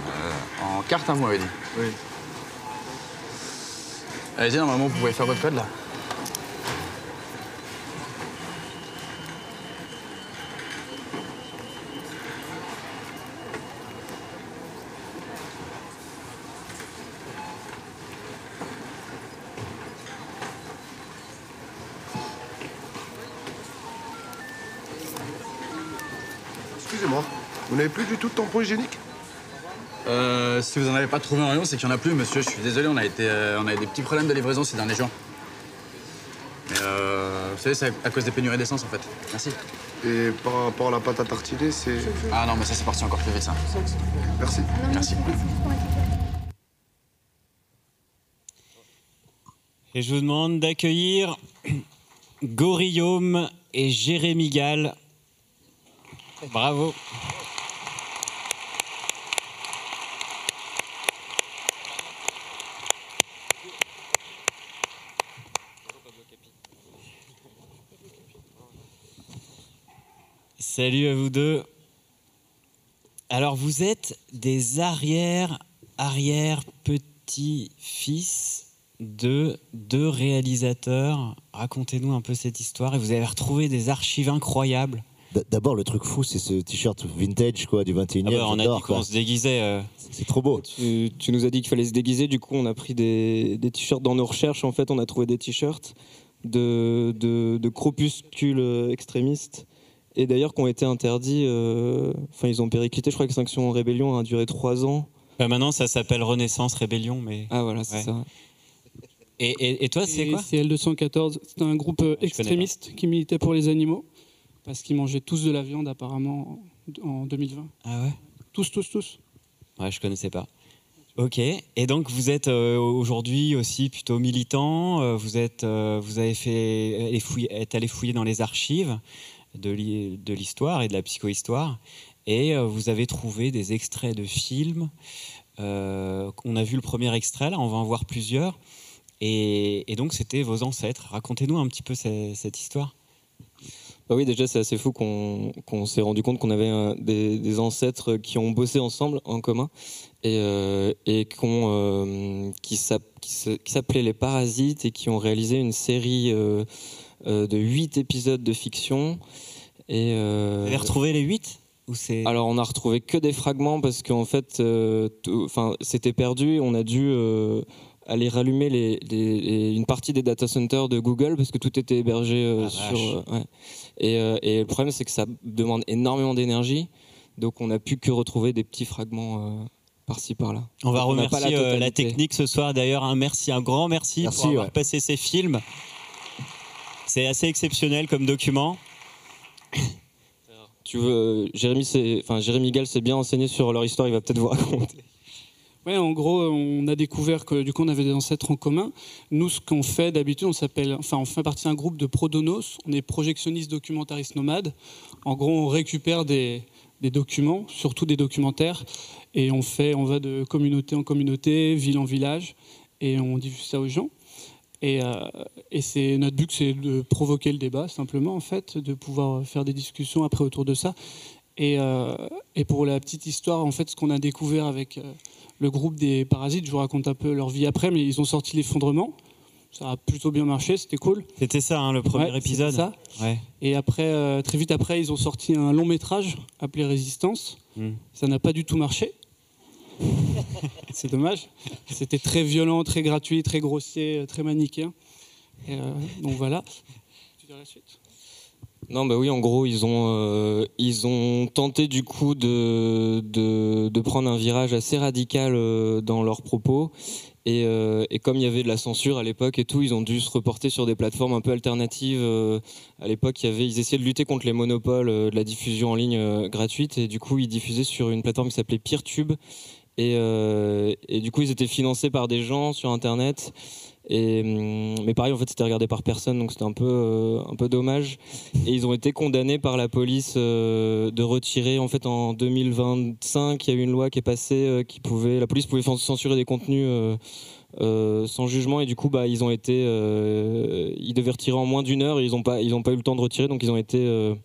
Euh, en carte à moi, dit. Oui. Allez-y, normalement, vous pouvez faire votre code là. De tampon hygiénique Euh, si vous en avez pas trouvé en rayon, c'est qu'il y en a plus, monsieur. Je suis désolé, on a, été, euh, on a eu des petits problèmes de livraison ces derniers jours. Mais euh, vous savez, c'est à cause des pénuries d'essence en fait. Merci. Et par rapport à la pâte à tartiner, c'est... Ah non, mais ça c'est parti encore plus vite ça. Merci. Merci. Et je vous demande d'accueillir Gorillaume et Jérémy Gall. Bravo. Salut à vous deux. Alors vous êtes des arrière arrière petits-fils de deux réalisateurs. Racontez-nous un peu cette histoire et vous avez retrouvé des archives incroyables. D'abord, le truc fou, c'est ce t-shirt vintage quoi, du 21e. Ah bah, on a dit qu'on se déguisait. euh, C'est trop beau. Tu, tu nous as dit qu'il fallait se déguiser, du coup on a pris des, des t-shirts dans nos recherches. En fait, on a trouvé des t-shirts de, de, de crépuscules euh, extrémistes et d'ailleurs qui ont été interdits. euh, Enfin, ils ont périclité. Je crois que Sanction Rébellion a duré trois ans. bah, maintenant, ça s'appelle Renaissance Rébellion, mais. Ah voilà, c'est Ouais. ça. Et, et- et toi, c'est quoi? C'est L214. C'est un groupe euh, extrémiste qui militait pour les animaux parce qu'ils mangeaient tous de la viande apparemment en 2020. Ah ouais? Tous, tous, tous. Ouais, je connaissais pas. Ok. Et donc vous êtes euh, aujourd'hui aussi plutôt militant. euh, vous êtes, euh, vous avez fait, allé fouiller- êtes allé fouiller dans les archives de l'hi- de l'histoire et de la psychohistoire, et euh, vous avez trouvé des extraits de films. Euh, on a vu le premier extrait, là, on va en voir plusieurs. Et, donc c'était vos ancêtres. Racontez-nous un petit peu ce- cette histoire. Bah oui, déjà, c'est assez fou qu'on s'est rendu compte qu'on avait euh, des, ancêtres qui ont bossé ensemble en commun et, qui s'appelaient Les Parasites et qui ont réalisé une série de huit épisodes de fiction. Et, euh, Vous avez retrouvé les huit ou c'est alors on a retrouvé que des fragments parce qu'en fait, euh, enfin, c'était perdu. On a dû euh, aller rallumer les, les- les- une partie des data centers de Google parce que tout était hébergé euh, Ah, sur. euh, ouais. et, euh, et le problème, c'est que ça demande énormément d'énergie, donc on n'a pu que retrouver des petits fragments euh, par-ci par-là. On va Donc, remercier euh, la, technique ce soir. D'ailleurs, un merci, un grand merci, Merci, pour avoir ouais. passé ces films. C'est assez exceptionnel comme document. *coughs* Tu veux, Jérémy, enfin Jérémy Gall s'est bien enseigné sur leur histoire. Il va peut-être vous raconter. Ouais, en gros, on a découvert que du coup, on avait des ancêtres en commun. Nous, ce qu'on fait d'habitude, on s'appelle, enfin, on fait partie d'un groupe de prodonos. On est projectionnistes documentaristes nomades. En gros, on récupère des, des documents, surtout des documentaires, et on fait, on va de communauté en communauté, ville en village, et on diffuse ça aux gens. Et, euh, et c'est notre but, c'est de provoquer le débat simplement, en fait, de pouvoir faire des discussions après autour de ça. Et, euh, et pour la petite histoire, en fait, ce qu'on a découvert avec euh, le groupe des Parasites, je vous raconte un peu leur vie après, mais ils ont sorti l'effondrement. Ça a plutôt bien marché, c'était cool. C'était ça, hein, le premier Ouais, épisode. ça. Ouais. Et après, euh, très vite après, ils ont sorti un long métrage appelé Résistance. Hmm. Ça n'a pas du tout marché. *laughs* C'est dommage. C'était très violent, très gratuit, très grossier, euh, très manichéen. Euh, donc voilà. Tu dis la suite? Non, bah oui, en gros, ils ont, euh, ils ont tenté du coup de, de, de prendre un virage assez radical dans leurs propos. Et, et comme il y avait de la censure à l'époque et tout, ils ont dû se reporter sur des plateformes un peu alternatives. à l'époque, il ils essayaient de lutter contre les monopoles de la diffusion en ligne gratuite. Et du coup, ils diffusaient sur une plateforme qui s'appelait PeerTube. Et, euh, et du coup, ils étaient financés par des gens sur Internet. Et, hum, mais pareil, en fait, c'était regardé par personne, donc c'était un peu, euh, un peu dommage. Et ils ont été condamnés par la police euh, de retirer. En fait, en 2025, il y a eu une loi qui est passée qui pouvait, la police pouvait censurer des contenus sans jugement. Et du coup, bah, ils ont été, ils devaient retirer en moins d'une heure. Ils n'ont pas, ils ont pas eu le temps de retirer, donc ils ont été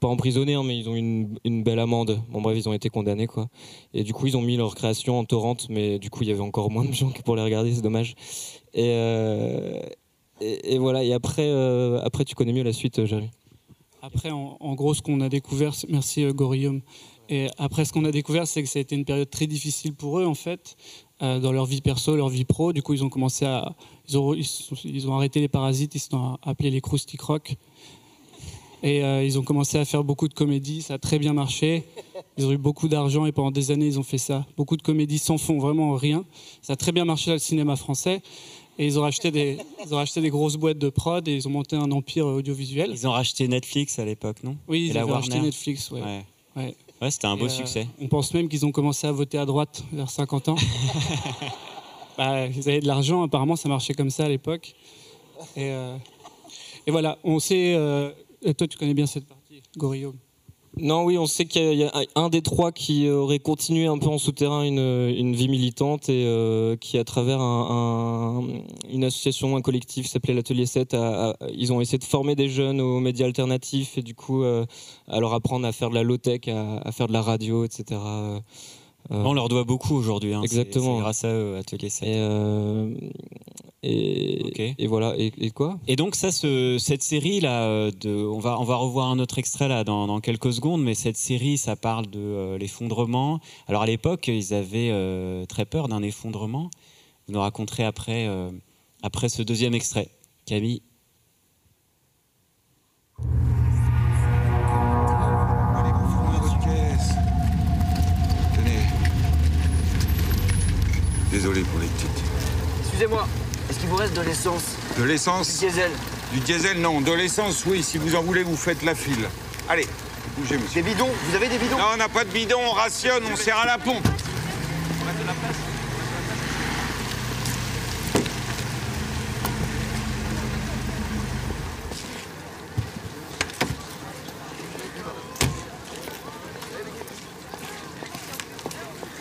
pas emprisonnés, hein, mais ils ont une, une belle amende. Bon, bref, ils ont été condamnés, quoi. Et du coup, ils ont mis leur création en torrent, mais du coup, il y avait encore moins de gens que pour les regarder, c'est dommage. Et, euh, voilà. Et après, euh, après, tu connais mieux la suite, Jérémy. Après, en, gros, ce qu'on a découvert, merci euh, Gorillaume. Et après, ce qu'on a découvert, c'est que ça a été une période très difficile pour eux, en fait, dans leur vie perso, leur vie pro. Du coup, ils ont commencé à. Ils ont, ils ont arrêté les parasites, ils se sont appelés les Krusty Crocs. Et euh, ils ont commencé à faire beaucoup de comédies, ça a très bien marché. Ils ont eu beaucoup d'argent et pendant des années, ils ont fait ça. Beaucoup de comédies sans fond, vraiment rien. Ça a très bien marché dans le cinéma français. Et ils ont racheté des, ils ont racheté des grosses boîtes de prod et ils ont monté un empire audiovisuel. Ils ont racheté Netflix à l'époque, non? Oui, ils avaient racheté. Netflix, ouais. Ouais. Ouais. Ouais, c'était un beau euh, succès. On pense même qu'ils ont commencé à voter à droite vers 50 ans. *laughs* Bah, ils avaient de l'argent, apparemment ça marchait comme ça à l'époque. Et, euh, et voilà, on sait. Euh, toi, tu connais bien cette partie, Gorillaume. Non, oui, on sait qu'il y a- un- des trois qui aurait continué un peu en souterrain une, une vie militante et euh, qui, à travers un- un- une association, un collectif s'appelait l'Atelier 7, a- a- ils ont essayé de former des jeunes aux médias alternatifs et du coup euh, à leur apprendre à faire de la low-tech, à faire de la radio, etc. On leur doit beaucoup aujourd'hui. hein. Exactement. C'est grâce à eux, Atelier 7. Et, euh, et, et voilà. Et, et quoi? Et donc ça, ce- cette série là, euh, de, on va on va revoir un autre extrait là dans, dans quelques secondes, mais cette série, ça parle de euh, l'effondrement. Alors à l'époque, ils avaient euh, très peur d'un effondrement. Vous nous raconterez après après ce deuxième extrait, Camille. Désolé pour les petites. Excusez-moi, est-ce qu'il vous reste de l'essence De l'essence Du diesel. Du diesel, non. De l'essence, oui. Si vous en voulez, vous faites la file. Allez, bougez, monsieur. Des bidons Vous avez des bidons Non, on n'a pas de bidons. On rationne, on sert à la pompe.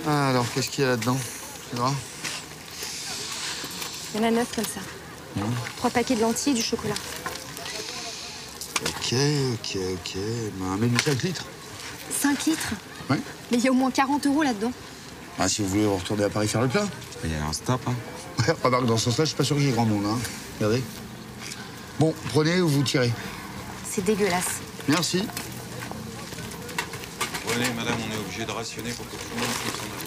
Ah, alors, qu'est-ce qu'il y a là-dedans? Tu vois Il y en a neuf comme ça. Trois paquets de lentilles et du chocolat. Ok, ok, ok. Ben, un menu 5 litres. 5 litres Ouais. Mais il y a au moins 40 euros là-dedans. Ah, si vous voulez retourner à Paris faire le plein. Il y a un stop, hein. Ouais, remarque, dans ce sens-là, je suis pas sûr qu'il y ait grand monde, hein. Regardez. Bon, prenez ou vous tirez. C'est dégueulasse. Merci. Prenez, madame, on est obligé de rationner pour que tout le monde puisse en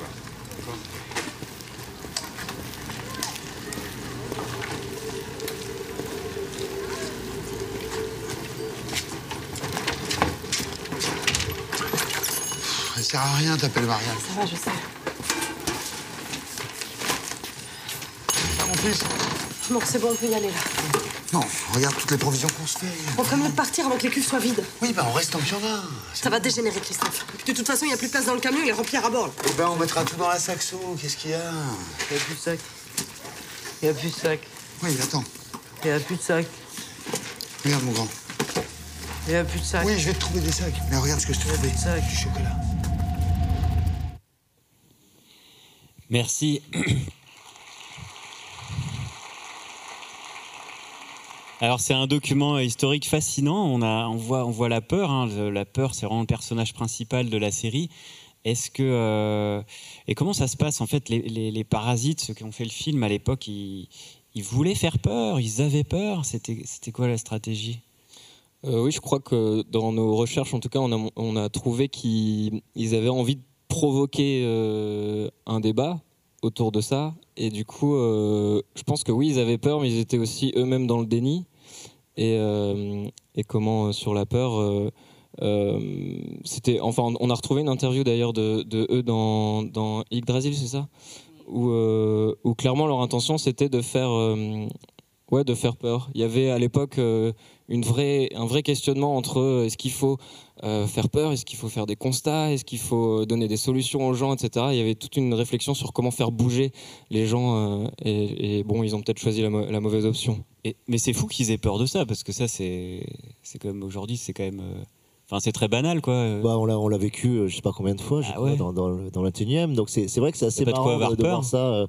sert à rien, t'appelles Marianne. Ça va, je sais. Mon fils Non, c'est bon, on peut y aller là. Non, regarde toutes les provisions qu'on se fait. On ferait mieux de partir avant que les cuves soient vides. Oui, bah on reste en a. Ça va dégénérer, Christophe. Et puis, de toute façon, il n'y a plus de place dans le camion, il est rempli à bord. là. Eh ben, on mettra tout dans la saxo. Qu'est-ce qu'il y a? Il n'y a plus de sac. Il n'y a plus de sac. Oui, attends. Il n'y a plus de sac. Regarde, mon grand. Il n'y a plus de sac. Oui, je vais te trouver des sacs. Mais regarde ce que je te fais. Des sacs, du chocolat. Merci. Alors c'est un document historique fascinant. On, a, on, voit, on voit la peur. hein. La peur, c'est vraiment le personnage principal de la série. Est-ce que euh, et comment ça se passe en fait les, parasites, ceux qui ont fait le film à l'époque, ils, voulaient faire peur, ils avaient peur. C'était quoi la stratégie? Euh, oui, je crois que dans nos recherches, en tout cas, on a, on a trouvé qu'ils ils avaient envie de provoquer euh, un débat autour de ça. Et du coup, euh, je pense que oui, ils avaient peur, mais ils étaient aussi eux-mêmes dans le déni. Et, euh, et comment, sur la peur, c'était. Enfin, on a retrouvé une interview d'ailleurs de, eux dans, dans Yggdrasil, c'est ça? Où, où clairement leur intention c'était de faire ouais de faire peur il y avait à l'époque euh, une vraie un vrai questionnement entre euh, est-ce qu'il faut euh, faire peur est-ce qu'il faut faire des constats est-ce qu'il faut donner des solutions aux gens etc il y avait toute une réflexion sur comment faire bouger les gens euh, et, et bon ils ont peut-être choisi la, mau- la mauvaise option Et- Mais c'est fou qu'ils aient peur de ça parce que ça c'est c'est quand même aujourd'hui c'est quand même euh, enfin c'est très banal quoi. Bah, on l'a on l'a vécu, je sais pas combien de fois, je Ah crois, ouais. dans, dans le, dans le 21e. Donc c'est vrai que c'est assez marrant de, de peur. voir ça.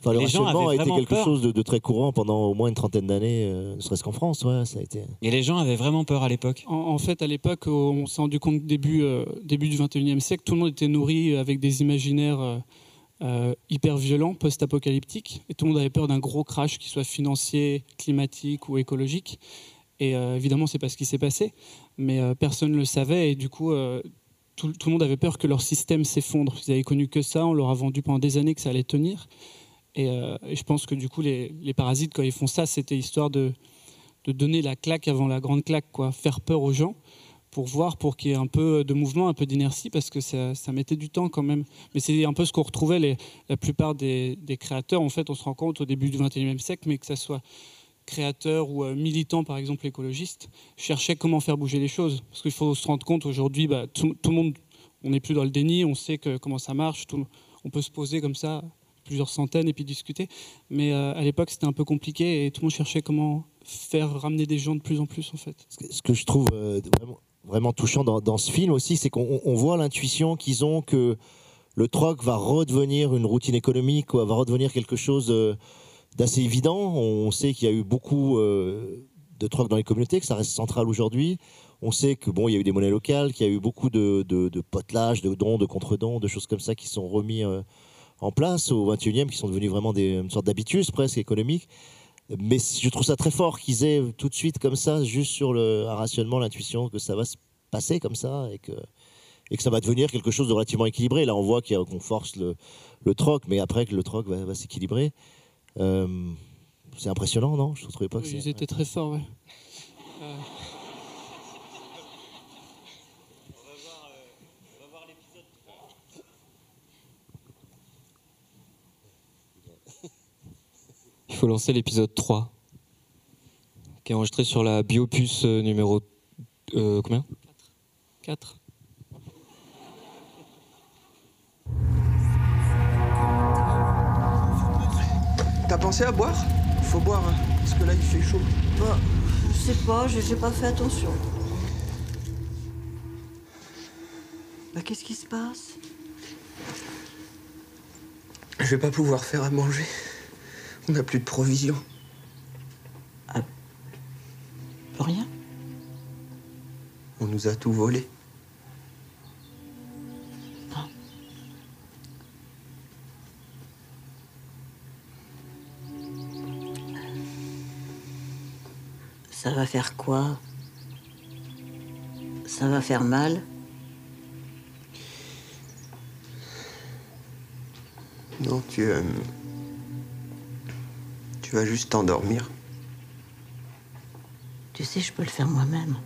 Enfin, le Les gens rationnement a été quelque peur. chose de, de très courant pendant au moins une trentaine d'années, euh, ne serait-ce qu'en France, ouais, ça a été. Et les gens avaient vraiment peur à l'époque. En, en fait, à l'époque, on s'est rendu compte début, euh, début du 21e siècle, tout le monde était nourri avec des imaginaires euh, hyper violents, post-apocalyptiques, et tout le monde avait peur d'un gros crash, qui soit financier, climatique ou écologique. Et euh, évidemment, c'est pas ce qui s'est passé, mais euh, personne ne le savait, et du coup, euh, tout, tout le monde avait peur que leur système s'effondre. Ils avaient connu que ça, on leur a vendu pendant des années que ça allait tenir. Et, euh, et je pense que du coup, les, parasites, quand ils font ça, c'était histoire de, donner la claque avant la grande claque, quoi. faire peur aux gens pour voir, pour qu'il y ait un peu de mouvement, un peu d'inertie, parce que ça, mettait du temps quand même. Mais c'est un peu ce qu'on retrouvait, la plupart des, créateurs, en fait, on se rend compte au début du 21e siècle, mais que ça soit créateurs ou euh, militants, par exemple écologistes, cherchaient comment faire bouger les choses. Parce qu'il faut se rendre compte aujourd'hui, bah, tout, le monde, on n'est plus dans le déni, on sait comment ça marche, on peut se poser comme ça, plusieurs centaines, et puis discuter. Mais euh, à l'époque, c'était un peu compliqué, et tout le monde cherchait comment faire ramener des gens de plus en plus, en fait. ce que je trouve euh, vraiment, touchant dans, ce film aussi, c'est qu'on on voit l'intuition qu'ils ont que le troc va redevenir une routine économique, quoi, va redevenir quelque chose euh, d'assez évident. On sait qu'il y a eu beaucoup de troc dans les communautés, que ça reste central aujourd'hui. On sait que bon, il y a eu des monnaies locales, qu'il y a eu beaucoup de, de, de potelages, de dons, de contre-dons, de choses comme ça qui sont remis en place au 21e, qui sont devenus vraiment des, une sorte d'habitus presque économiques. Mais je trouve ça très fort qu'ils aient tout de suite comme ça, juste sur le un rationnement, l'intuition que ça va se passer comme ça et que, et que ça va devenir quelque chose de relativement équilibré. Là, on voit qu'on force le, le troc, mais après que le troc va, va s'équilibrer. Euh, c'est impressionnant, non? Je ne trouvais pas que Oui. Ils étaient très forts, ouais. Euh, faut lancer l'épisode 3, qui est enregistré sur la Biopuce euh, numéro. euh, combien? 4. T'as pensé à boire? Faut boire, hein, parce que là il fait chaud. Bah, je sais pas, j'ai j'ai pas fait attention. Bah, qu'est-ce qui se passe? Je vais pas pouvoir faire à manger. On n'a plus de provisions. Plus rien? On nous a tout volé. Ça va faire quoi? Ça va faire mal? Non, tu. euh, Tu vas juste t'endormir. Tu sais, je peux le faire moi-même.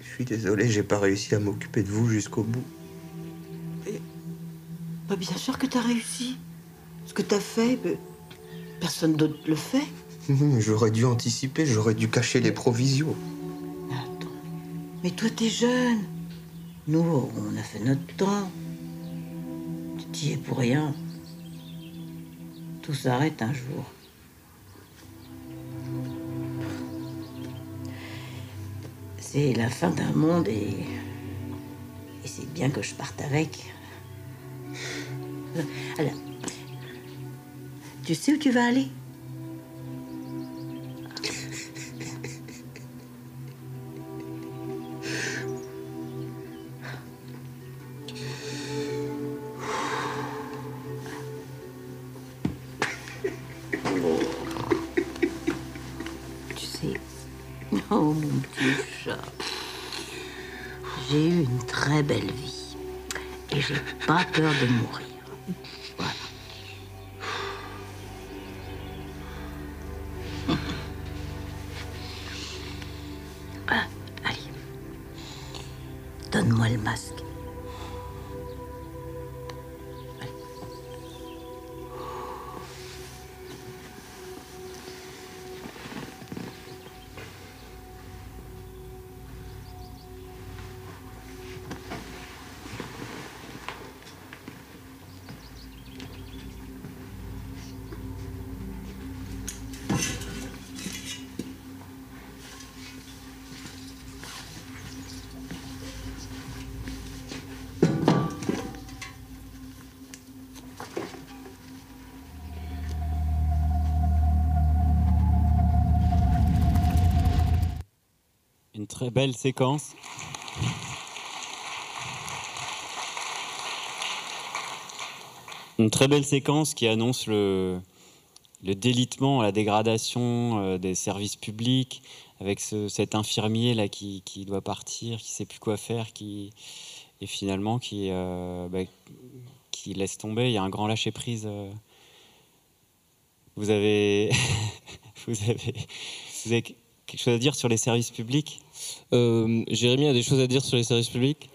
Je suis désolé, j'ai pas réussi à m'occuper de vous jusqu'au bout. Bah, bien sûr que t'as réussi. Ce que t'as fait, bah, personne d'autre le fait. J'aurais dû anticiper, j'aurais dû cacher les provisions. Mais toi, t'es jeune. Nous, on a fait notre temps. Tu t'y es pour rien. Tout s'arrête un jour. C'est la fin d'un monde et. C'est bien que je parte avec. Alors. Tu sais où tu vas aller? Pas peur de mourir. Très belle séquence. Une très belle séquence qui annonce le, délitement, la dégradation euh, des services publics, avec ce- cet infirmier là qui, doit partir, qui sait plus quoi faire, qui et finalement qui euh, bah, laisse tomber. Il y a un grand lâcher prise. *laughs* Avez vous avez quelque chose à dire sur les services publics? Euh, Jérémy a des choses à dire sur les services publics.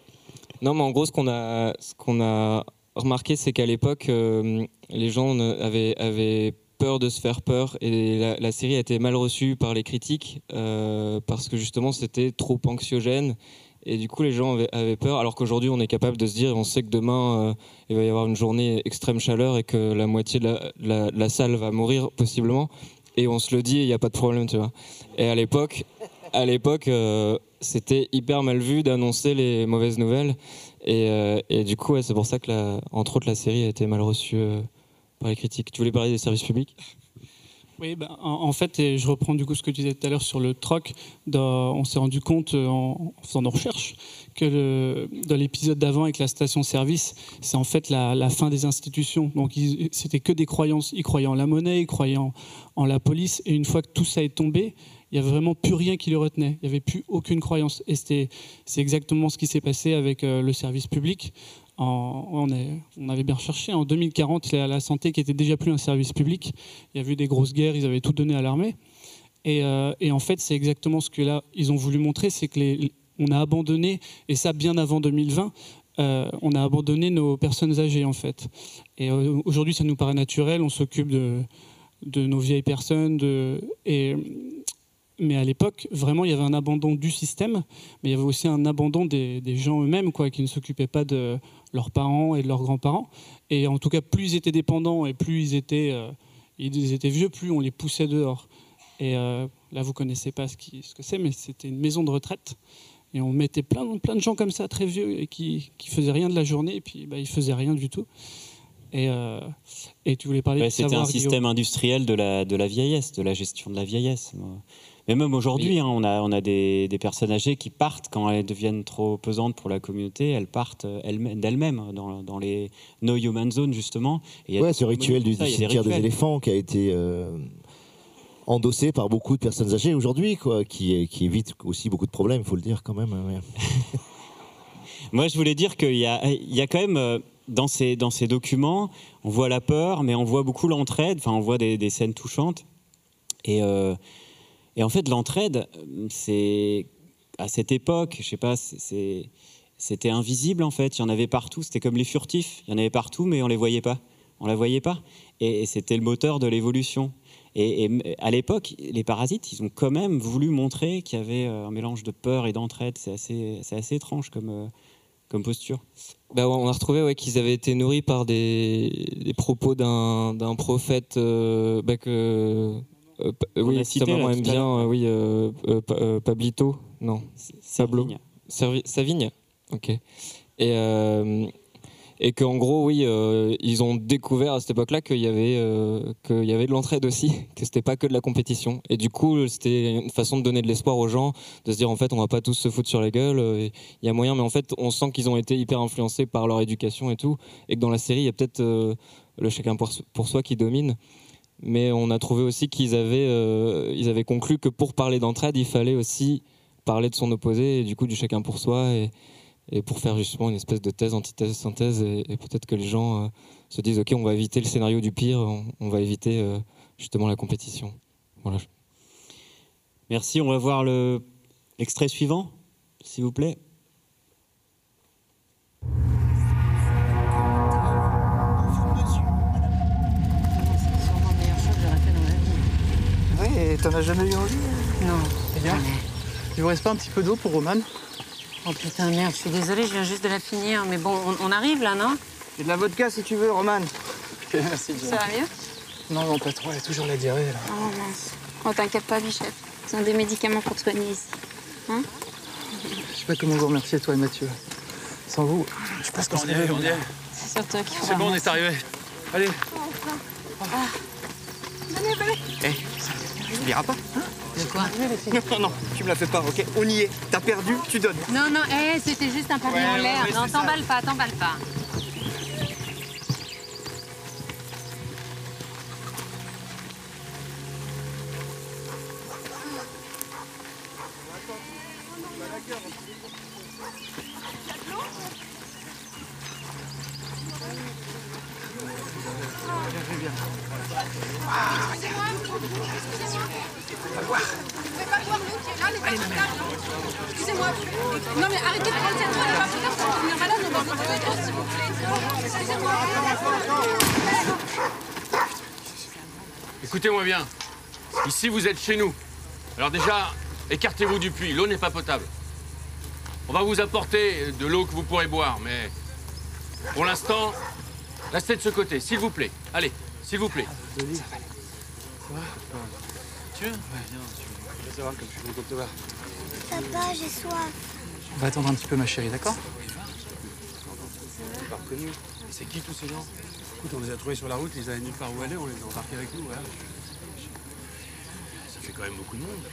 Non, mais en gros, ce qu'on a, remarqué, c'est qu'à l'époque, euh, les gens avaient, peur de se faire peur et la, série a été mal reçue par les critiques euh, parce que justement c'était trop anxiogène et du coup les gens avaient, peur alors qu'aujourd'hui on est capable de se dire on sait que demain euh, il va y avoir une journée extrême chaleur et que la moitié de la, la- salle va mourir possiblement et on se le dit il n'y a pas de problème tu vois et à l'époque à l'époque euh, c'était hyper mal vu d'annoncer les mauvaises nouvelles et, euh, du coup c'est pour ça que entre autres la série a été mal reçue euh, par les critiques tu voulais parler des services publics? Oui, ben, en, fait, et je reprends du coup ce que tu disais tout à l'heure sur le troc. on s'est rendu compte en, en faisant nos recherches que dans l'épisode d'avant avec la station-service, c'est en fait la, fin des institutions. Donc c'était que des croyances. Ils croyaient en la monnaie, ils croyaient en, en la police. Et une fois que tout ça est tombé, il n'y avait vraiment plus rien qui les retenait. Il n'y avait plus aucune croyance. Et c'est exactement ce qui s'est passé avec euh, le service public. On, avait bien recherché. En 2040, il y a la santé qui était déjà plus un service public. Il y a eu des grosses guerres, ils avaient tout donné à l'armée. Et, euh, en fait, c'est exactement ce que là, ils ont voulu montrer, c'est que on a abandonné, et ça bien avant 2020, euh, on a abandonné nos personnes âgées en fait. Et aujourd'hui, ça nous paraît naturel, on s'occupe de, nos vieilles personnes. Mais à l'époque, vraiment, il y avait un abandon du système, mais il y avait aussi un abandon des, des gens eux-mêmes, quoi, qui ne s'occupaient pas de leurs parents et de leurs grands-parents. Et en tout cas, plus ils étaient dépendants et plus ils étaient, euh, ils étaient vieux, plus on les poussait dehors. Et euh, là, vous connaissez pas ce, qui- ce que c'est, mais c'était une maison de retraite. Et on mettait plein, plein de gens comme ça, très vieux, et qui, qui faisaient rien de la journée, et puis bah, ils faisaient rien du tout. Et, euh, et tu voulais parler Ouais, de C'était un système industriel de la, de la vieillesse, de la gestion de la vieillesse. moi. Mais même aujourd'hui, hein, on a, on a des, des personnes âgées qui partent quand elles deviennent trop pesantes pour la communauté, elles partent euh, elles- d'elles-mêmes dans, dans les no human zones justement. Et Ouais, ce rituel du, ça, cimetière des éléphants qui a été euh, endossé par beaucoup de personnes âgées aujourd'hui, quoi, qui, qui évite aussi beaucoup de problèmes, il faut le dire quand même. hein, ouais. *laughs* Moi, je voulais dire qu'il y a, il y a quand même euh, dans ces, dans ces documents, on voit la peur, mais on voit beaucoup l'entraide. Enfin, on voit des, des scènes touchantes. Et, euh, et en fait, l'entraide, euh, c'est à cette époque, je sais pas, c'était invisible en fait. Il y en avait partout. C'était comme les furtifs. Il y en avait partout, mais on les voyait pas. On la voyait pas. Et, c'était le moteur de l'évolution. Et, à l'époque, les parasites, ils ont quand même voulu montrer qu'il y avait euh, un mélange de peur et d'entraide. C'est assez, c'est assez étrange comme, euh, comme posture. Bah on a retrouvé ouais, qu'ils avaient été nourris par des, propos d'un prophète bah que euh, oui, cité, ta maman aime bien, euh, oui, euh, Pa- Pablito, non, Pablo, Servigne. Savigne, ok. Et et qu'en gros, oui, euh, ils ont découvert à cette époque-là qu'il y avait euh, qu'il y avait de l'entraide aussi, *laughs* que c'était pas que de la compétition. Et du coup, c'était une façon de donner de l'espoir aux gens, de se dire en fait, on va pas tous se foutre sur la gueule. Il y a moyen, mais en fait, on sent qu'ils ont été hyper influencés par leur éducation et tout, et que dans la série, il y a peut-être euh, le chacun pour, pour soi qui domine. Mais on a trouvé aussi qu'ils avaient, euh, avaient conclu que pour parler d'entraide, il fallait aussi parler de son opposé, et du coup du chacun pour soi, et, et pour faire justement une espèce de thèse, antithèse, synthèse, et, peut-être que les gens euh, se disent, ok, on va éviter le scénario du pire, on, va éviter euh, justement la compétition. Voilà. Merci. On va voir le l'extrait suivant, s'il vous plaît. Et t'en as jamais eu envie Non. Eh bien, il vous reste pas un petit peu d'eau pour Roman Oh putain, merde, je suis désolée, je viens juste de la finir. Mais bon, on, on arrive là, non? Et de la vodka si tu veux, Roman. Ok, *laughs* merci. Ça va mieux? Non, non, pas trop, elle a toujours la diarrhée là. Oh mince. Oh, t'inquiète pas, Bichette. Ils ont des médicaments pour te soigner ici. Hein? Je sais pas comment vous remercier, toi et Mathieu. Sans vous, je sais pas ce qu'on On y est, on y est. C'est sur toi qu'il faut C'est bon, on est arrivé. Allez. Venez, venez. Eh, tu oublieras pas hein De quoi Non, non, tu me la fais pas, ok On y est. T'as perdu, tu donnes. Non, non, eh, c'était juste un pari Ouais, en l'air. ouais, non, t'emballe pas, t'emballe pas. Écoutez-moi bien. Ici, vous êtes chez nous. Alors déjà, écartez-vous du puits. L'eau n'est pas potable. On va vous apporter de l'eau que vous pourrez boire, mais pour l'instant, restez de ce côté, s'il vous plaît. Allez, s'il vous plaît. Tu veux Ouais, viens, tu vas savoir comme je suis content de te voir. Papa, j'ai soif. On va attendre un petit peu, ma chérie, d'accord pas reconnu. C'est qui tous ces gens? Écoute, on les a trouvés sur la route, ils avaient nulle part où aller, on les a embarqués avec nous, voilà. Ça fait quand même beaucoup de monde.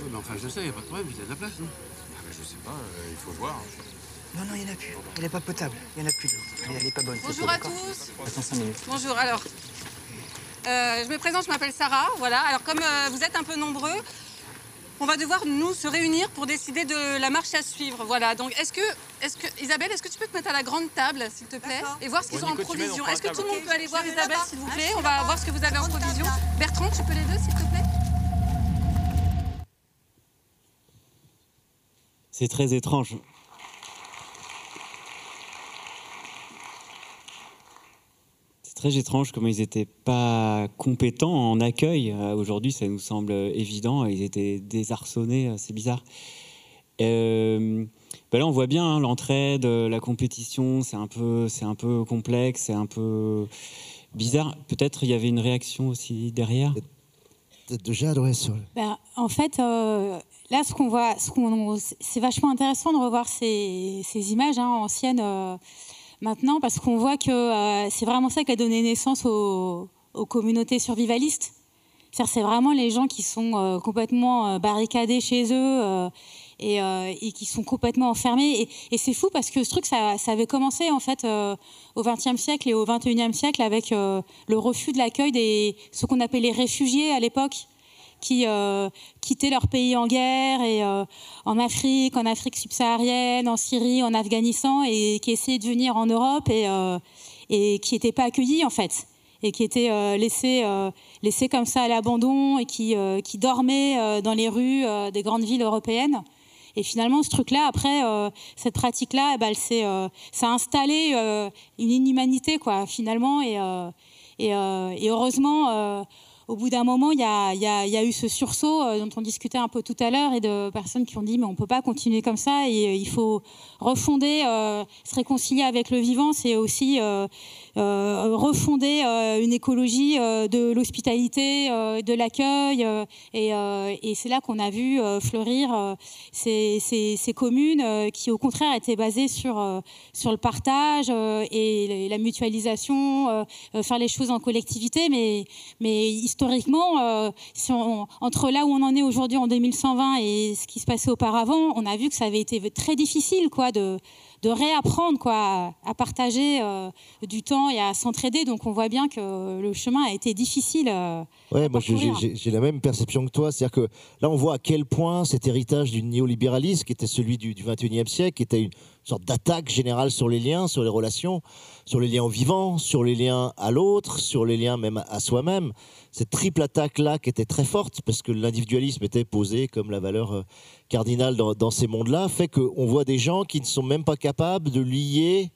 Oui, mais enfin, je sais, y a pas de problème, il y a de la place, non Ah, mais je sais pas, euh, il faut voir. Non, non, il n'y en a plus. Elle n'est pas potable. Il n'y en a plus de l'eau. Elle, pas bonne. Bonjour à tous. Attends 5 minutes. Bonjour, alors. Euh, je me présente, je m'appelle Sarah. Voilà. Alors, comme euh, vous êtes un peu nombreux, on va devoir, nous, se réunir pour décider de la marche à suivre. Voilà. Donc, est-ce que, est que, Isabelle, est-ce que tu peux te mettre à la grande table, s'il te plaît, et voir ce qu'ils Bon, ont en Nico, provision? Est-ce que tout le monde peut aller voir Isabelle, s'il vous plaît? On va voir ce que vous avez en provision. Bertrand, tu peux les deux, s'il te plaît? C'est très étrange. Très étrange comment ils n'étaient pas compétents en accueil. Euh, Aujourd'hui, ça nous semble évident. Ils étaient désarçonnés, euh, c'est bizarre. Euh, ben là, on voit bien hein, l'entraide, la compétition, c'est un peu, c'est un peu complexe, c'est un peu bizarre. Peut-être il y avait une réaction aussi derrière. de Jade, ouais, sur... Ben, en fait, euh, là, ce qu'on voit, ce qu'on, c'est vachement intéressant de revoir ces, ces images hein, anciennes euh, maintenant, parce qu'on voit que euh, c'est vraiment ça qui a donné naissance aux, communautés survivalistes. C'est vraiment les gens qui sont euh, complètement euh, barricadés chez eux et, qui sont complètement enfermés. Et, c'est fou parce que ce truc, ça, avait commencé en fait au XXe siècle et au XXIe siècle avec le refus de l'accueil des ce qu'on appelait les réfugiés à l'époque qui euh, quittaient leur pays en guerre et euh, en Afrique, en Afrique subsaharienne, en Syrie, en Afghanistan et qui essayaient de venir en Europe et, euh, qui n'étaient pas accueillis en fait et qui étaient laissés, laissés comme ça à l'abandon et qui, dormaient dans les rues des grandes villes européennes. Et finalement, ce truc-là, après, cette pratique-là, eh ben, ça a installé une inhumanité, quoi, finalement. Et, et, heureusement, au bout d'un moment, il y a, eu ce sursaut euh, dont on discutait un peu tout à l'heure et de personnes qui ont dit mais on peut pas continuer comme ça et euh, il faut refonder, euh, se réconcilier avec le vivant, c'est aussi refonder euh, une écologie euh, de l'hospitalité, euh, de l'accueil euh, et, euh, et c'est là qu'on a vu euh, fleurir euh, ces, ces- communes euh, qui au contraire étaient basées sur, euh, sur le partage euh, et la mutualisation, euh, euh, faire les choses en collectivité, mais, mais historiquement, euh, entre là où on en est aujourd'hui en 2120 et ce qui se passait auparavant, on a vu que ça avait été très difficile quoi, de, de réapprendre quoi, à, partager euh, du temps et à s'entraider. Donc on voit bien que le chemin a été difficile. euh, Ouais, moi j'ai la même perception que toi. C'est-à-dire que là, on voit à quel point cet héritage du néolibéralisme, qui était celui du, du 21e siècle, qui était une sorte d'attaque générale sur les liens, sur les relations, sur les liens au vivant, sur les liens à l'autre, sur les liens même à soi-même, cette triple attaque-là qui était très forte, parce que l'individualisme était posé comme la valeur euh, cardinale dans, ces mondes-là, fait qu'on voit des gens qui ne sont même pas capables de lier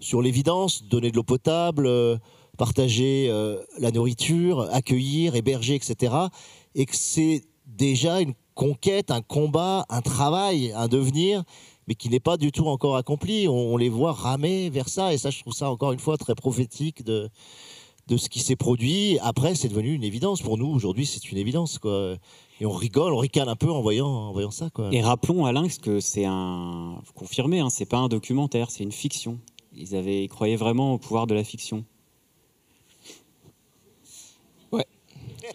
sur l'évidence, donner de l'eau potable, euh, partager euh, la nourriture, accueillir, héberger, etc. Et que c'est déjà une conquête, un combat, un travail, un devenir, mais qui n'est pas du tout encore accompli. On, on les voit ramer vers ça, et ça, je trouve ça encore une fois très prophétique de, de ce qui s'est produit. Après, c'est devenu une évidence. Pour nous, aujourd'hui, c'est une évidence. Quoi. Et on rigole, on ricane un peu en voyant, en voyant ça. Quoi. Et rappelons Alain que c'est un faut confirmer, hein, c'est pas un documentaire, c'est une fiction. Ils avaient, ils croyaient vraiment au pouvoir de la fiction.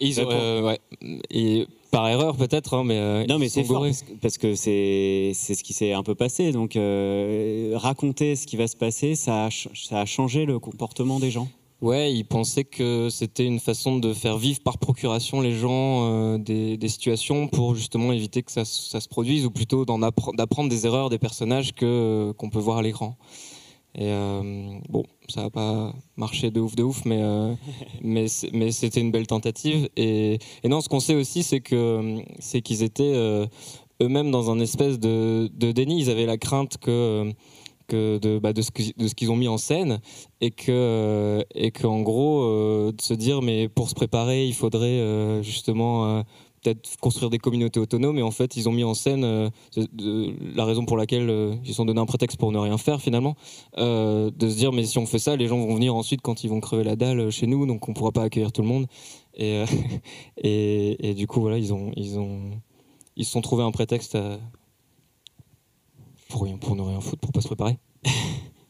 Ils ont, euh, ouais. Et par erreur peut-être, hein, mais euh, Non, mais c'est fort parce que- c'est c'est ce qui s'est un peu passé. Donc euh, raconter ce qui va se passer, ça a, ch- ça a changé le comportement des gens. Ouais, ils pensaient que c'était une façon de faire vivre par procuration les gens euh, des, des situations pour justement éviter que ça, se- ça se produise, ou plutôt d'apprendre des erreurs des personnages que qu'on peut voir à l'écran. Et euh, bon, ça n'a pas marché de ouf de ouf, mais euh, *laughs* mais mais c'était une belle tentative. Et, et non, ce qu'on sait aussi, c'est qu'ils étaient euh, eux-mêmes dans un espèce de, de déni. Ils avaient la crainte que que de, bah, de ce que- de ce qu'ils ont mis en scène et que et qu'en gros euh, de se dire mais pour se préparer il faudrait euh, justement euh, peut-être construire des communautés autonomes et en fait ils ont mis en scène euh, de- la raison pour laquelle euh, ils se sont donné un prétexte pour ne rien faire finalement euh, de se dire mais si on fait ça les gens vont venir ensuite quand ils vont crever la dalle chez nous donc on pourra pas accueillir tout le monde et *laughs* et, et du coup voilà ils ont ils ont ils se sont trouvés un prétexte à- pour, rien- pour ne rien foutre, pour pas se préparer.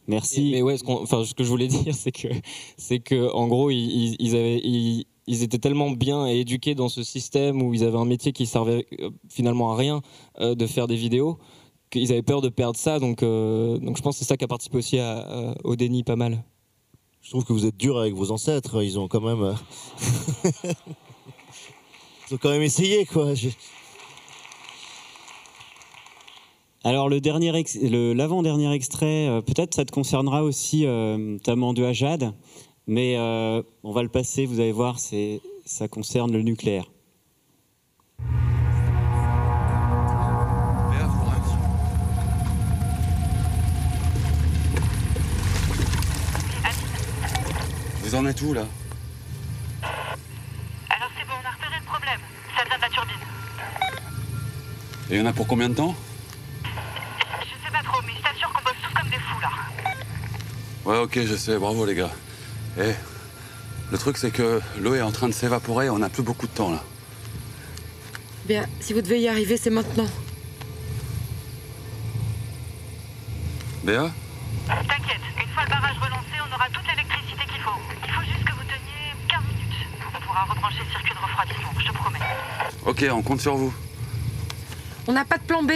Merci. mais ouais, ce, que je voulais *laughs* dire, c'est que, c'est que, en gros, ils, ils- ils avaient, ils, ils étaient tellement bien éduqués dans ce système où ils avaient un métier qui servait euh, finalement à rien euh, de faire des vidéos qu'ils avaient peur de perdre ça. Donc, euh, donc je pense que c'est ça qui a participé aussi à- à- au déni pas mal. Je trouve que vous êtes dur avec vos ancêtres. Ils ont quand même. *laughs* Ils ont quand même essayé, quoi. Je- Alors le dernier, l'avant-dernier extrait, euh, peut-être ça te concernera aussi, euh, Tamandu à Jade, mais euh, on va le passer. Vous allez voir, c'est ça concerne le nucléaire. Vous en êtes où là? Alors c'est bon, on a repéré le problème. Ça vient de la turbine. Et il y en a pour combien de temps? Je sais pas trop, mais je t'assure qu'on bosse tous comme des fous là. Ouais, ok, je sais, bravo les gars. Eh, le truc c'est que l'eau est en train de s'évaporer, on n'a plus beaucoup de temps là. Bien, si vous devez y arriver, c'est maintenant. Béa T'inquiète, une fois le barrage relancé, on aura toute l'électricité qu'il faut. Il faut juste que vous teniez 15 minutes. On pourra rebrancher le circuit de refroidissement, je te promets. Ok, on compte sur vous. On n'a pas de plan B.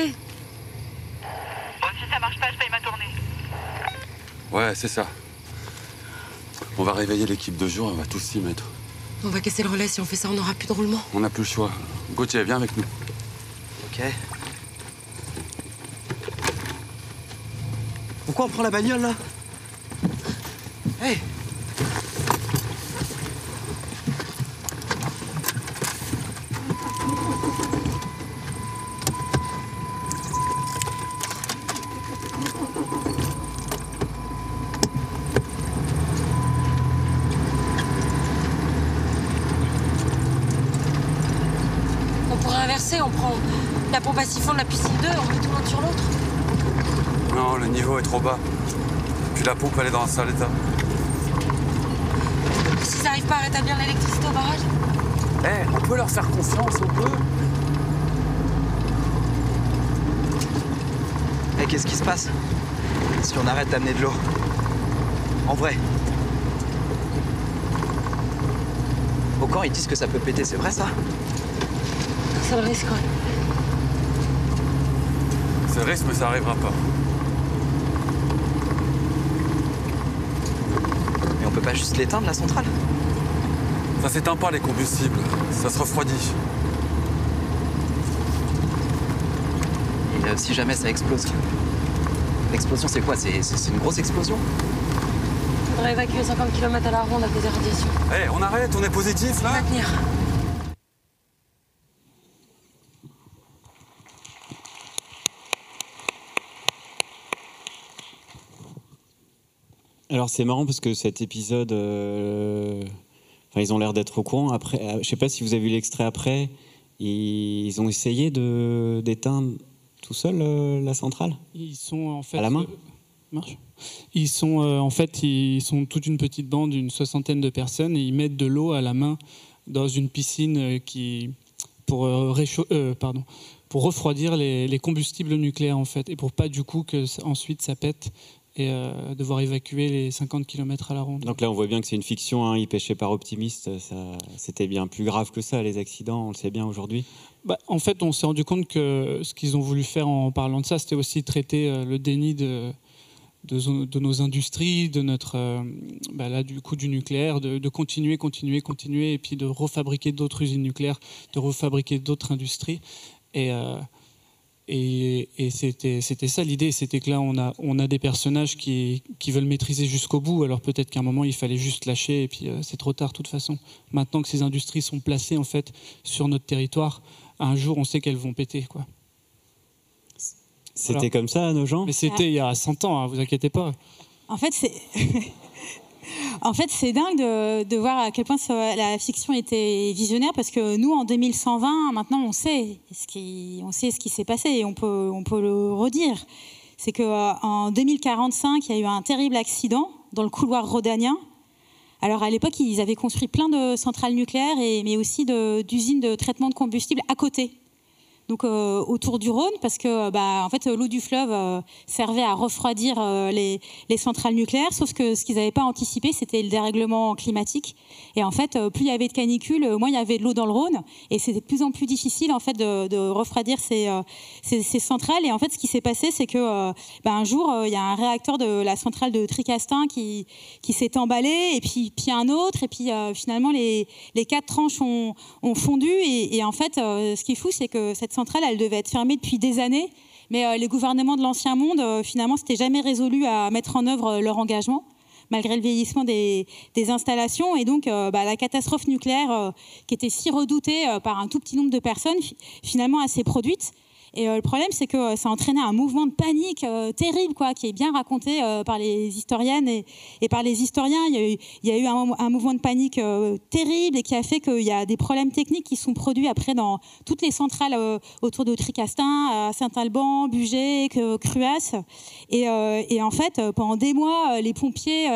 Bon, si ça marche pas, je paye ma tournée. Ouais, c'est ça. On va réveiller l'équipe de jour, on va tous s'y mettre. On va casser le relais. Si on fait ça, on n'aura plus de roulement. On n'a plus le choix. Gauthier, viens avec nous. Ok. Pourquoi on prend la bagnole là? Hey On pourrait inverser. On prend siphon de la piscine 2, on met tout l'un sur l'autre. Non, le niveau est trop bas. Puis la pompe, elle est dans un sale état. Et S'ils n'arrivent pas à rétablir l'électricité au barrage? Eh, on peut leur faire confiance, on peut Eh, qu'est-ce qui se passe? Si on arrête d'amener de l'eau En vrai Au camp, ils disent que ça peut péter, c'est vrai ça? C'est le risque, ouais. Risque, mais ça arrivera pas. Mais on peut pas juste l'éteindre, la centrale? Ça s'éteint pas, les combustibles. Ça se refroidit. Et euh, si jamais ça explose L'explosion, c'est quoi? C'est une grosse explosion? Faudrait évacuer 50 km à la ronde à cause des radiations. Eh, on arrête, on est positif, là? Maintenir. Alors c'est marrant parce que cet épisode, euh, enfin, ils ont l'air d'être au courant. Après, euh, je sais pas si vous avez vu l'extrait après. Ils ont essayé de d'éteindre tout seul euh, la centrale? Ils sont en fait. À la main? euh, marche. Ils sont en fait, ils sont toute une petite bande d'une soixantaine de personnes et ils mettent de l'eau à la main dans une piscine qui pour réchau- euh, pardon pour refroidir les, les combustibles nucléaires en fait et pour pas du coup que ça- ensuite ça pète et euh, devoir évacuer les 50 km à la ronde. Donc là, on voit bien que c'est une fiction. Hein, ils pêchaient par optimiste. C'était bien plus grave que ça, les accidents. On le sait bien aujourd'hui. Bah, en fait, on s'est rendu compte que ce qu'ils ont voulu faire en parlant de ça, c'était aussi traiter euh, le déni de, de, zo- de nos industries, de notre, euh, bah, là, du coup, du nucléaire, de, de continuer, continuer, continuer, et puis de refabriquer d'autres usines nucléaires, de refabriquer d'autres industries. Et, euh, et, et c'était, c'était ça l'idée, c'était que là, on a, on a des personnages qui, qui veulent maîtriser jusqu'au bout. Alors peut-être qu'à un moment, il fallait juste lâcher, et puis euh, c'est trop tard de toute façon. Maintenant que ces industries sont placées en fait sur notre territoire, un jour, on sait qu'elles vont péter, quoi. C'était comme ça nos gens? Mais c'était il y a 100 ans, hein, vous inquiétez pas. En fait, c'est. *laughs* *laughs* En fait, c'est dingue de, de voir à quel point la fiction était visionnaire parce que nous, en 2120, maintenant, on sait ce qui, on sait ce qui s'est passé et on peut, on peut le redire. C'est qu'en 2045, il y a eu un terrible accident dans le couloir rhodanien. Alors, à l'époque, ils avaient construit plein de centrales nucléaires, et, mais aussi de- d'usines de, traitement de combustible à côté. Donc euh, autour du Rhône, parce que bah, en fait l'eau du fleuve euh, servait à refroidir euh, les, les centrales nucléaires, sauf que ce qu'ils n'avaient pas anticipé, c'était le dérèglement climatique. Et en fait, euh, plus il y avait de canicules, euh, moins il y avait de l'eau dans le Rhône, et c'était de plus en plus difficile en fait de, refroidir ces, euh, centrales. Et en fait, ce qui s'est passé, c'est que euh, bah, jour, euh, il y a un réacteur de la centrale de Tricastin qui, s'est emballé, et puis, un autre, et puis euh, finalement les, quatre tranches ont, fondu. Et, en fait, euh, ce qui est fou, c'est que cette centrale, elle devait être fermée depuis des années. Mais euh, les gouvernements de l'ancien monde, euh, finalement, s'étaient jamais résolus à mettre en œuvre euh, leur engagement, malgré le vieillissement des, installations. Et donc, bah, la catastrophe nucléaire, qui était si redoutée par un tout petit nombre de personnes, fi- finalement, s'est produite. Et euh, le problème, c'est que euh, ça a entraîné un mouvement de panique euh, terrible, quoi, qui est bien raconté par les historiennes et, par les historiens. Il y a eu, un, mouvement de panique terrible et qui a fait qu'il y a des problèmes techniques qui sont produits après dans toutes les centrales autour de Tricastin, Saint-Alban, Bugey, Cruas. Et, en fait, pendant des mois, les pompiers,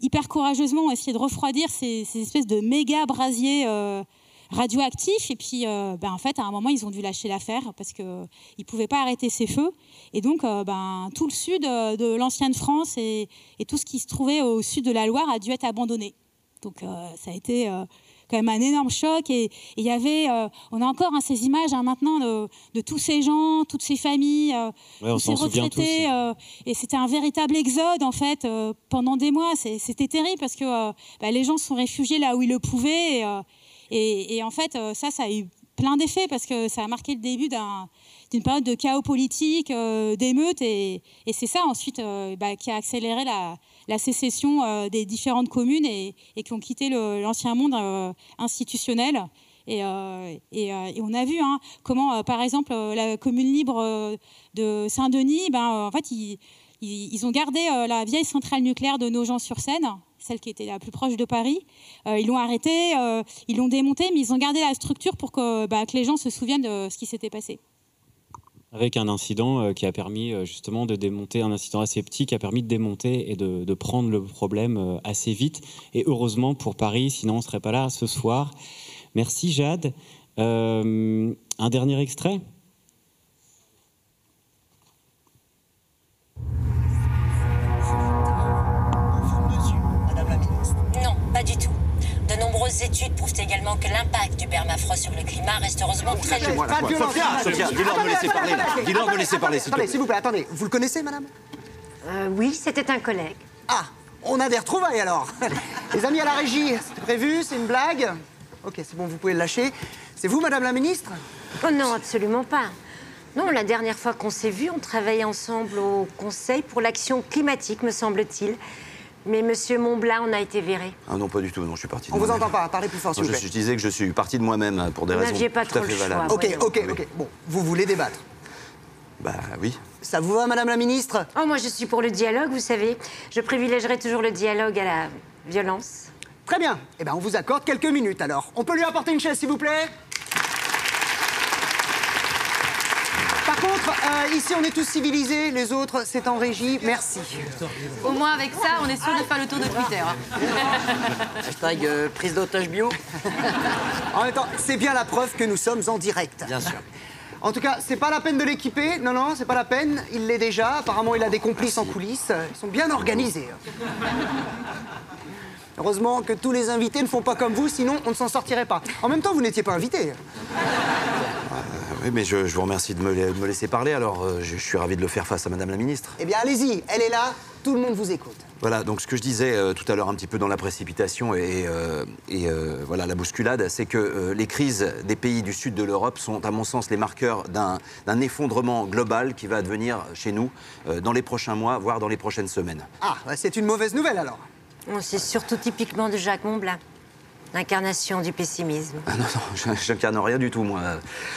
hyper courageusement, ont essayé de refroidir ces, ces espèces de méga brasiers. Radioactif. Et puis, euh, ben, en fait, à un moment, ils ont dû lâcher l'affaire parce qu'ils ne pouvaient pas arrêter ces feux. Et donc, euh, ben, tout le sud euh, de l'ancienne France et, et tout ce qui se trouvait au sud de la Loire a dû être abandonné. Donc, ça a été quand même un énorme choc. Et il y avait, euh, on a encore hein, ces images hein, maintenant de, de tous ces gens, toutes ces familles, euh, Ouais, on tous ces retraités. euh, et c'était un véritable exode en fait pendant des mois. C'était terrible parce que bah, les gens se sont réfugiés là où ils le pouvaient. Et, et- en fait, euh, ça, ça a eu plein d'effets parce que ça a marqué le début d'un- d'une période de chaos politique, euh, d'émeutes. Et, c'est ça ensuite euh, bah, qui a accéléré la, sécession euh, des différentes communes et, qui ont quitté l'ancien monde institutionnel. Et, on a vu hein, comment, par exemple, la commune libre de Saint-Denis, ben, en fait, ils, ils- ont gardé euh, la vieille centrale nucléaire de Nogent-sur-Seine, celle qui était la plus proche de Paris. Euh, ils l'ont arrêtée, euh, ils l'ont démontée, mais ils ont gardé la structure pour que, bah, que les gens se souviennent de ce qui s'était passé. Avec un incident qui a permis justement de démonter, un incident assez petit qui a permis de démonter et de, prendre le problème assez vite. Et heureusement pour Paris, sinon on ne serait pas là ce soir. Merci Jade. Un dernier extrait? Nombreuses études prouvent également que l'impact du permafrost sur le climat reste heureusement très limité. Pas de violence. Sophia, dis-leur de me laisser parler, là. Dis-leur de me laisser parler, s'il te Attendez, plaît. s'il vous plaît, attendez. Vous le connaissez, madame Euh, oui, c'était un collègue. Ah, on a des retrouvailles alors. *laughs* Les amis à la régie, c'était prévu, c'est une blague Ok, c'est bon, vous pouvez le lâcher. C'est vous, madame la ministre Oh non, absolument pas. Non, la dernière fois qu'on s'est vus, on travaillait ensemble au Conseil pour l'action climatique, me semble-t-il. Mais Monsieur Montblanc en a été viré. Ah non, pas du tout, non, je suis parti de On vous entend pas, parlez plus fort, s'il vous je, plaît. je disais que je suis parti de moi-même hein, pour des Vous raisons n'aviez pas tout à trop fait le choix, valables. Ok, voyons. ok, ok. Bon, vous voulez débattre. Bah oui. Ça vous va, madame la ministre? Oh, moi, je suis pour le dialogue, vous savez. Je privilégierai toujours le dialogue à la violence. Très bien. Eh bien, on vous accorde quelques minutes alors. On peut lui apporter une chaise, s'il vous plaît? Contre, euh, ici, on est tous civilisés. Les autres, c'est en régie. Merci. Au moins avec ça, on est sûr de faire le tour de Twitter. *laughs* Hashtag euh, prise d'otage bio. *laughs* en même temps, c'est bien la preuve que nous sommes en direct. Bien sûr. *laughs* En tout cas, c'est pas la peine de l'équiper. Non, non, c'est pas la peine. Il l'est déjà. Apparemment, il a des complices en coulisses. Ils sont bien organisés. Heureusement que tous les invités ne font pas comme vous, sinon on ne s'en sortirait pas. En même temps, vous n'étiez pas invité. Oui, mais je, je vous remercie de me, la- de me laisser parler, alors euh, je, je suis ravi de le faire face à Madame la Ministre. Eh bien, allez-y. Elle est là. Tout le monde vous écoute. Voilà, donc ce que je disais euh, tout à l'heure un petit peu dans la précipitation et, euh, et, euh, voilà la bousculade, c'est que euh, les crises des pays du sud de l'Europe sont à mon sens les marqueurs d'un effondrement global qui va advenir chez nous euh, dans les prochains mois, voire dans les prochaines semaines. Ah, bah, c'est une mauvaise nouvelle alors. C'est surtout typiquement de Jacques Montblanc. L'incarnation du pessimisme. Ah non, non, *laughs* je- j'incarne rien du tout, moi.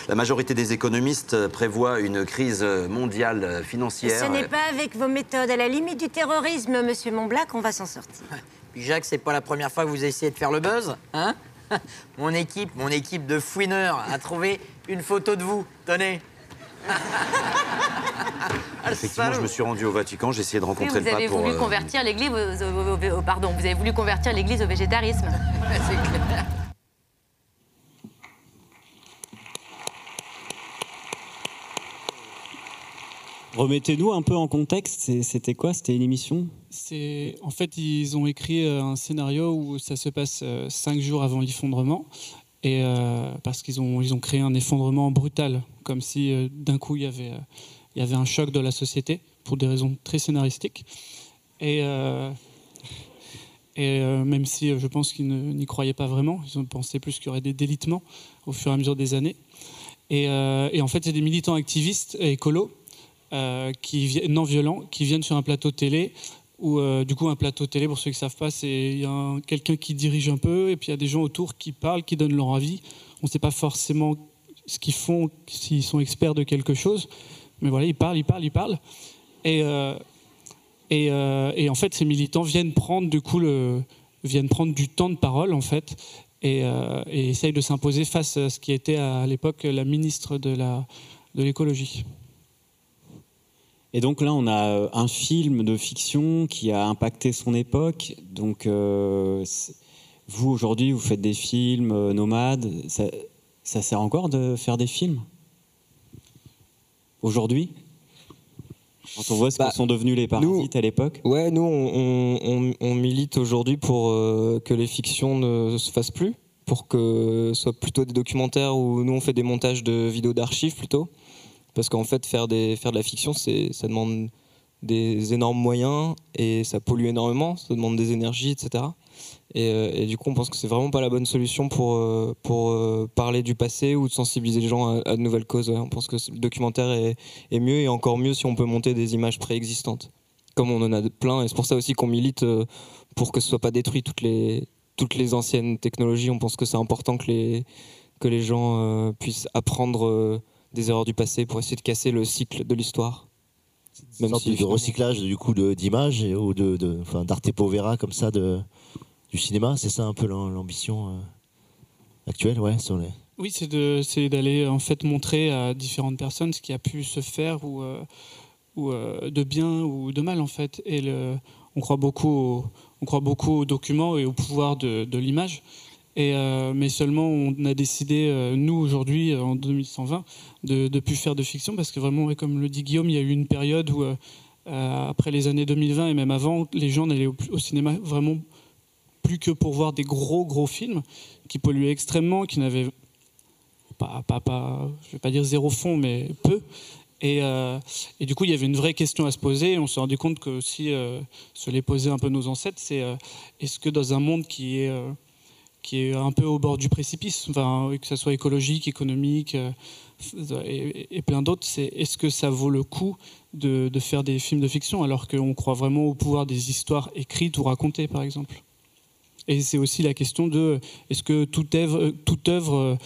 La majorité des économistes prévoient une crise mondiale financière. Ce n'est pas avec vos méthodes à la limite du terrorisme, monsieur Montblanc, qu'on va s'en sortir. Puis Jacques, c'est pas la première fois que vous essayez de faire le buzz, hein? *laughs* Mon équipe, mon équipe de fouineurs a trouvé une photo de vous. Tenez. Effectivement, je me suis rendu au Vatican, j'ai essayé de Oui, rencontrer vous le avez pape pour. voulu euh, convertir l'Église au, au- au- au- pardon, vous avez voulu convertir l'Église au végétarisme. *laughs* C'est clair. Remettez-nous un peu en contexte, c'est- c'était quoi C'était une émission? C'est en fait ils ont écrit euh, un scénario où ça se passe euh, cinq jours avant l'effondrement et euh, parce qu'ils ont ils ont créé un effondrement brutal comme si euh, d'un coup il y avait euh, il y avait un choc de la société pour des raisons très scénaristiques et et même si je pense qu'ils n'y croyaient pas vraiment, ils ont pensé plus qu'il y aurait des délitements au fur et à mesure des années. Et, et en fait, c'est des militants activistes et écolos qui non violents qui viennent sur un plateau télé. Ou du coup, un plateau télé, pour ceux qui ne savent pas, c'est il y a un- quelqu'un qui dirige un peu et puis il y a des gens autour qui parlent, qui donnent leur avis. On ne sait pas forcément ce qu'ils font, s'ils sont experts de quelque chose, mais voilà, ils parlent, ils parlent, ils parlent. Et, euh, et, euh, et en fait, ces militants viennent prendre du coup le, viennent prendre du temps de parole en fait et, euh, et essayent de s'imposer face à ce qui était à l'époque la ministre de de l'écologie. Et donc là, on a euh, un film de fiction qui a impacté son époque. Donc, euh, vous aujourd'hui, vous faites des films euh, nomades. Ça, ça sert encore de faire des films? Aujourd'hui? Quand on voit ce Bah, que sont devenus les parasites à l'époque? Ouais, nous, on, on- on milite aujourd'hui pour euh, que les fictions ne se fassent plus, pour que ce soit plutôt des documentaires où nous, on fait des montages de vidéos d'archives plutôt. Parce qu'en fait, faire, de la fiction, ça demande des énormes moyens et ça pollue énormément, ça demande des énergies, etc. Et, euh, et du coup, on pense que c'est vraiment pas la bonne solution pour, euh, euh, parler du passé ou de sensibiliser les gens à, de nouvelles causes. On pense que le documentaire est, mieux et encore mieux si on peut monter des images préexistantes comme on en a plein, et c'est pour ça aussi qu'on milite pour que ce soit pas détruit toutes les, anciennes technologies. On pense que c'est important que les, gens puissent apprendre des erreurs du passé pour essayer de casser le cycle de l'histoire. Une sorte de recyclage du coup de- d'images ou de, de enfin, d'arte povera comme ça de, du cinéma, c'est ça un peu l'am- l'ambition euh, actuelle, ouais, sur les. Oui, c'est de- c'est d'aller en fait montrer à différentes personnes ce qui a pu se faire ou, euh, ou euh, de bien ou de mal en fait. Et le- on croit beaucoup, au, on croit beaucoup aux documents et au pouvoir de, de l'image. Euh, mais seulement on a décidé euh, nous aujourd'hui euh, en 2120 de ne plus faire de fiction parce que vraiment, comme le dit Guillaume, il y a eu une période où après les années 2020 et même avant, les gens n'allaient au, cinéma vraiment plus que pour voir des gros gros films qui polluaient extrêmement, qui n'avaient pas, pas, pas, je vais pas dire zéro fond, mais peu. Et, du coup, il y avait une vraie question à se poser. On s'est rendu compte que aussi, euh, se les posaient un peu nos ancêtres, c'est est-ce que dans un monde qui est, qui est un peu au bord du précipice, que ce soit écologique, économique euh, et, plein d'autres, c'est est-ce que ça vaut le coup de, faire des films de fiction alors qu'on croit vraiment au pouvoir des histoires écrites ou racontées, par exemple? Et c'est aussi la question de est-ce que toute œuvre, toute œuvre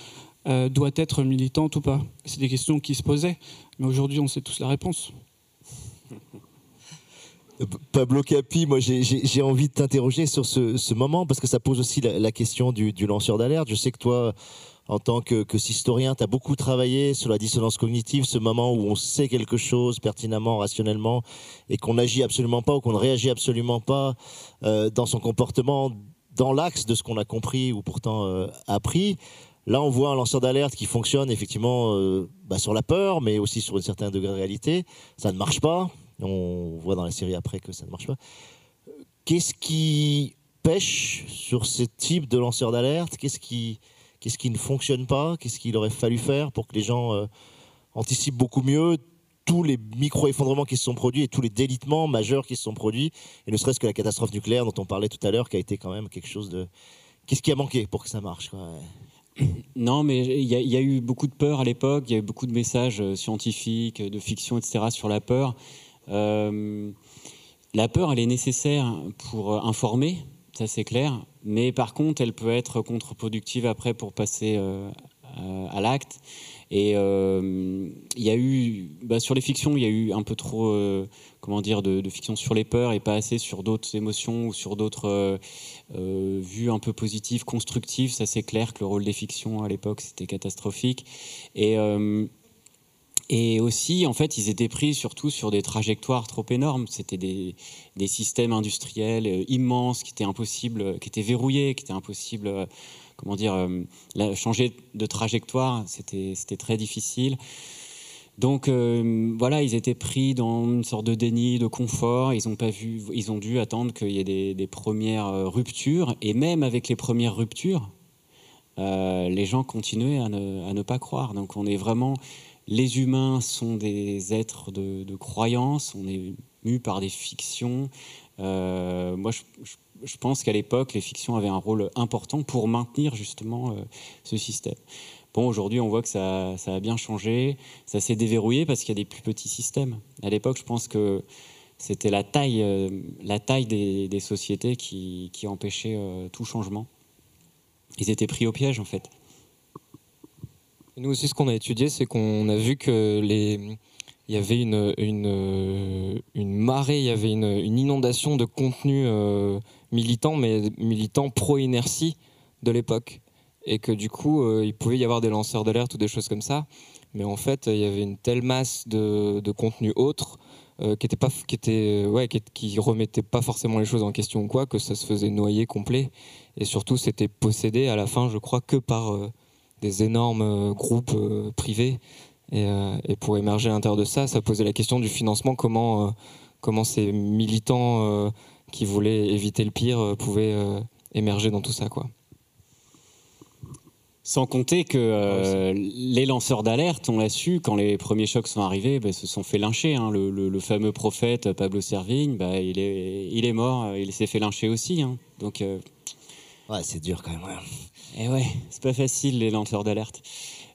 euh, doit être militante ou pas? C'est des questions qui se posaient, mais aujourd'hui on sait tous la réponse. Pablo Capi, moi j'ai- envie de t'interroger sur ce, moment parce que ça pose aussi la, question du, lanceur d'alerte. Je sais que toi, en tant que, que historien, tu as beaucoup travaillé sur la dissonance cognitive, ce moment où on sait quelque chose pertinemment, rationnellement, et qu'on n'agit absolument pas ou qu'on ne réagit absolument pas euh, dans son comportement, dans l'axe de ce qu'on a compris ou pourtant euh, appris. Là, on voit un lanceur d'alerte qui fonctionne effectivement euh, bah, sur la peur, mais aussi sur un certain degré de réalité. Ça ne marche pas. On voit dans la série après que ça ne marche pas. Qu'est-ce qui pêche sur ce type de lanceur d'alerte? Qu'est-ce qui, qui ne fonctionne pas? Qu'est-ce qu'il aurait fallu faire pour que les gens euh, anticipent beaucoup mieux tous les micro-effondrements qui se sont produits et tous les délitements majeurs qui se sont produits, et ne serait-ce que la catastrophe nucléaire dont on parlait tout à l'heure, qui a été quand même quelque chose de... Qu'est-ce qui a manqué pour que ça marche *coughs* Non, mais il y, y a eu beaucoup de peur à l'époque, il y a eu beaucoup de messages euh, scientifiques, de fiction, etc. sur la peur. Euh, la peur, elle est nécessaire pour euh, informer, ça c'est clair, mais par contre, elle peut être contre-productive après pour passer euh, à, l'acte. Et il y a eu, bah, sur les fictions, il y a eu un peu trop, comment dire, de, de fiction sur les peurs et pas assez sur d'autres émotions ou sur d'autres vues un peu positives, constructives. Ça, c'est clair que le rôle des fictions à l'époque, c'était catastrophique. Et, et aussi, en fait, ils étaient pris surtout sur des trajectoires trop énormes. C'était des, systèmes industriels euh, immenses qui étaient impossibles, euh, qui étaient verrouillés, qui étaient impossibles, euh, comment dire, changer de trajectoire, c'était très difficile. Donc voilà, ils étaient pris dans une sorte de déni de confort. Ils ont pas vu, ils ont dû attendre qu'il y ait des, premières ruptures. Et même avec les premières ruptures, les gens continuaient à ne pas croire. Donc on est vraiment, les humains sont des êtres de, de croyance. On est mus par des fictions. Euh, moi, je, pense qu'à l'époque, les fictions avaient un rôle important pour maintenir justement euh, ce système. Bon, aujourd'hui, on voit que ça, a bien changé. Ça s'est déverrouillé parce qu'il y a des plus petits systèmes. À l'époque, je pense que c'était la taille, euh, la taille des, sociétés qui, empêchait tout changement. Ils étaient pris au piège, en fait. Nous aussi, ce qu'on a étudié, c'est qu'on a vu que les, il y avait une, euh, marée, il y avait une, inondation de contenu euh, militant, mais militant pro-inertie de l'époque. Et que du coup, euh, il pouvait y avoir des lanceurs d'alerte ou des choses comme ça. Mais en fait, il y avait une telle masse de, de contenu autre euh, qui était pas, qui était, ouais, qui, qui pas forcément les choses en question ou quoi, que ça se faisait noyer complet. Et surtout, c'était possédé à la fin, je crois, que par euh, des énormes euh, groupes euh, privés. Et, euh, et pour émerger à l'intérieur de ça, ça posait la question du financement, comment, comment ces militants qui voulaient éviter le pire pouvaient émerger dans tout ça, quoi. Sans compter que euh, les lanceurs d'alerte, on l'a su, quand les premiers chocs sont arrivés, bah, se sont fait lyncher. hein. Le, le- le fameux prophète Pablo Servigne, bah, il, est, il est mort, il s'est fait lyncher aussi. hein. Donc, euh, Ouais, c'est dur quand même. ouais. et ouais, c'est pas facile les lanceurs d'alerte.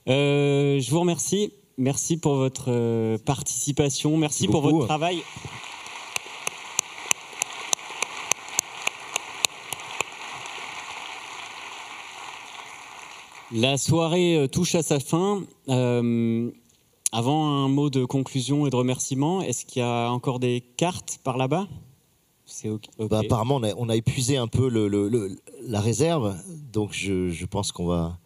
Euh, je vous remercie. Merci pour votre euh, participation. Merci pour votre travail. La soirée euh, touche à sa fin. Euh, avant un mot de conclusion et de remerciement, est-ce qu'il y a encore des cartes par là-bas? C'est. Bah, apparemment, on a, on a épuisé un peu le, le- le- la réserve, donc je, je pense qu'on va,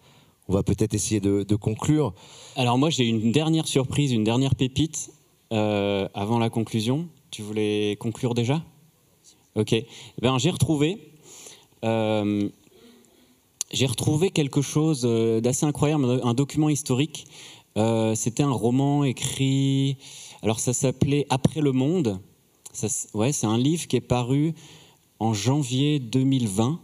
on va peut-être essayer de, de conclure. Alors moi j'ai une dernière surprise, une dernière pépite euh, avant la conclusion. Tu voulais conclure déjà? Ok. Eh Ben j'ai retrouvé, euh, j'ai retrouvé quelque chose euh, d'assez incroyable, un document historique. Euh, C'était un roman écrit. Alors ça s'appelait Après le monde. Ouais, c'est un livre qui est paru en janvier 2020.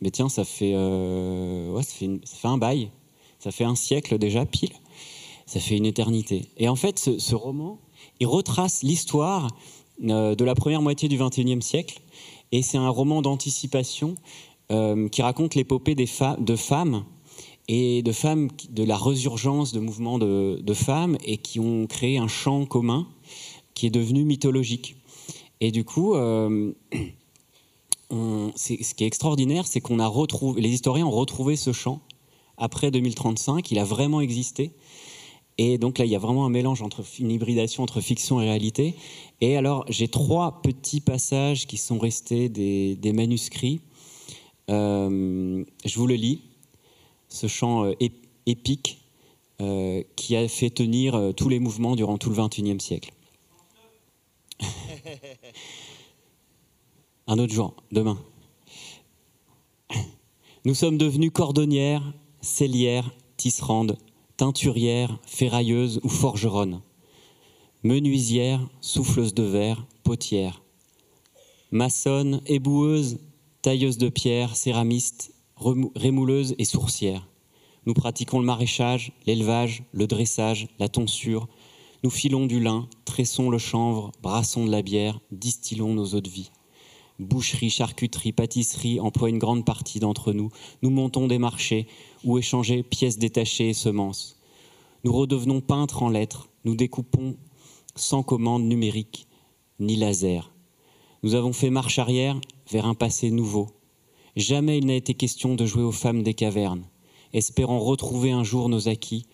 Mais tiens, ça fait, euh, ouais, ça fait, ça fait un bail. Ça fait un siècle déjà, pile. Ça fait une éternité. Et en fait, ce, roman, il retrace l'histoire euh, de la première moitié du XXIe siècle. Et c'est un roman d'anticipation euh, qui raconte l'épopée des de femmes et de femmes, de la résurgence de mouvements de femmes et qui ont créé un champ commun qui est devenu mythologique. Et du coup, euh, *clears throat* ce qui est extraordinaire, c'est qu'on a retrouvé, les historiens ont retrouvé ce champ après 2035. Il a vraiment existé. Et donc là, il y a vraiment un mélange entre une hybridation entre fiction et réalité. Et alors, j'ai trois petits passages qui sont restés des, manuscrits. Euh, je vous le lis. Ce chant euh, ép- épique qui a fait tenir tous les mouvements durant tout le XXIe siècle. *laughs* Un autre jour, demain. Nous sommes devenus cordonnières, sellières, tisserandes, teinturières, ferrailleuses ou forgeronnes, menuisières, souffleuses de verre, potières, maçonnes, éboueuses, tailleuses de pierre, céramistes, rémouleuses et sourcières. Nous pratiquons le maraîchage, l'élevage, le dressage, la tonsure. Nous filons du lin, tressons le chanvre, brassons de la bière, distillons nos eaux de vie. Boucherie, charcuterie, pâtisserie emploient une grande partie d'entre nous. Nous montons des marchés où échanger pièces détachées et semences. Nous redevenons peintres en lettres. Nous découpons sans commande numérique ni laser. Nous avons fait marche arrière vers un passé nouveau. Jamais il n'a été question de jouer aux femmes des cavernes. Espérant retrouver un jour nos acquis,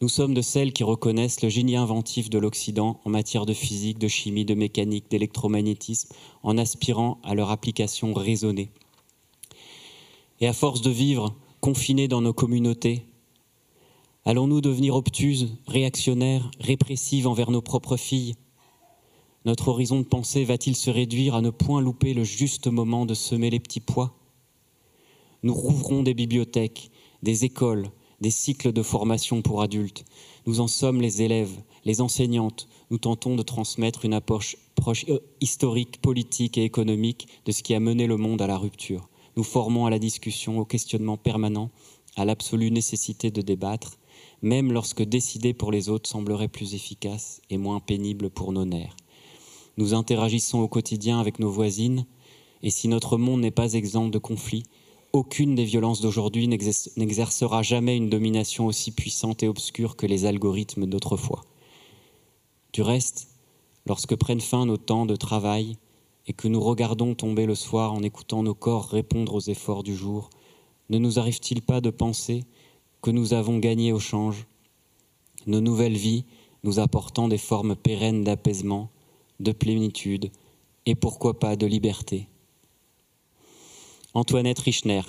nous sommes de celles qui reconnaissent le génie inventif de l'Occident en matière de physique, de chimie, de mécanique, d'électromagnétisme, en aspirant à leur application raisonnée. Et à force de vivre confinés dans nos communautés, allons-nous devenir obtuses, réactionnaires, répressives envers nos propres filles? Notre horizon de pensée va-t-il se réduire à ne point louper le juste moment de semer les petits pois? Nous rouvrons des bibliothèques, des écoles, des cycles de formation pour adultes. Nous en sommes les élèves, les enseignantes. Nous tentons de transmettre une approche proche- euh, historique, politique et économique de ce qui a mené le monde à la rupture. Nous formons à la discussion, au questionnement permanent, à l'absolue nécessité de débattre, même lorsque décider pour les autres semblerait plus efficace et moins pénible pour nos nerfs. Nous interagissons au quotidien avec nos voisines, et si notre monde n'est pas exempt de conflits, aucune des violences d'aujourd'hui n'exerce- n'exercera jamais une domination aussi puissante et obscure que les algorithmes d'autrefois. Du reste, lorsque prennent fin nos temps de travail et que nous regardons tomber le soir en écoutant nos corps répondre aux efforts du jour, ne nous arrive-t-il pas de penser que nous avons gagné au change, nos nouvelles vies nous apportant des formes pérennes d'apaisement, de plénitude et pourquoi pas de liberté? Antoinette Richner.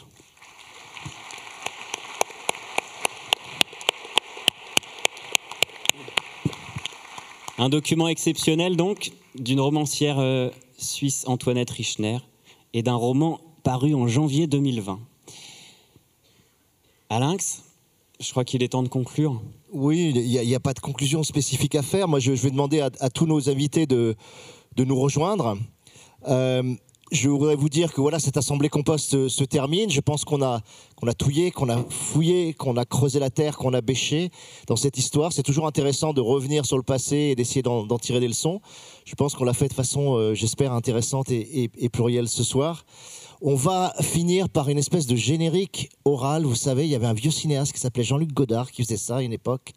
Un document exceptionnel donc d'une romancière euh, suisse Antoinette Richner et d'un roman paru en janvier 2020. À Lynx, je crois qu'il est temps de conclure. Oui, il n'y a, pas de conclusion spécifique à faire. Moi, je, vais demander à, tous nos invités de, de nous rejoindre. Euh, je voudrais vous dire que voilà, cette assemblée compost se, se termine. Je pense qu'on a, qu'on a touillé, qu'on a fouillé, qu'on a creusé la terre, qu'on a bêché dans cette histoire. C'est toujours intéressant de revenir sur le passé et d'essayer d'en, tirer des leçons. Je pense qu'on l'a fait de façon, euh, j'espère, intéressante et, et- plurielle ce soir. On va finir par une espèce de générique oral. Vous savez, il y avait un vieux cinéaste qui s'appelait Jean-Luc Godard qui faisait ça à une époque.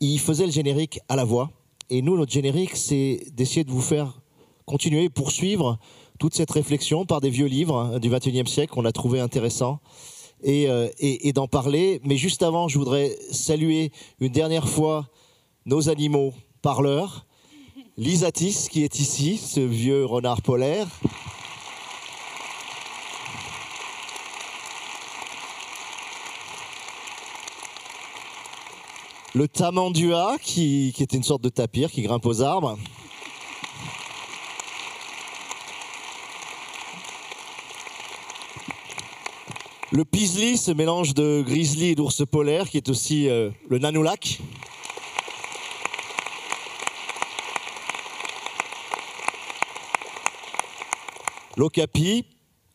Il faisait le générique à la voix. Et nous, notre générique, c'est d'essayer de vous faire continuer poursuivre toute cette réflexion par des vieux livres hein, du XXIe siècle qu'on a trouvé intéressants et, euh, et- d'en parler. Mais juste avant, je voudrais saluer une dernière fois nos animaux parleurs. Lisatis qui est ici, ce vieux renard polaire. Le tamandua qui, qui est une sorte de tapir qui grimpe aux arbres. Le pisli, ce mélange de grizzly et d'ours polaire, qui est aussi euh, le nanoulak. L'okapi,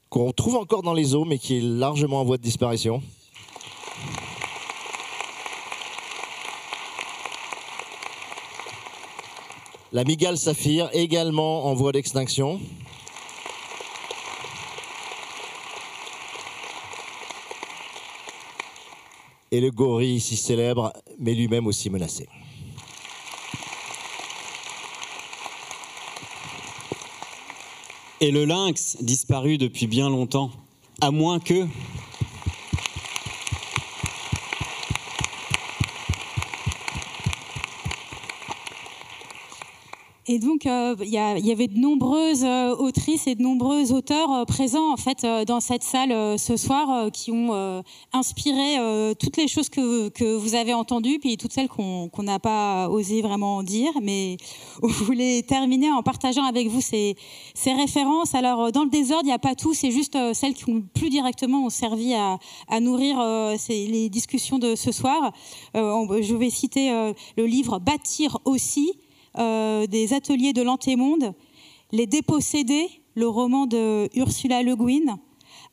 qu'on trouve encore dans les eaux, mais qui est largement en voie de disparition. La migale saphir, également en voie d'extinction. Et le gorille, si célèbre, mais lui-même aussi menacé. Et le lynx, disparu depuis bien longtemps, à moins que... Et donc, euh, il y, avait de nombreuses euh, autrices et de nombreux auteurs euh, présents en fait dans cette salle ce soir qui ont inspiré toutes les choses que, que vous avez entendues, puis toutes celles qu'on n'a pas osé vraiment dire. Mais *laughs* on voulait terminer en partageant avec vous ces, ces références. Alors, dans le désordre, il n'y a pas tout, c'est juste celles qui ont plus directement ont servi à, nourrir les discussions de ce soir. Je vais citer le livre Bâtir aussi euh, des ateliers de l'antémonde, Les Dépossédés, le roman de Ursula Le Guin,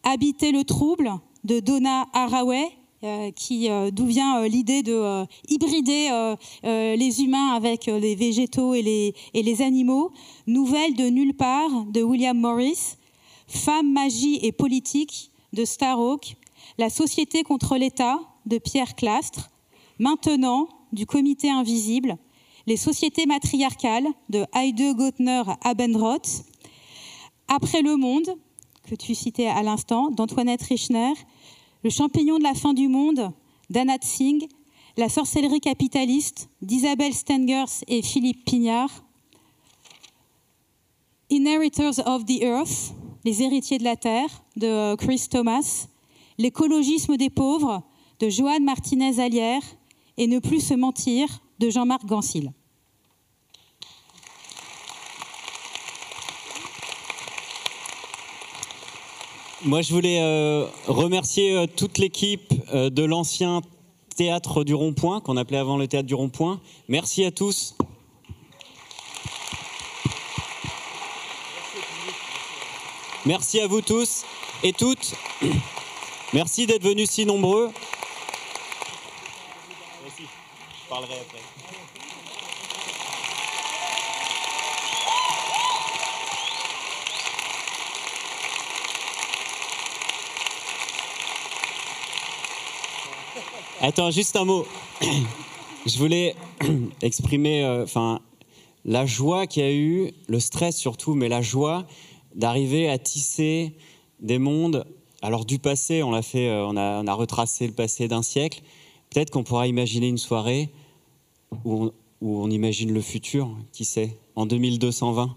Habiter le trouble de Donna Haraway, euh, qui euh, d'où vient l'idée de hybrider les humains avec les végétaux et les, animaux, Nouvelle de nulle part de William Morris, Femme, magie et politique de Starhawk, La société contre l'État de Pierre Clastre, Maintenant du Comité invisible, Les sociétés matriarcales de Heide Gautner Abendroth, Après le monde, que tu citais à l'instant, d'Antoinette Richner, Le champignon de la fin du monde d'Anat Singh, La sorcellerie capitaliste d'Isabelle Stengers et Philippe Pignard, Inheritors of the Earth, Les héritiers de la terre de Chris Thomas, L'écologisme des pauvres de Joanne Martinez-Alière et Ne plus se mentir de Jean-Marc Gansil. Moi, je voulais euh, remercier euh, toute l'équipe euh, de l'ancien théâtre du Rond-Point, qu'on appelait avant le théâtre du Rond-Point. Merci à tous. Merci à vous tous et toutes. Merci d'être venus si nombreux. Je parlerai après. Attends, juste un mot. *clears throat* Je voulais *clears throat* exprimer euh, enfin, la joie qu'il y a eu, le stress surtout, mais la joie d'arriver à tisser des mondes. Alors du passé, on fait, euh, on a, on a retracé le passé d'un siècle. Peut-être qu'on pourra imaginer une soirée où on, où on imagine le futur, qui sait, en 2220.